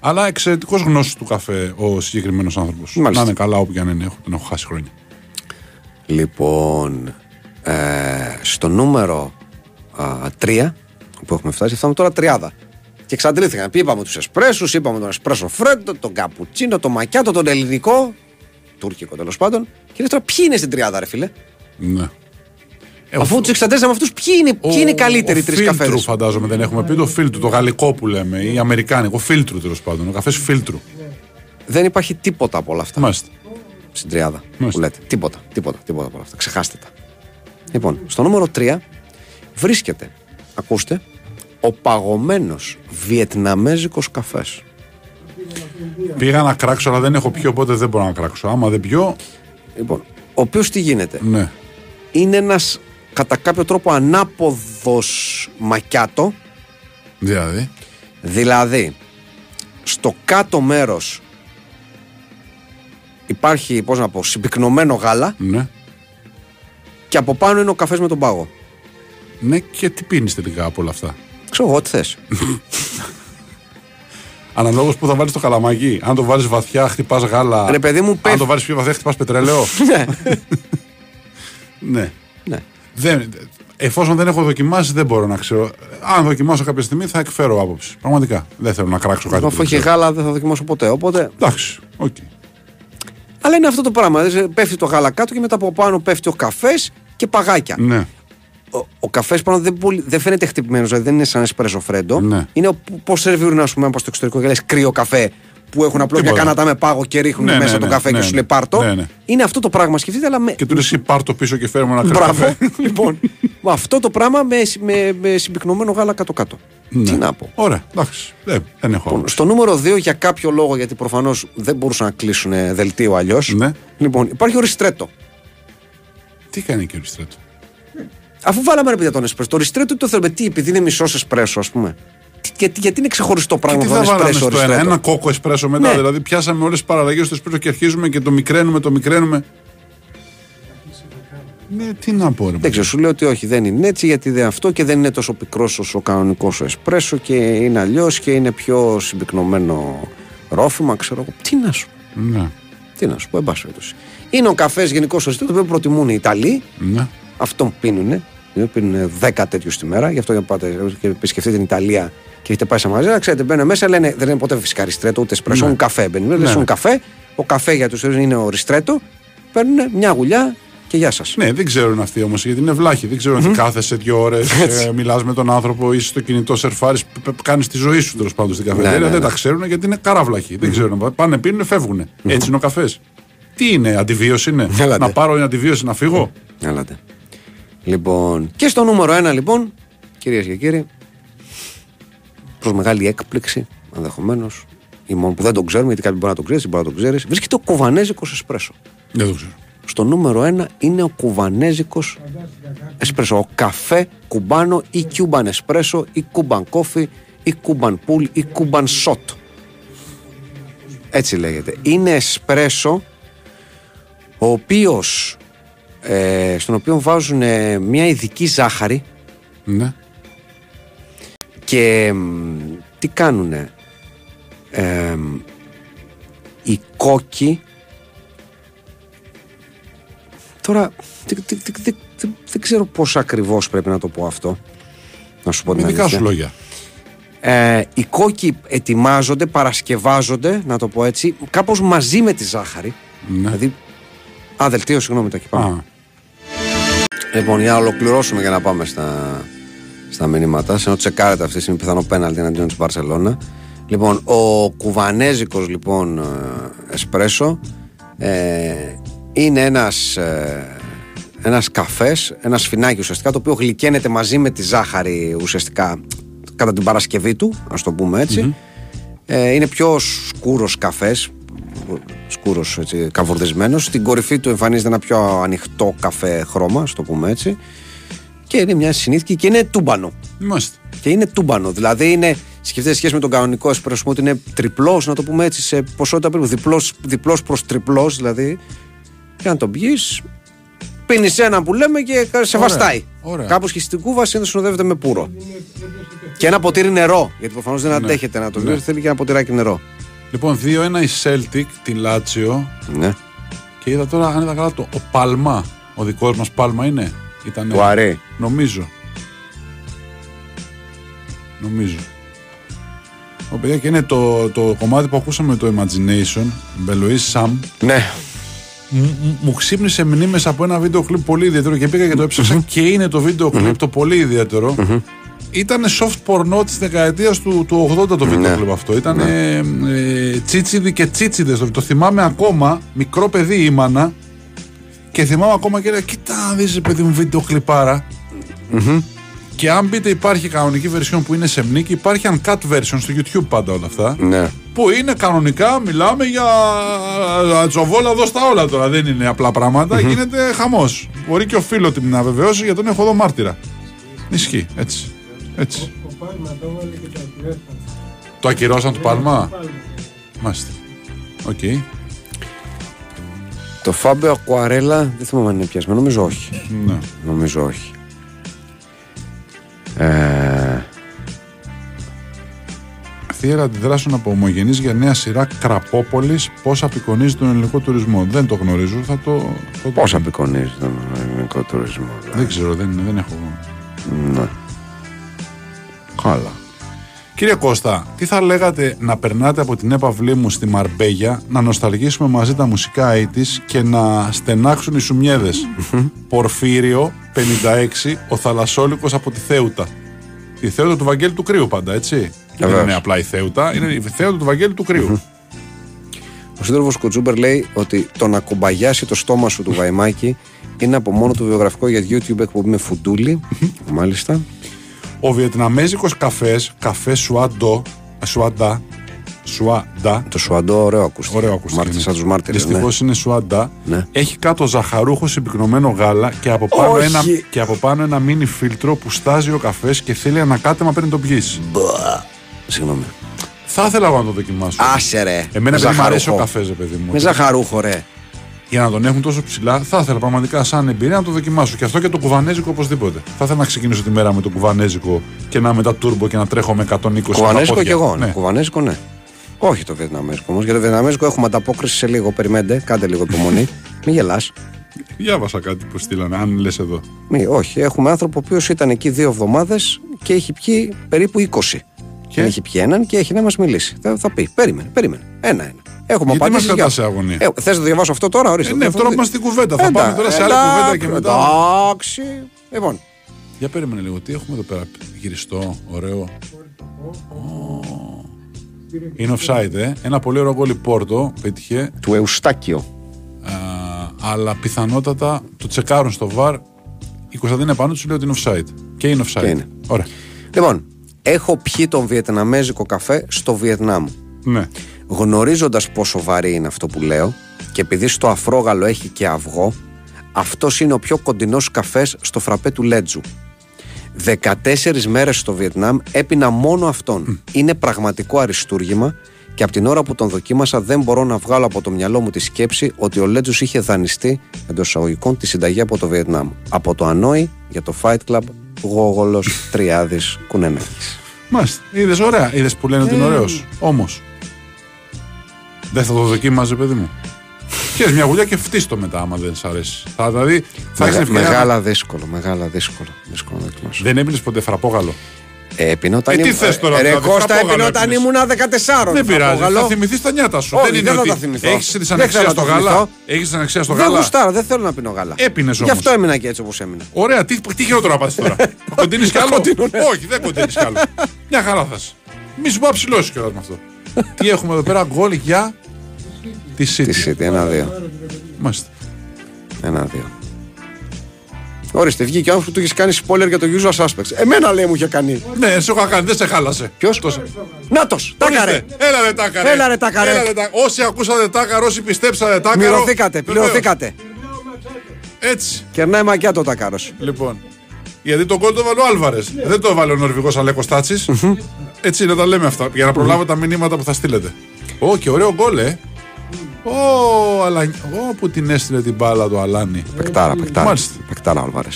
Αλλά εξαιρετικός γνώσης του καφέ ο συγκεκριμένος άνθρωπος. Μάλιστα. Να είναι καλά όπου και αν είναι, έχω, τον έχω χάσει χρόνια. Λοιπόν, ε, στο νούμερο 3 που έχουμε φτάσει, φτάνουμε τώρα τριάδα. Και εξαντλήθηκαν. Είπαμε τους εσπρέσους, είπαμε τον εσπρέσο φρέντο, τον καπουτσίνο, τον μακιάτο, τον ελληνικό. Τουρκικό τέλος πάντων. Και λες τώρα, ποιοι είναι στην τριάδα, ρε φίλε; Ναι. Ε, Αφού ο- τους εξαντλήσαμε αυτούς, ποιοι είναι, ποιοι είναι οι καλύτεροι ο τρεις φίλτρου, καφέδε. φαντάζομαι δεν έχουμε πει. Το φίλτρου, το γαλλικό που λέμε, ή αμερικάνικο. Φίλτρου τέλος πάντων. Ο καφές φίλτρου. Δεν υπάρχει τίποτα από όλα αυτά Μάλιστα. Στην τριάδα που Μάλιστα. λέτε. Τίποτα, τίποτα, τίποτα από όλα αυτά. Ξεχάστε τα. Λοιπόν, στο νούμερο 3 βρίσκεται, ακούστε, ο παγωμένος βιετναμέζικος καφές. Πήγα να κράξω, αλλά δεν έχω πιει, οπότε δεν μπορώ να κράξω. Άμα δεν πιω, Λοιπόν, ο οποίος τι γίνεται; ναι. Είναι ένας κατά κάποιο τρόπο ανάποδος μακιάτο, Δηλαδή; δηλαδή στο κάτω μέρος υπάρχει, πώς να πω, συμπυκνωμένο γάλα Ναι. και από πάνω είναι ο καφές με τον πάγο. Ναι, και τι πίνεις τελικά από όλα αυτά; Ξέρω εγώ τι θες. Αναλόγως που θα βάλεις το καλαμάκι. Αν το βάλεις βαθιά, χτυπάς γάλα. Ρε παιδί μου, Αν πέφ- το βάλεις πιο βαθιά, χτυπάς πετρέλαιο. ναι. ναι. ναι. Δεν, εφόσον δεν έχω δοκιμάσει, δεν μπορώ να ξέρω. Αν δοκιμάσω κάποια στιγμή, θα εκφέρω άποψη. Πραγματικά. Δεν θέλω να κράξω κάτι. που Αφού δεν έχει ξέρω. γάλα δεν θα δοκιμάσω ποτέ. Οπότε. Εντάξει. οκ. Αλλά είναι αυτό το πράγμα. Δηλαδή, Πέφτει το γάλα κάτω και μετά από πάνω πέφτει ο καφές και παγάκια. Ναι. Ο, ο καφές πάνω δεν, πολύ- δεν φαίνεται χτυπημένος, δηλαδή δεν είναι σαν εσπρέσο φρέντο. Ναι. Είναι πώς σερβίρουν, ας πούμε, από στο εξωτερικό και λες κρύο καφέ που έχουν απλώς μια Τίποτα. κανάτα με πάγο και ρίχνουν Ναι, μέσα ναι, τον ναι, καφέ ναι, και σου ναι. λέει πάρτο. Ναι, ναι. Είναι αυτό το πράγμα, σκεφτείτε, αλλά με. Και του λες, εσύ πάρ το πίσω και φέρε μου ένα κρύο Μπράβο. καφέ. λοιπόν, με αυτό το πράγμα με, με, με συμπυκνωμένο γάλα κάτω-κάτω. Ναι. Τι να πω. Ωραία, εντάξει. Δεν, δεν έχω Λοιπόν, άποψη. στο νούμερο 2 για κάποιο λόγο, γιατί προφανώς δεν μπορούσαν να κλείσουν ε, δελτίο αλλιώς. Ναι. Λοιπόν, υπάρχει ο ριστρέτο. Τι κάνει και ο Ριστρέτο. Αφού βάλαμε ρε παιδιά τον εσπρέσο, το ριστρέτο τι το θέλουμε, τι, επειδή είναι μισός εσπρέσο, ας πούμε. Τι- Γιατί, γιατί είναι ξεχωριστό Και πράγμα τι από θα τον βάλαμε εσπρέσο στο ένα, ριστρέτο. ένα κόκο εσπρέσο μετά. Ναι. Δηλαδή πιάσαμε όλες τις παραλλαγές του εσπρέσο και αρχίζουμε και το μικραίνουμε, το μικραίνουμε. Ναι, τι να πω, ρε. Δεν ξέρω, σου λέω ότι όχι, δεν είναι έτσι, γιατί δεν αυτό και δεν είναι τόσο πικρός όσο ο κανονικός ο εσπρέσο και είναι αλλιώς και είναι πιο συμπυκνωμένο ρόφημα, ξέρω εγώ. Τι να σου πω, Ναι, τι να σου πω, εν πάση περιπτώσει. Είναι ο καφές γενικός ο ριστρέτο που προτιμούν οι Ιταλοί, ναι. αυτόν πίνουν. Πίνουν 10 τέτοιους τη μέρα. Γι' αυτό για να πάτε και επισκεφτείτε την Ιταλία και έχετε πάει σε μαγαζιά, ξέρετε, μπαίνουν μέσα, λένε δεν είναι ποτέ φυσικά ριστρέτο ούτε σπρέσο, Ναι. καφέ. Μπαίνουν, Ναι, ναι. ναι. καφέ. Ο καφέ για τους είναι ο ριστρέτο. Παίρνουν μια γουλιά και γεια σας. Ναι, δεν ξέρουν αυτοί όμως γιατί είναι βλάχοι. Δεν ξέρουν ότι κάθεσαι δύο ώρες, ε, μιλάς με τον άνθρωπο, είσαι στο κινητό, σερφάρεις, κάνεις τη ζωή σου τέλος πάντων στην καφετέρια. ναι, δεν ναι. τα ξέρουν γιατί είναι καράβλαχοι. Δεν ξέρουν. Πάνε, πίνουν, φεύγουν. Έτσι είναι ο καφές. Τι είναι, αντιβίωση είναι; Έλατε. να πάρω την αντιβίωση να φύγω; Έλατε. Λοιπόν, και στο νούμερο ένα λοιπόν, κυρίες και κύριοι, προς μεγάλη έκπληξη ενδεχομένως, ή μόνο που δεν τον ξέρουμε, γιατί κάποιοι μπορεί να τον ξέρεις, μπορεί να τον ξέρεις, βρίσκεται ο κουβανέζικος εσπρέσο. Δεν το ξέρω. Στο νούμερο ένα είναι ο κουβανέζικος εσπρέσο. Ο café cubano ή Cuban espresso ή Cuban coffee ή Cuban pull ή Cuban shot. Έτσι λέγεται. Είναι εσπρέσο ο οποίος ε, στον οποίο βάζουν ε, μια ειδική ζάχαρη Ναι. και μ, τι κάνουνε; Ε, μ, οι κόκκι τώρα δεν, δεν, δεν, δεν, δεν- δεν ξέρω πώς ακριβώς πρέπει να το πω αυτό να σου πω Με την δικά αλήθεια. σου λόγια. Ε, οι κόκκι ετοιμάζονται, παρασκευάζονται, να το πω έτσι, κάπως μαζί με τη ζάχαρη. Ναι. Δηλαδή, α, δελτίο, συγγνώμη, τα εκεί πάμε. Α, Λοιπόν, για να ολοκληρώσουμε και να πάμε στα, στα μηνύματα. Σε ενώ τσεκάρετε αυτή τη στιγμή πιθανό πέναλτι εναντίον της Μπαρσελόνα. Λοιπόν, ο κουβανέζικος λοιπόν ε, εσπρέσο ε, είναι ένας, ε, ένας καφές, ένα σφινάκι ουσιαστικά, το οποίο γλυκαίνεται μαζί με τη ζάχαρη ουσιαστικά κατά την Παρασκευή του, ας το πούμε έτσι. Ε, είναι πιο σκούρος καφές, σκούρος έτσι, καβουρδισμένος. Στην κορυφή του εμφανίζεται ένα πιο ανοιχτό καφέ χρώμα, ας το πούμε έτσι. Και είναι μια συνήθεια και είναι τούμπανο. Μάλιστα. Και είναι τούμπανο. Δηλαδή είναι, σκεφτείτε σχέση με τον κανονικό εσπρέσο ότι είναι τριπλός, να το πούμε έτσι, σε ποσότητα περίπου διπλός διπλός προς τριπλός δηλαδή. Και αν τον πιει, πίνεις ένα που λέμε και σε Ωραία, βαστάει. ωραία. Κάπως και στην κούβα είναι συνοδεύεται με πουρο. Και ένα ποτήρι νερό. Γιατί προφανώς δεν αντέχετε να το Ναι. δείτε, θέλει και ένα ποτηράκι νερό. Λοιπόν, 2-1 η Celtic, την Λάτσιο. Ναι. Και είδα τώρα, αν είδα καλά, το, ο Παλμά. Ο δικός μας Πάλμα είναι. Ήτανε, Του αρέσει. Νομίζω. Νομίζω. Ο παιδιά και είναι το, το κομμάτι που ακούσαμε το Imagination, Μπελοής Σαμ. Ναι. Μου- μου- Μου ξύπνησε μνήμες από ένα βίντεο κλιπ πολύ ιδιαίτερο και πήγα και το έψαξα και είναι το βίντεο κλιπ το πολύ ιδιαίτερο. Ήταν soft porno της δεκαετίας του, του 80 το βίντεο Ναι. κλιπ αυτό. Ήταν ε, ε, τσίτσιδι και τσίτσιδες. Το, το θυμάμαι ακόμα. Μικρό παιδί ήμανα. Και θυμάμαι ακόμα και έλεγα: Κοίτα, να δεις παιδί μου βίντεο κλιπάρα. Και αν μπείτε, υπάρχει κανονική version που είναι σε μνήκη, υπάρχει uncut version στο YouTube πάντα όλα αυτά. Ναι. Που είναι κανονικά, μιλάμε για α, τσοβόλα εδώ στα όλα τώρα. Δεν είναι απλά πράγματα, γίνεται χαμός. Μπορεί και ο φίλο την να βεβαιώσει γιατί τον έχω εδώ μάρτυρα. Ισχύει, έτσι. έτσι. Ο Πάλμα το έβαλε και το ακυρώσαν. Το ακυρώσαν του Πάλμα; Πάλμα. Μάλιστα. Οκ. Το Φάμπιο Ακουαρέλα δεν θυμάμαι αν είναι πιασμένο. Νομίζω όχι. Ναι. Νομίζω όχι. Ε, Θύελλα αντιδράσεων από ομογενείς για νέα σειρά Krapopolis. Πώς απεικονίζει τον ελληνικό τουρισμό; Δεν το γνωρίζω. Θα το. θα το Πώς δω. απεικονίζει τον ελληνικό τουρισμό. δηλαδή; Δεν ξέρω, δεν, δεν έχω. Ναι. Καλά. Κύριε Κώστα, τι θα λέγατε να περνάτε από την έπαυλή μου στη Μαρμπέγια, να νοσταλγήσουμε μαζί τα μουσικά 80's και να στενάξουν οι σουμιέδες; Πορφύριο, 56, ο Θαλασσόλικος από τη Θέουτα. Η Θέουτα του Βαγγέλη του Κρύου πάντα, έτσι. Δεν Βεβαίως. είναι απλά η Θέουτα, είναι η Θέουτα του Βαγγέλη του Κρύου. Ο σύντροφος Κουτσούμπερ λέει ότι το να κουμπαγιάσει το στόμα σου του Βαϊμάκη είναι από μόνο του βιογραφικό για YouTube εκπομπή με φουντούλι. Μάλιστα. Ο Βιετναμέζικος καφές, καφέ Σουαντό, Σουαντά, Σουαντά, Το σουαντό ωραίο ακούστηκε. Ωραίο ακούστηκε. Μάρτυρες σαν τους μάρτυρες. Δυστυχώς είναι σουάντα. Ναι. Έχει κάτω ζαχαρούχο συμπυκνωμένο γάλα και από, πάνω Όχι. ένα, και από πάνω ένα μίνι φίλτρο που στάζει ο καφές και θέλει ανακάτεμα πριν το πιει. Συγγνώμη. Θα ήθελα εγώ να το δοκιμάσω. Άσε ρε. Εμένα Με δεν μου αρέσει ο ζαχαρούχο. καφές, ρε παιδί μου. Με ζαχαρούχο, ρε. Για να τον έχουν τόσο ψηλά, θα ήθελα πραγματικά σαν εμπειρία να το δοκιμάσω. Και αυτό και το κουβανέζικο οπωσδήποτε. Θα ήθελα να ξεκινήσω τη μέρα με το κουβανέζικο και να μετά τούρμπο και να τρέχω με 120 με τα Κουβανέζικο πόδια. κι εγώ. Ναι. Ναι. Κουβανέζικο, ναι. Όχι το Βιετναμέζικο όμως. Για το Βιετναμέζικο έχουμε ανταπόκριση σε λίγο. Περιμένετε, κάντε λίγο υπομονή. Μην γελάς. Διάβασα κάτι που στείλανε, αν λες εδώ. Μη, όχι, έχουμε άνθρωπο ο οποίος ήταν εκεί δύο εβδομάδες και έχει πιει περίπου 20. Και; Έχει πιει έναν και έχει να μας μιλήσει. Θα, θα πει, περίμενε, περίμενε. Ένα-ένα. Έχουμε Γιατί μας απαντήσει. κρατάς σε αγωνία; Ε, Θες να το διαβάσω αυτό τώρα, ορίστε. Ε, ναι, τώρα που είμαστε στην κουβέντα. Θα πάμε τώρα σε άλλη κουβέντα και μετά. Εντάξει. Λοιπόν, Για περίμενε λίγο, τι έχουμε εδώ πέρα; Γυριστό, ωραίο. Ω. Είναι offside, ε. Ένα πολύ ωραίο γκολ η Πόρτο, πέτυχε. του Εουστάκιο. Α, αλλά πιθανότατα το τσεκάρουν στο VAR. Η Κωνσταντίνα πάνω τους λέει ότι είναι offside. Και είναι offside. Και είναι. Ωραία. Λοιπόν, έχω πιει τον βιετναμέζικο καφέ στο Βιετνάμ. Ναι. Γνωρίζοντας πόσο βαρύ είναι αυτό που λέω και επειδή στο αφρόγαλο έχει και αυγό, αυτός είναι ο πιο κοντινός καφές στο φραπέ του Λέτζου. 14 μέρες στο Βιετνάμ έπινα μόνο αυτόν. Είναι πραγματικό αριστούργημα και από την ώρα που τον δοκίμασα δεν μπορώ να βγάλω από το μυαλό μου τη σκέψη ότι ο Λέτζου είχε δανειστεί εντός εισαγωγικών τη συνταγή από το Βιετνάμ. Από το Ανόη για το Fight Club, Γόγολος, Τριάδης, Κουνενάκη. Μάλιστα. Είδες ωραία. Είδες που λένε ότι είναι Ε. ωραίος. Όμως. Δεν θα το δοκίμαζε, παιδί μου. Και μια γουλιά και φτύστο μετά, άμα δεν σ' αρέσει. Θα, δηλαδή, θα έχεις ευκαιρία. Μεγάλα δύσκολο, μεγάλα δύσκολο. δύσκολο να δοκιμάσω. Δεν έπινε ποτέ φραπόγαλο. Ε, έπινε όταν Ε, τι ήμουν- θες τώρα, Ρε δηλαδή, Κώστα, φραπόγαλο έπινε όταν έπινες. ήμουν 14. Δεν πειράζει. φραπόγαλο. Θα θυμηθείς τα νιάτα σου. Όχι, δεν είναι δεν θα ότι τα θυμηθώ. έχεις τη Δεν αναξία θέλω στο να τα γάλα. θυμηθώ. Έχεις τη αναξία στο Δεν γάλα. γουστάρω, δεν θέλω να πίνω γάλα. Έπινες Γι' όμως. αυτό έμεινα και έτσι όπως έμεινα. Ωραία, τι, τι χειρότερο να πάθει τώρα. Κοντίνεις κι άλλο; κοντίνω, ναι. Όχι, δεν κοντίνεις κι άλλο. Μια χαρά θα είσαι. Μη σου πω ψηλώσει κιόλα με αυτό. Τι έχουμε εδώ πέρα, γκολ για τη Τι City. City, ένα-δύο. Μάλιστα. Ένα-δύο. Ορίστε, βγήκε ο άνθρωπος που του έχεις κάνει spoiler για το usual suspects. Εμένα λέει μου είχε κάνει. Ναι, σε έχω κάνει, δεν σε χάλασε. Ποιος; Τόσο. Νάτος, τάκαρε. Ορίστε. Έλα ρε τάκαρε. Έλα, ρε, τάκαρε. Έλα, ρε, τάκαρε. Όσοι ακούσατε τάκαρο, όσοι πιστέψατε τάκαρο. Πληρωθήκατε, βεβαίως. πληρωθήκατε. Έτσι. Κερνάει μακιά το τάκαρος. Λοιπόν. Γιατί τον γκολ το βάλε ο Άλβαρες. Δεν το έβαλε ο Νορβηγός Αλέκος Τάτσι. Έτσι να τα λέμε αυτά. Για να προλάβω τα μηνύματα που θα στείλετε. Ω, και ωραίο γκολ, ε. Ω, αλλά. Ω, που την έστειλε την μπάλα του Αλάνι. Πεκτάρα, πεκτάρα. Μάλιστα. Πεκτάρα, Άλβαρε.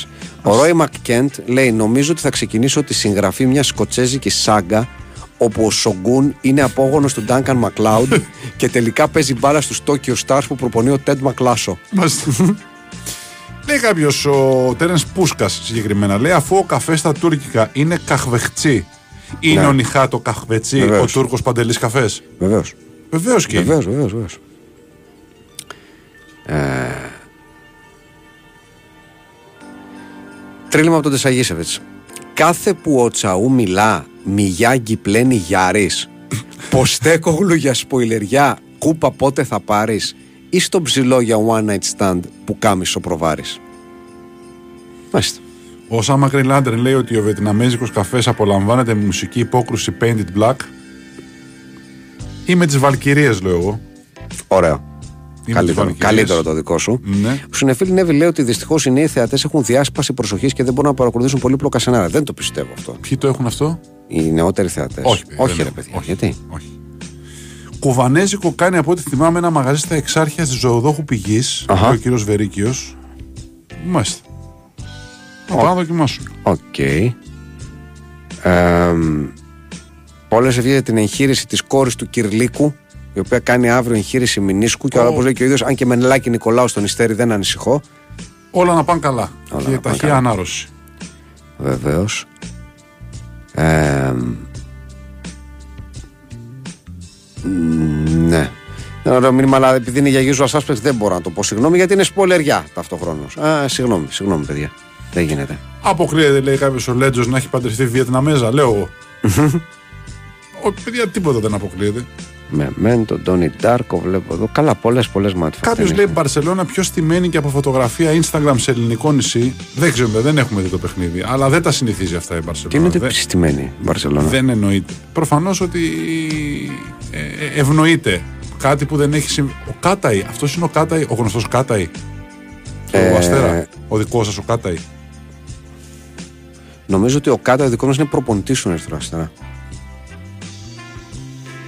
Ο Ρόι Μακκέντ λέει: Νομίζω ότι θα ξεκινήσω τη συγγραφή μιας σκοτσέζικης σάγκα όπου ο Σογκούν είναι απόγονος του Ντάνκαν Μακλάουντ και τελικά παίζει μπάλα στους Tokyo Stars που προπονεί ο Τέντ Μακλάσο. Μάλιστα. Λέει κάποιος, ο Τέρεν Πούσκα συγκεκριμένα, λέει αφού ο καφές στα τουρκικά είναι καχβεχτσί, είναι Ναι. ο Νιχάτο καχβετσί, Βεβαίως. ο Τούρκος παντελής καφές; Βεβαίως. Βεβαίως και είναι. Βεβαίως, βεβαίως, βεβαίω. Τρίλημα από τον Τεσαγίσεβιτ. Κάθε που ο Τσαού μιλά, Μιγιάγκη πλένει γιάρης. Ποστέκογλου για σποιλεριά, κούπα πότε θα πάρεις. Ή στο ψηλό για one night stand που κάμισο προβάρεις. Μάλιστα. Ο Σάμα Κρυλάντερ λέει ότι ο Βιετναμέζικος καφές απολαμβάνεται με μουσική υπόκρουση Painted Black ή με τι Βαλκυρίε, λέω εγώ. Ωραίο. Ή με τις Καλύτερο, Βαλκυρίες. καλύτερο το δικό σου. Ναι. Ο Συνεφίλ Νέβη λέει ότι δυστυχώς οι νέοι θεατές έχουν διάσπαση προσοχής και δεν μπορούν να παρακολουθήσουν πολύπλοκα σενάρια. Δεν το πιστεύω αυτό. Ποιοι το έχουν αυτό, Οι νεότεροι θεατές. Όχι, παιδί, όχι δεν ρε έχω. παιδιά. Όχι. Γιατί; Όχι. Κουβανέζικο κάνει από ό,τι θυμάμαι ένα μαγαζί στα Εξάρχεια της Ζωοδόχου Πηγής, Αχα. ο κύριος Βερίκιος. Μάλιστα. Να πάω να δοκιμάσω. Οκ. Πολλές ευχές για την εγχείρηση της κόρης του Κυρλίκου, η οποία κάνει αύριο εγχείρηση μηνίσκου και όπως λέει και ο ίδιος, αν και με Νελάκη Νικολάου στο νυστέρι δεν ανησυχώ. Όλα να πάνε καλά. Όλα και να πάνε ταχεία καλά. ανάρρωση. Βεβαίως. Ε, μ, ναι. Ένα ωραίο μήνυμα, αλλά επειδή είναι για usual suspects δεν μπορώ να το πω. Συγγνώμη, γιατί είναι σπολεριά ταυτόχρονος. Α, συγγνώμη, συγγνώμη, παιδιά. Δεν γίνεται. Αποκλείεται, λέει κάποιος ο Λέτζος, να έχει παντρευτεί Βιετναμέζα, λέω εγώ. Ο, παιδιά, τίποτα δεν αποκλείεται. Με μεν τον Τόνι Ντάρκο βλέπω εδώ. Καλά, πολλές πολλές μάτια. Κάποιος λέει Μπαρσελόνα πιο στημένη και από φωτογραφία Instagram σε ελληνικό νησί; Δεν ξέρουμε, δεν έχουμε δει το παιχνίδι. Αλλά δεν τα συνηθίζει αυτά η Τι Μπαρσελόνα. είναι Δεν- ψηστημένη η Μπαρσελόνα; Δεν εννοείται. Προφανώς ότι ε, ε, ευνοείται κάτι που δεν έχει συμβεί. Ο Κάταϊ, αυτός είναι ο Κάταϊ, ο γνωστός Κάταϊ. Το Ε, Αστέρα. Ο δικός σας ο Κάταϊ. Νομίζω ότι ο Κάτα ο δικό μας είναι προπονητής του Ερυθρό Αστέρα.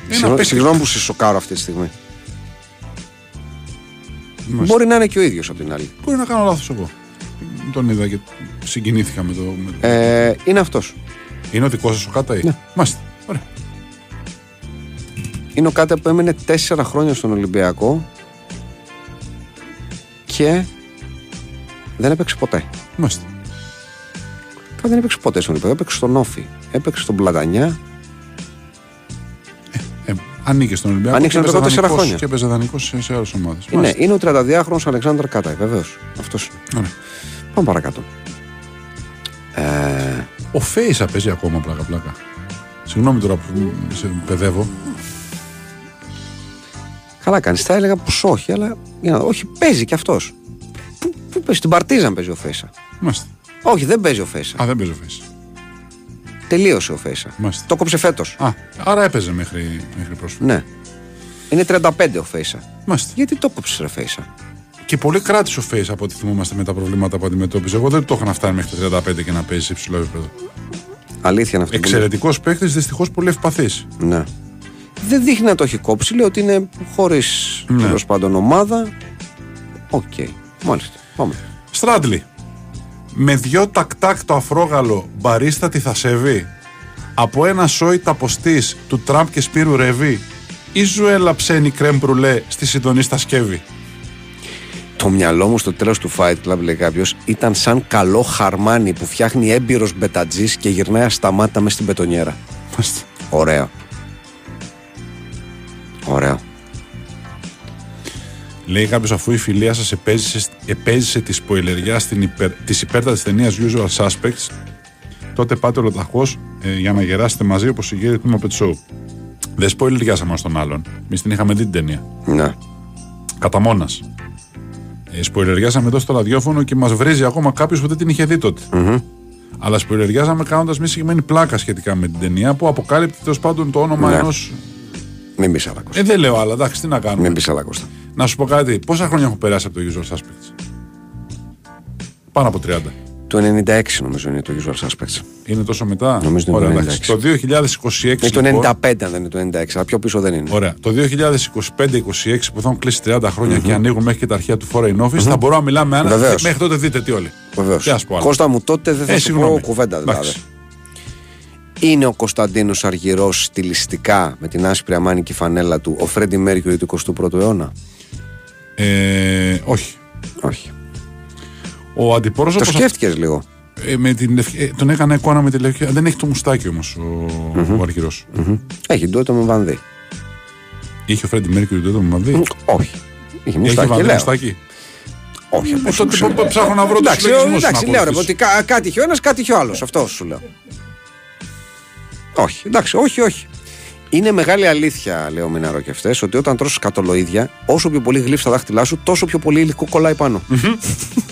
Συγγνώμη- παίκτη. Συγγνώμη που σε σοκάρω αυτή τη στιγμή. Μάλιστα. Μπορεί να είναι και ο ίδιος απ' την άλλη. Μπορεί να κάνω λάθος εγώ. Τον είδα και συγκινήθηκα με το. με το- Ε, είναι αυτός. Είναι ο δικός σας ο Κάταϊ. Ναι. Μάλιστα. Ωραία. Είναι ο Κάτα που έμενε τέσσερα χρόνια στον Ολυμπιακό και δεν έπαιξε ποτέ. Μάλιστα. Απλά δεν έπαιξε ποτέ στον Ιππέδο, έπαιξε στον Όφη. Έπαιξε στον Πλατανιά. Ε, ε, ανήκε στον Ολυμπιακό. Ανήκε στον Ολυμπιακό 4 χρόνια. Και έπαιζε δανεικός σε, σε άλλες ομάδες. Ναι, είναι ο 32χρονο Αλεξάνδρ Κάτα, βεβαίως. Αυτός είναι. Πάμε παρακάτω. Ε... Ο Φέισα παίζει ακόμα πλάκα-πλάκα. Συγγνώμη τώρα που σε παιδεύω. Καλά κάνεις. Θα έλεγα πως όχι, αλλά για να. Όχι, παίζει κι αυτός. Πού, πού παίζει, στην Παρτίζαν παίζει ο Φέισα. Μάλιστα. Όχι, δεν παίζει ο Φέσα. Α, δεν παίζει ο Φέησα. Τελείωσε ο Φέσα. Μάλιστα. Το κόψε φέτος. Α, άρα έπαιζε μέχρι, μέχρι πρόσφατα. Ναι. Είναι 35 ο Φέσα. Μάλιστα. Γιατί το κόψες, ρε Φέσα; Και πολύ κράτησε ο Φέησα από ό,τι θυμόμαστε με τα προβλήματα που αντιμετώπιζε. Εγώ δεν το είχα να φτάνει μέχρι τα 35 και να παίζει σε υψηλό επίπεδο. Αλήθεια είναι αυτό. που λέει. Εξαιρετικός παίκτης, δυστυχώς πολύ ευπαθής. Ναι. Δεν δείχνει να το έχει κόψει. Λέει ότι είναι χωρίς Ναι. τέλος πάντων ομάδα. Οκ. Μάλιστα. Πάμε. Στράντλι. Με δυο τακτάκ το αφρόγαλο μπαρίστα τι θα σεβεί. Από ένα σόι ταποστής του Τραμπ και Σπύρου Ρεβί. Ή ζουέλα ψένει κρέμ μπρουλέ στη συντονή στα σκεύη. Το μυαλό μου στο τέλος του Fight Club, λέει κάποιος, ήταν σαν καλό χαρμάνι που φτιάχνει έμπειρος μπετατζής και γυρνάει ασταμάτα μες στην πετονιέρα. Μάλιστα. Ωραίο. Ωραίο. Λέει κάποιος αφού η φιλία σας επέζησε, επέζησε τη σποιλεριά στην υπερ, της υπέρτατης ταινίας Usual Suspects τότε πάτε ολοταχώς ε, για να γεράσετε μαζί όπως η γέρη του Muppet Show. Δεν σποιλεριάσαμε ένα τον άλλον. Εμείς την είχαμε δει την ταινία. Ναι. Κατά μόνας. Ε, σποιλεριάσαμε εδώ στο ραδιόφωνο και μας βρίζει ακόμα κάποιος που δεν την είχε δει τότε. Αλλά σποιλεριάζαμε κάνοντας μια συγκεκριμένη πλάκα σχετικά με την ταινία που αποκάλυπτε τέλος πάντων το όνομα Ναι. ενό. Μην πει άλλα Κώστα. Ε, δεν λέω άλλα, εντάξει, τι να κάνουμε. Μην πει άλλα Κώστα. Να σου πω κάτι, πόσα χρόνια έχουν περάσει από το Usual Suspects; Πάνω από 30. Το 96 νομίζω είναι το Usual Suspects. Είναι τόσο μετά; Νομίζω είναι Ωραία, το εντάξει. 96. Το 2026. Είναι το λοιπόν, 95 αν δεν είναι το 96, αλλά πιο πίσω δεν είναι. Ωραία. Το 2025-26 που θα έχουν κλείσει 30 χρόνια και ανοίγουν μέχρι και τα αρχεία του Foreign Office, θα μπορούμε να μιλάμε άνετα. Βεβαίως. Μέχρι τότε δείτε τι όλοι. Βεβαίως. Τι ας πω άλλο. Κώστα μου, τότε δεν θα Ε, σου συγγνώμη. πω κουβέντα δηλαδή. Εντάξει. Είναι ο Κωνσταντίνος Αργυρός στιλιστικά με την άσπρη αμάνικη φανέλα του ο Φρέντι Μέρκιουρι του 21ου αιώνα; Ε, όχι. Όχι. Ο Το αντιπρόσωπο. σκέφτηκες λίγο. Ε, με την λευκή- ε, τον έκανα εικόνα με τη λευκή. Δεν έχει το μουστάκι όμως ο, ο αρχηρός. Έχει ντουέτο με βανδύ. Είχε ο Φρέντι Μέρκιουρι τότε με μαδί. Όχι. Είχε Έχει μουστάκι, βανδύ λέω. μουστάκι; Όχι, Ε, πώς τότε ξέρω. πο- πο- ψάχνω να βρω τους Εντάξει, συλλογισμού. εντάξει, λέω ρε, ότι κα- κάτι είχε ο ένας, κάτι είχε ο άλλος. Αυτό σου λέω. Όχι, εντάξει, όχι, όχι. Είναι μεγάλη αλήθεια, λέω Μινάρο και αυτές, ότι όταν τρως κατολοίδια, όσο πιο πολύ γλύφει τα δάχτυλά σου, τόσο πιο πολύ υλικό κολλάει πάνω.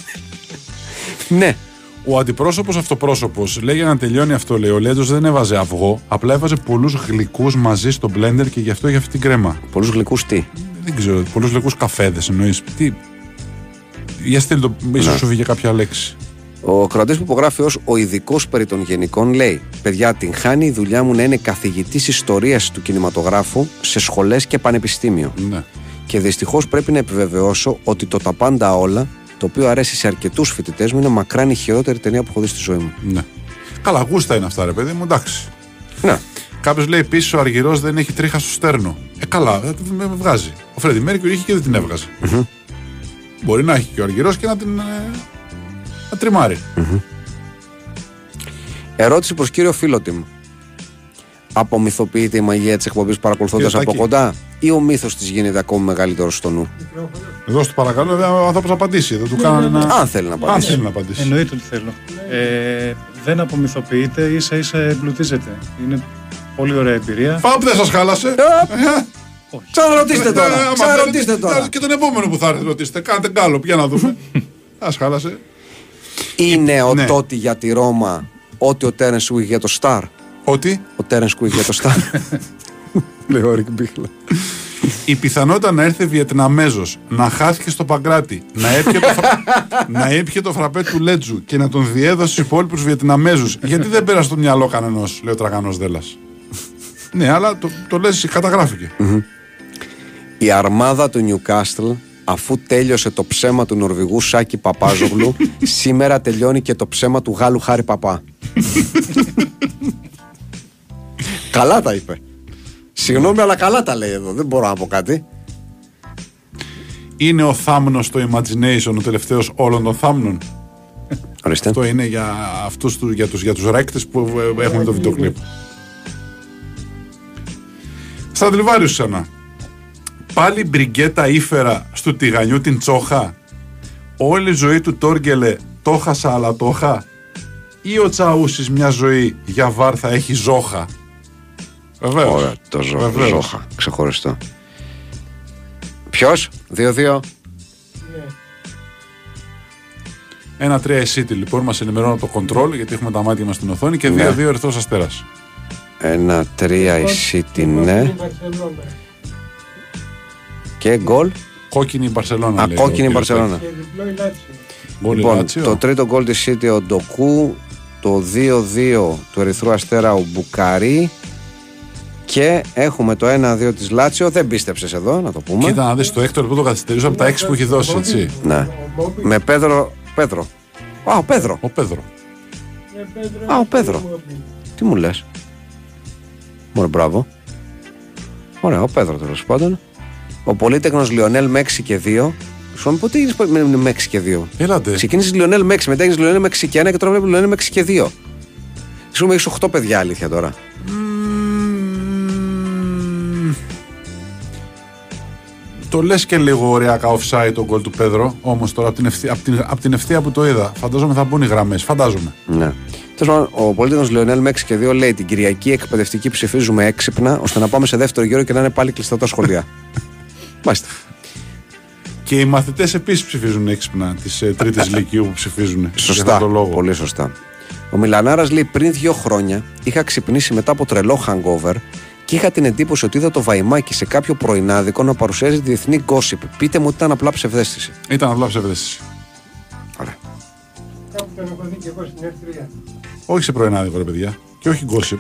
ναι. Ο αντιπρόσωπος αυτοπρόσωπος λέει για να τελειώνει αυτό, λέει. Ο Λέντο δεν έβαζε αυγό, απλά έβαζε πολλούς γλυκούς μαζί στο μπλέντερ και γι' αυτό είχε αυτή την κρέμα. Πολλούς γλυκούς τι; Δεν ξέρω, πολλούς γλυκούς καφέδες εννοείς. Τι; Για στείλ το, ίσως Ναι. σου βγήκε κάποια λέξη. Ο κρατή που υπογράφει ως ο ειδικός περί των γενικών λέει: Παιδιά, την χάνει η δουλειά μου να είναι καθηγητής ιστορίας του κινηματογράφου σε σχολές και πανεπιστήμιο. Ναι. Και δυστυχώς πρέπει να επιβεβαιώσω ότι το Τα Πάντα Όλα, το οποίο αρέσει σε αρκετούς φοιτητές μου, είναι μακράν η χειρότερη ταινία που έχω δει στη ζωή μου. ναι. Καλά, γούστα είναι αυτά, ρε παιδί μου, εντάξει. Ναι. Κάποιος λέει επίση ο Αργυρός δεν έχει τρίχα στο στέρνο. Ε, καλά, ε, με με βγάζει. Ο Φρέντι Μέρκιουρ είχε και δεν την εβγαζε Μπορεί να έχει και ο Αργυρός και να την. Ε, να τριμάρει. Ερώτηση προ κύριο Φίλοτιμ. Απομυθοποιείται η μαγεία τη εκπομπή παρακολουθώντα Κύριε από Τάκη. κοντά, ή ο μύθο τη γίνεται ακόμη μεγαλύτερο στο νου. Εδώ στο παρακαλώ, βέβαια, ο άνθρωπο απαντήσει. Δεν του κάνανε ένα. Αν θέλει να Αν απαντήσει. θέλει να απαντήσει. Εννοείται ότι θέλω. Ε, δεν απομυθοποιείται, ίσα ίσα εμπλουτίζεται. Είναι πολύ ωραία εμπειρία. Πάμε που δεν σα χάλασε. Ξαναρωτήστε τώρα. Ε, άμα Ξαναρωτήστε θέλετε, τώρα. Και τον επόμενο που θα έρθει, ρωτήστε. Κάντε γκάλοπ, για να δούμε. Α χάλασε. Είναι ο Ναι. τότε για τη Ρώμα ό,τι ο Τέρενς Κουίχ για το Σταρ. Ότι; Ο Τέρενς Κουίχ για το Σταρ. Λέει ο Ρικ Μπίχλα. η πιθανότητα να έρθει Βιετναμέζος, να χάθηκε στο Παγκράτι, να έπιε το, φρα... να έπιε το φραπέ του Λέτζου και να τον διέδωσε στους υπόλοιπους Βιετναμέζους. Γιατί δεν πέρασε στο μυαλό κανενός, λέει ο τραγανός Δέλλα. ναι, αλλά το, το λες, καταγράφηκε. Η αρμάδα του Νιουκάστλ, αφού τέλειωσε το ψέμα του Νορβηγού Σάκη Παπάζογλου, σήμερα τελειώνει και το ψέμα του Γάλλου Χάρη Παπά. καλά τα είπε. Συγγνώμη, αλλά καλά τα λέει εδώ. Δεν μπορώ να πω κάτι. Είναι ο θάμνος στο Imagination ο τελευταίος όλων των θάμνων. Ορίστε. Αυτό είναι για, αυτούς, τους- για, τους, για τους ρέκτες που ε, έχουν το βίντεο κλιπ. Στρατλιβάριους ξανά. Πάλι μπριγκέτα ήφερα στο τηγανιού την τσόχα. Όλη η ζωή του Τόργελε το χάσα αλλά το είχα. Ή ο Τσαούσης μια ζωή για βάρ θα έχει ζόχα. Βεβαίως. Ωραία, το ζω, Βεβαίως. ζώχα. Ξεχωριστό. Ποιος, 2-2. Ένα 3 η City λοιπόν μας ενημερώνει από το control γιατί έχουμε τα μάτια μας στην οθόνη και 2-2 Ναι. ερθρό αστέρα. Ένα 3 η City, ναι. Και γκολ. Κόκκινη η Μπαρσελόνα. Α, λέει ο κόκκινη η κύριος Μπαρσελόνα. Και διπλό η Λάτσιο. Γκολ η Λοιπόν, Λάτσιο. το τρίτο γκολ της City ο Ντοκού. Το 2-2 του Ερυθρού Αστέρα ο Μπουκαρί. Και έχουμε το 1-2 της Λάτσιο. Δεν πίστεψες εδώ, να το πούμε. Κοίτα να δεις το έκτο λεπτό το καθυστερήσω από τα 6 που έχει δώσει, έτσι. Ναι. Ο Μόμπι. Με Πέδρο. Πέδρο. Α, ο Πέδρο. Ο Πέδρο. Ε, Πέτρο, Α, ο Πέδρο. Μόμπι. Τι μου λες. Μωρέ, μπράβο. Ωραία, ο Πέδρο τέλος πάντων. Ο πολύτεκνος Λιονέλ με 6 και 2. Σου πότε έγινε με, με, με 6 και 2. Έλατε. Ξεκίνησες Λιονέλ με 6, μετά έγινε Λιονέλ με 6 και 1 και τώρα βλέπεις Λιονέλ με 6 και 2. Σου έχεις 8 παιδιά αλήθεια τώρα. Μμμ. Το λες και λίγο ωριακά offside το γκολ του Πέδρο. Όμως τώρα από την, ευθεία, από, την, από την ευθεία που το είδα, φαντάζομαι θα μπουν οι γραμμές. Φαντάζομαι. Ναι. Τέλος πάντων, ο πολύτεκνος Λιονέλ με 6 και 2 λέει την Κυριακή εκπαιδευτική ψηφίζουμε έξυπνα ώστε να πάμε σε δεύτερο γύρο και να είναι πάλι κλειστά τα σχολεία. Μάλιστα. Και οι μαθητές επίσης ψηφίζουν έξυπνα τη ε, τρίτη Λυκειού που ψηφίζουν. για Σωστά. αυτόν τον λόγο. Πολύ σωστά. Ο Μιλανάρας λέει πριν δύο χρόνια είχα ξυπνήσει μετά από τρελό hangover και είχα την εντύπωση ότι είδα το βαϊμάκι σε κάποιο πρωινάδικο να παρουσιάζει τη διεθνή gossip. Πείτε μου ότι ήταν απλά ψευδέστηση. Ήταν απλά ψευδέστηση. Ωραία. Κάπου τον έχω δει και εγώ στην F3. Όχι σε πρωινάδικο, ρε παιδιά. Και όχι gossip.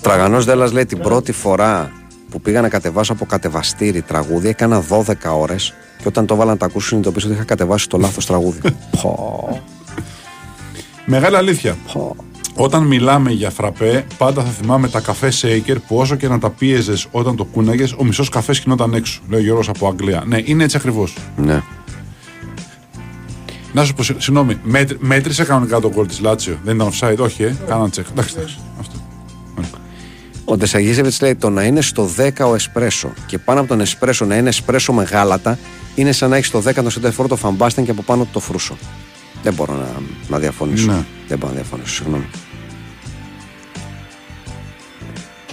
Τραγανός Δέλλα λέει την πρώτη φορά που πήγα να κατεβάσω από κατεβαστήρι τραγούδι έκανα 12 ώρες και όταν το έβαλα να τα ακούσω συνειδητοποίησα ότι είχα κατεβάσει το λάθος τραγούδι. Πω, Μεγάλη αλήθεια. πω. Όταν μιλάμε για φραπέ, πάντα θα θυμάμαι τα καφέ shaker που όσο και να τα πίεζες όταν το κούναγες, ο μισός καφέ γινόταν έξω. Λέει ο Γιώργος από Αγγλία. Ναι, είναι έτσι ακριβώς. Ναι. Να σου πω, συ- συγγνώμη, μέτρ- μέτρησε κανονικά το γκολ της Λάτσιο. Δεν ήταν offside, όχι, ε. Κάναν τσεκ. Εντάξει, εντάξει. Αυτό. Ο Ντεσαγίζεβιτ λέει το να είναι στο 10 ο εσπρέσο και πάνω από τον εσπρέσο να είναι εσπρέσο με γάλατα είναι σαν να έχεις στο 10 το σεντεφόρ το φαμπάστεν και από πάνω του το φρούσο. Δεν μπορώ να, να διαφωνήσω. Ναι. Δεν μπορώ να διαφωνήσω, συγγνώμη.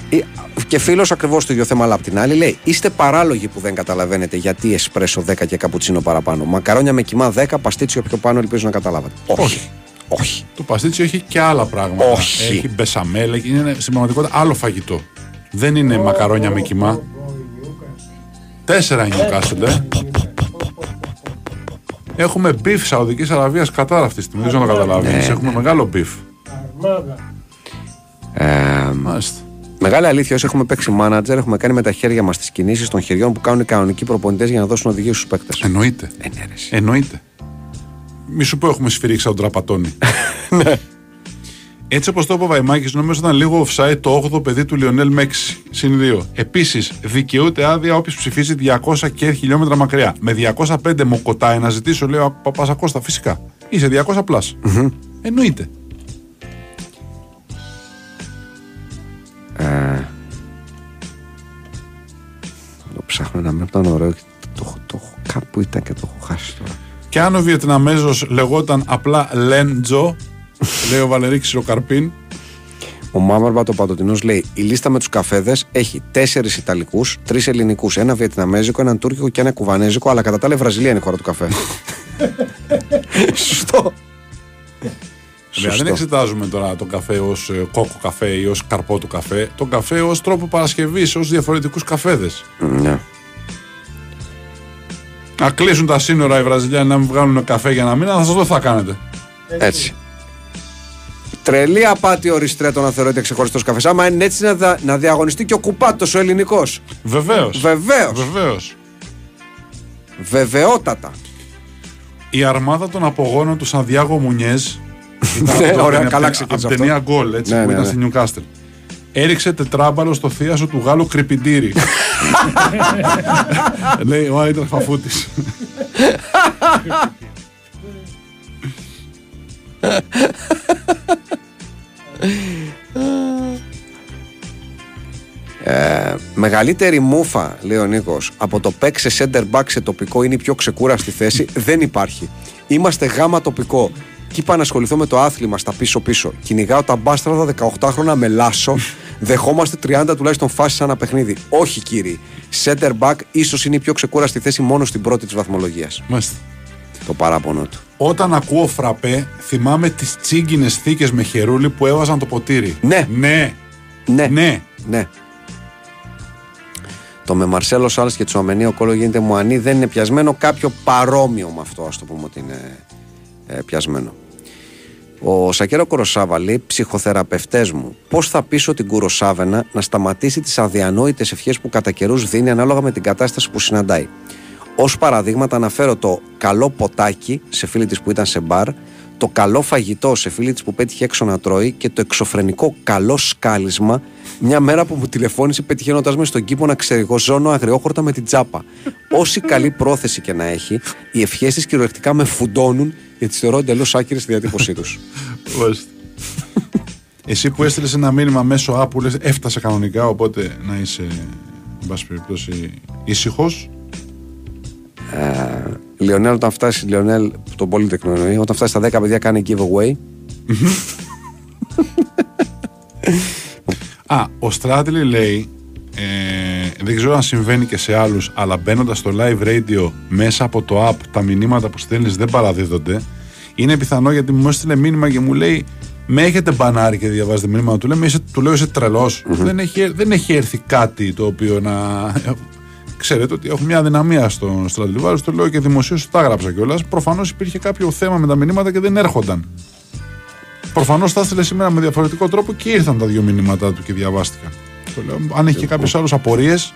Ε, Και φίλος ακριβώς το ίδιο θέμα, αλλά απ' την άλλη λέει: Είστε παράλογοι που δεν καταλαβαίνετε γιατί εσπρέσο 10 και καπουτσίνο παραπάνω. Μακαρόνια με κοιμά 10, παστίτσιο πιο πάνω, ελπίζω να καταλάβατε. Όχι. Όχι. Το παστίτσιο έχει και άλλα πράγματα. Όχι. Έχει μπεσαμέλ, έχει- είναι στην πραγματικότητα άλλο φαγητό. Δεν είναι μακαρόνια με κοιμά. Τέσσερα είναι ο Κάσελ, ε. Έχουμε beef Σαουδικής Αραβίας Κατάρ αυτή τη στιγμή. Δεν ξέρω αν το κατάλαβες. Ναι, Έχουμε μεγάλο beef. Αρμάδα. Ε, Μάλιστα. Μεγάλη αλήθεια, όσοι έχουμε παίξει μάνατζερ, έχουμε κάνει με τα χέρια μας τις κινήσεις των χεριών που κάνουν οι κανονικοί προπονητές για να δώσουν οδηγίες στους παίκτες. Εννοείται. Ε, ναι, ρε, εσύ. Εννοείται. Μη σου πω έχουμε σφυρίξει τον τραπατόνι. Ναι. Έτσι όπως το είπε ο Βαϊμάκη, νομίζω ήταν λίγο offside το 8ο παιδί του Λιονέλ Μέξης. Συν 2. Επίσης, δικαιούται άδεια όποιος ψηφίζει 200 και χιλιόμετρα μακριά. Με 205 μου κοτάει να ζητήσω, λέω ο Παπασακώστα, φυσικά. Είσαι 200 πλάς. Εννοείται. Το ψάχνω να μην ήταν ωραίο και το, έχω- το, έχω- κάπου ήταν και το έχω χάσει τώρα. Και αν ο Βιετναμέζος λεγόταν απλά Λεν Τζο, λέει ο Βαλερίξης ο Καρπίν, Ο Μάμαρμπα το Παντοτινό λέει: Η λίστα με τους καφέδες έχει τέσσερις Ιταλικούς, τρεις Ελληνικούς, ένα Βιετναμέζικο, έναν Τούρκικο και ένα Κουβανέζικο, αλλά κατά τα άλλα η Βραζιλία είναι η χώρα του καφέ. Σωστό. Βέβαια, δεν εξετάζουμε τώρα τον καφέ ως κόκο καφέ ή ως καρπό του καφέ. Τον καφέ ως τρόπο παρασκευής, ως διαφορετικούς καφέδες. Ναι. Να κλείσουν τα σύνορα οι Βραζιλιάνοι να μην βγάλουν καφέ για ένα μήνα, θα σας δω τι θα κάνετε. Έτσι. Τρελή απάτη ο Ριστρέτο να θεωρείται ξεχωριστός καφές. Άμα είναι έτσι να, δα- να διαγωνιστεί και ο Κουπάτος ο ελληνικός. Βεβαίως. Βεβαίως. Βεβαίως. Βεβαιότατα. Η αρμάδα των απογόνων του Σαντιάγο Μουνιέζ. ήταν Ναι, από το- ωραία, από καλά την- ξεκίνησε Από την αυτό. ταινία γκολ, έτσι, Ναι, που ναι, ήταν ναι. στη Νιουκάστελ. Έριξε τετράμπαλο στο θείασο του Γάλλου Κρυπιντήρη. Λέει ο Άιτραχ Φαφούτης. Ε, μεγαλύτερη μούφα, λέει ο Νίκος, από το παίξε center back σε τοπικό είναι η πιο ξεκούραστη θέση. Δεν υπάρχει. Είμαστε γάμα τοπικό. Και είπα να ασχοληθώ με το άθλημα στα πίσω-πίσω. Κυνηγάω τα μπάστραδα 18 χρόνια με λάσο. Δεχόμαστε 30 τουλάχιστον φάσεις σαν ένα παιχνίδι. Όχι, κύριοι. Center back ίσως είναι η πιο ξεκούραστη θέση μόνο στην πρώτη της βαθμολογίας. Μάλιστα. Το παράπονο του. Όταν ακούω φραπέ, θυμάμαι τις τσίγκινες θήκες με χερούλι που έβαζαν το ποτήρι. Ναι. Ναι. Ναι. Ναι. Ναι. Το με Μαρσέλο Σάλλα και Τσουαμενί ο κόλλο γίνεται μου ανή δεν είναι πιασμένο. Κάποιο παρόμοιο με αυτό, ας το πούμε ότι είναι ε, πιασμένο. Ο Σακέρο Κοροσάβα λέει: Ψυχοθεραπευτές μου, πώς θα πείσω την Κουροσάβενα να σταματήσει τις αδιανόητες ευχές που κατά καιρούς δίνει ανάλογα με την κατάσταση που συναντάει. Ω παραδείγματα αναφέρω το καλό ποτάκι σε φίλη της που ήταν σε μπαρ, το καλό φαγητό σε φίλη της που πέτυχε έξω να τρώει και το εξωφρενικό καλό σκάλισμα μια μέρα που μου τηλεφώνησε πετυχαίνοντας με στον κήπο να ξεργοζώνω αγριόχορτα με την τσάπα. Όση καλή πρόθεση και να έχει, οι ευχές της κυριολεκτικά με φουντώνουν γιατί τι θεωρώ εντελώς άκυρες στη διατύπωσή τους. Μάλιστα. Εσύ που έστειλες ένα μήνυμα μέσω app που λες έφτασε κανονικά, οπότε να είσαι, εν πάση περιπτώσει, ήσυχος. Λιονέλ, όταν φτάσει, Λιονέλ, τον πολύτεκνο εννοεί, όταν φτάσει στα 10 παιδιά κάνει giveaway. Α, ο Στράτλι λέει, ε, δεν ξέρω αν συμβαίνει και σε άλλους, αλλά μπαίνοντας στο live radio μέσα από το app, τα μηνύματα που στέλνεις δεν παραδίδονται. Είναι πιθανό γιατί μου έστειλε μήνυμα και μου λέει με έχετε μπανάρει και διαβάζετε μήνυμα του, λέμε, είσαι, του λέω είσαι τρελός. δεν, έχει, δεν έχει έρθει κάτι το οποίο να... Ξέρετε ότι έχω μια αδυναμία στο Στρατλιβάρο, το λέω και δημοσίως τα έγραψα κιόλας. Προφανώς υπήρχε κάποιο θέμα με τα μηνύματα και δεν έρχονταν. Προφανώς τα έστειλε σήμερα με διαφορετικό τρόπο και ήρθαν τα δύο μηνύματά του και διαβάστηκα. Το λέω, αν έχει και κάποιο άλλο απορίες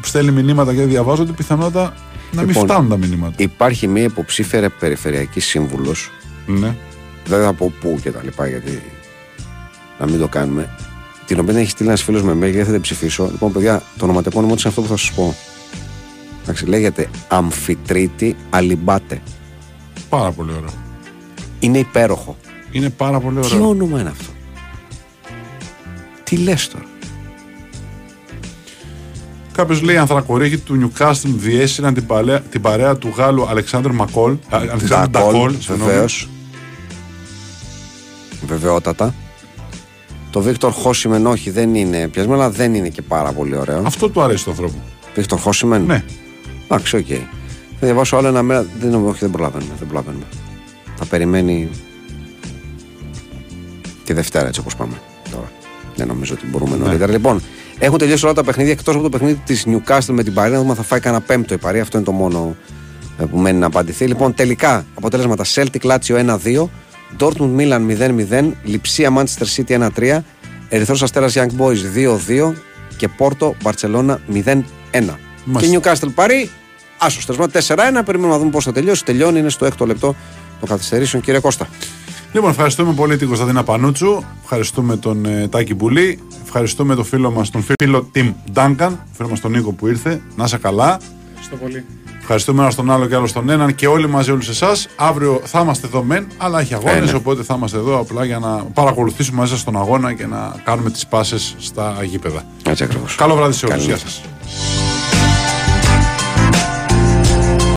που στέλνει μηνύματα και δεν διαβάζονται, πιθανότατα να μην Λοιπόν, φτάνουν τα μηνύματα. Υπάρχει μια υποψήφια περιφερειακή σύμβουλος, Ναι. δεν θα πω πού και τα λοιπά, γιατί να μην το κάνουμε. Την οποία έχει στείλει ένας φίλος με mail και δεν θα την ψηφίσω. Λοιπόν, παιδιά, το ονοματεπώνυμο της είναι αυτό που θα σας πω. Εντάξει, λέγεται Αμφιτρίτη Αλιμπάτε. Πάρα πολύ ωραίο. Είναι υπέροχο. Είναι πάρα πολύ Τι ωραίο. όνομα είναι αυτό; Τι λες τώρα; Κάποιος λέει: Οι ανθρακορίχοι του Νιουκάστλ διέσυναν την, παλαιά, την παρέα του Γάλλου Αλεξάνδρ Μακόλ. α, Αλεξάνδρ Ντακόλ. συγγνώμη. βεβαίω. Βεβαιότατα. Το Βίκτορ Οσιμέν όχι, δεν είναι πιασμένο, αλλά δεν είναι και πάρα πολύ ωραίο. Αυτό του αρέσει τον άνθρωπο. Βίκτορ Οσιμέν. Ναι. Εντάξει, οκ. Θα διαβάσω άλλο ένα μέρα. Δεν, όχι, δεν προλαβαίνουμε. Δεν προλαβαίνουμε. Θα περιμένει τη Δευτέρα έτσι όπως πάμε τώρα. Δεν νομίζω ότι μπορούμε Ναι. νωρίτερα. Λοιπόν, έχουν τελειώσει όλα τα παιχνίδια εκτός από το παιχνίδι της Newcastle με την Παρί. Να δούμε αν θα φάει κανένα πέμπτο η Παρί. Αυτό είναι το μόνο ε, που μένει να απαντηθεί. Λοιπόν, τελικά αποτέλεσματα Celtic Lazio 1-2, Dortmund Milan 0-0, Λιψία Manchester City 1-3, Ερυθρός Αστέρας Young Boys 2-2 και Πόρτο Barcelona 0-1. Και Newcastle Παρή, άσο τεσμά 4-1. Περιμένουμε να δούμε πώς θα τελειώσει. Τελειώνει, είναι στο έκτο λεπτό των καθυστερήσεων. Κύριε Κώστα. Λοιπόν, ευχαριστούμε πολύ την Κωνσταντίνα Πανούτσου. Ευχαριστούμε τον ε, Τάκη Μπουλή. Ευχαριστούμε τον φίλο μας, τον φίλο Tim Duncan, τον φίλο μας τον Νίκο που ήρθε. Να είσαι καλά. Ευχαριστώ πολύ. Ευχαριστούμε ένα τον άλλο και άλλο τον έναν και όλοι μαζί όλους εσάς. Αύριο θα είμαστε εδώ μεν, αλλά έχει αγώνες. Ε, ναι. Οπότε θα είμαστε εδώ απλά για να παρακολουθήσουμε μαζί σα τον αγώνα και να κάνουμε τις πάσες στα γήπεδα. Έτσι ακριβώς. Καλό βράδυ σε όλους. Καλή Γεια νύχτα. σας.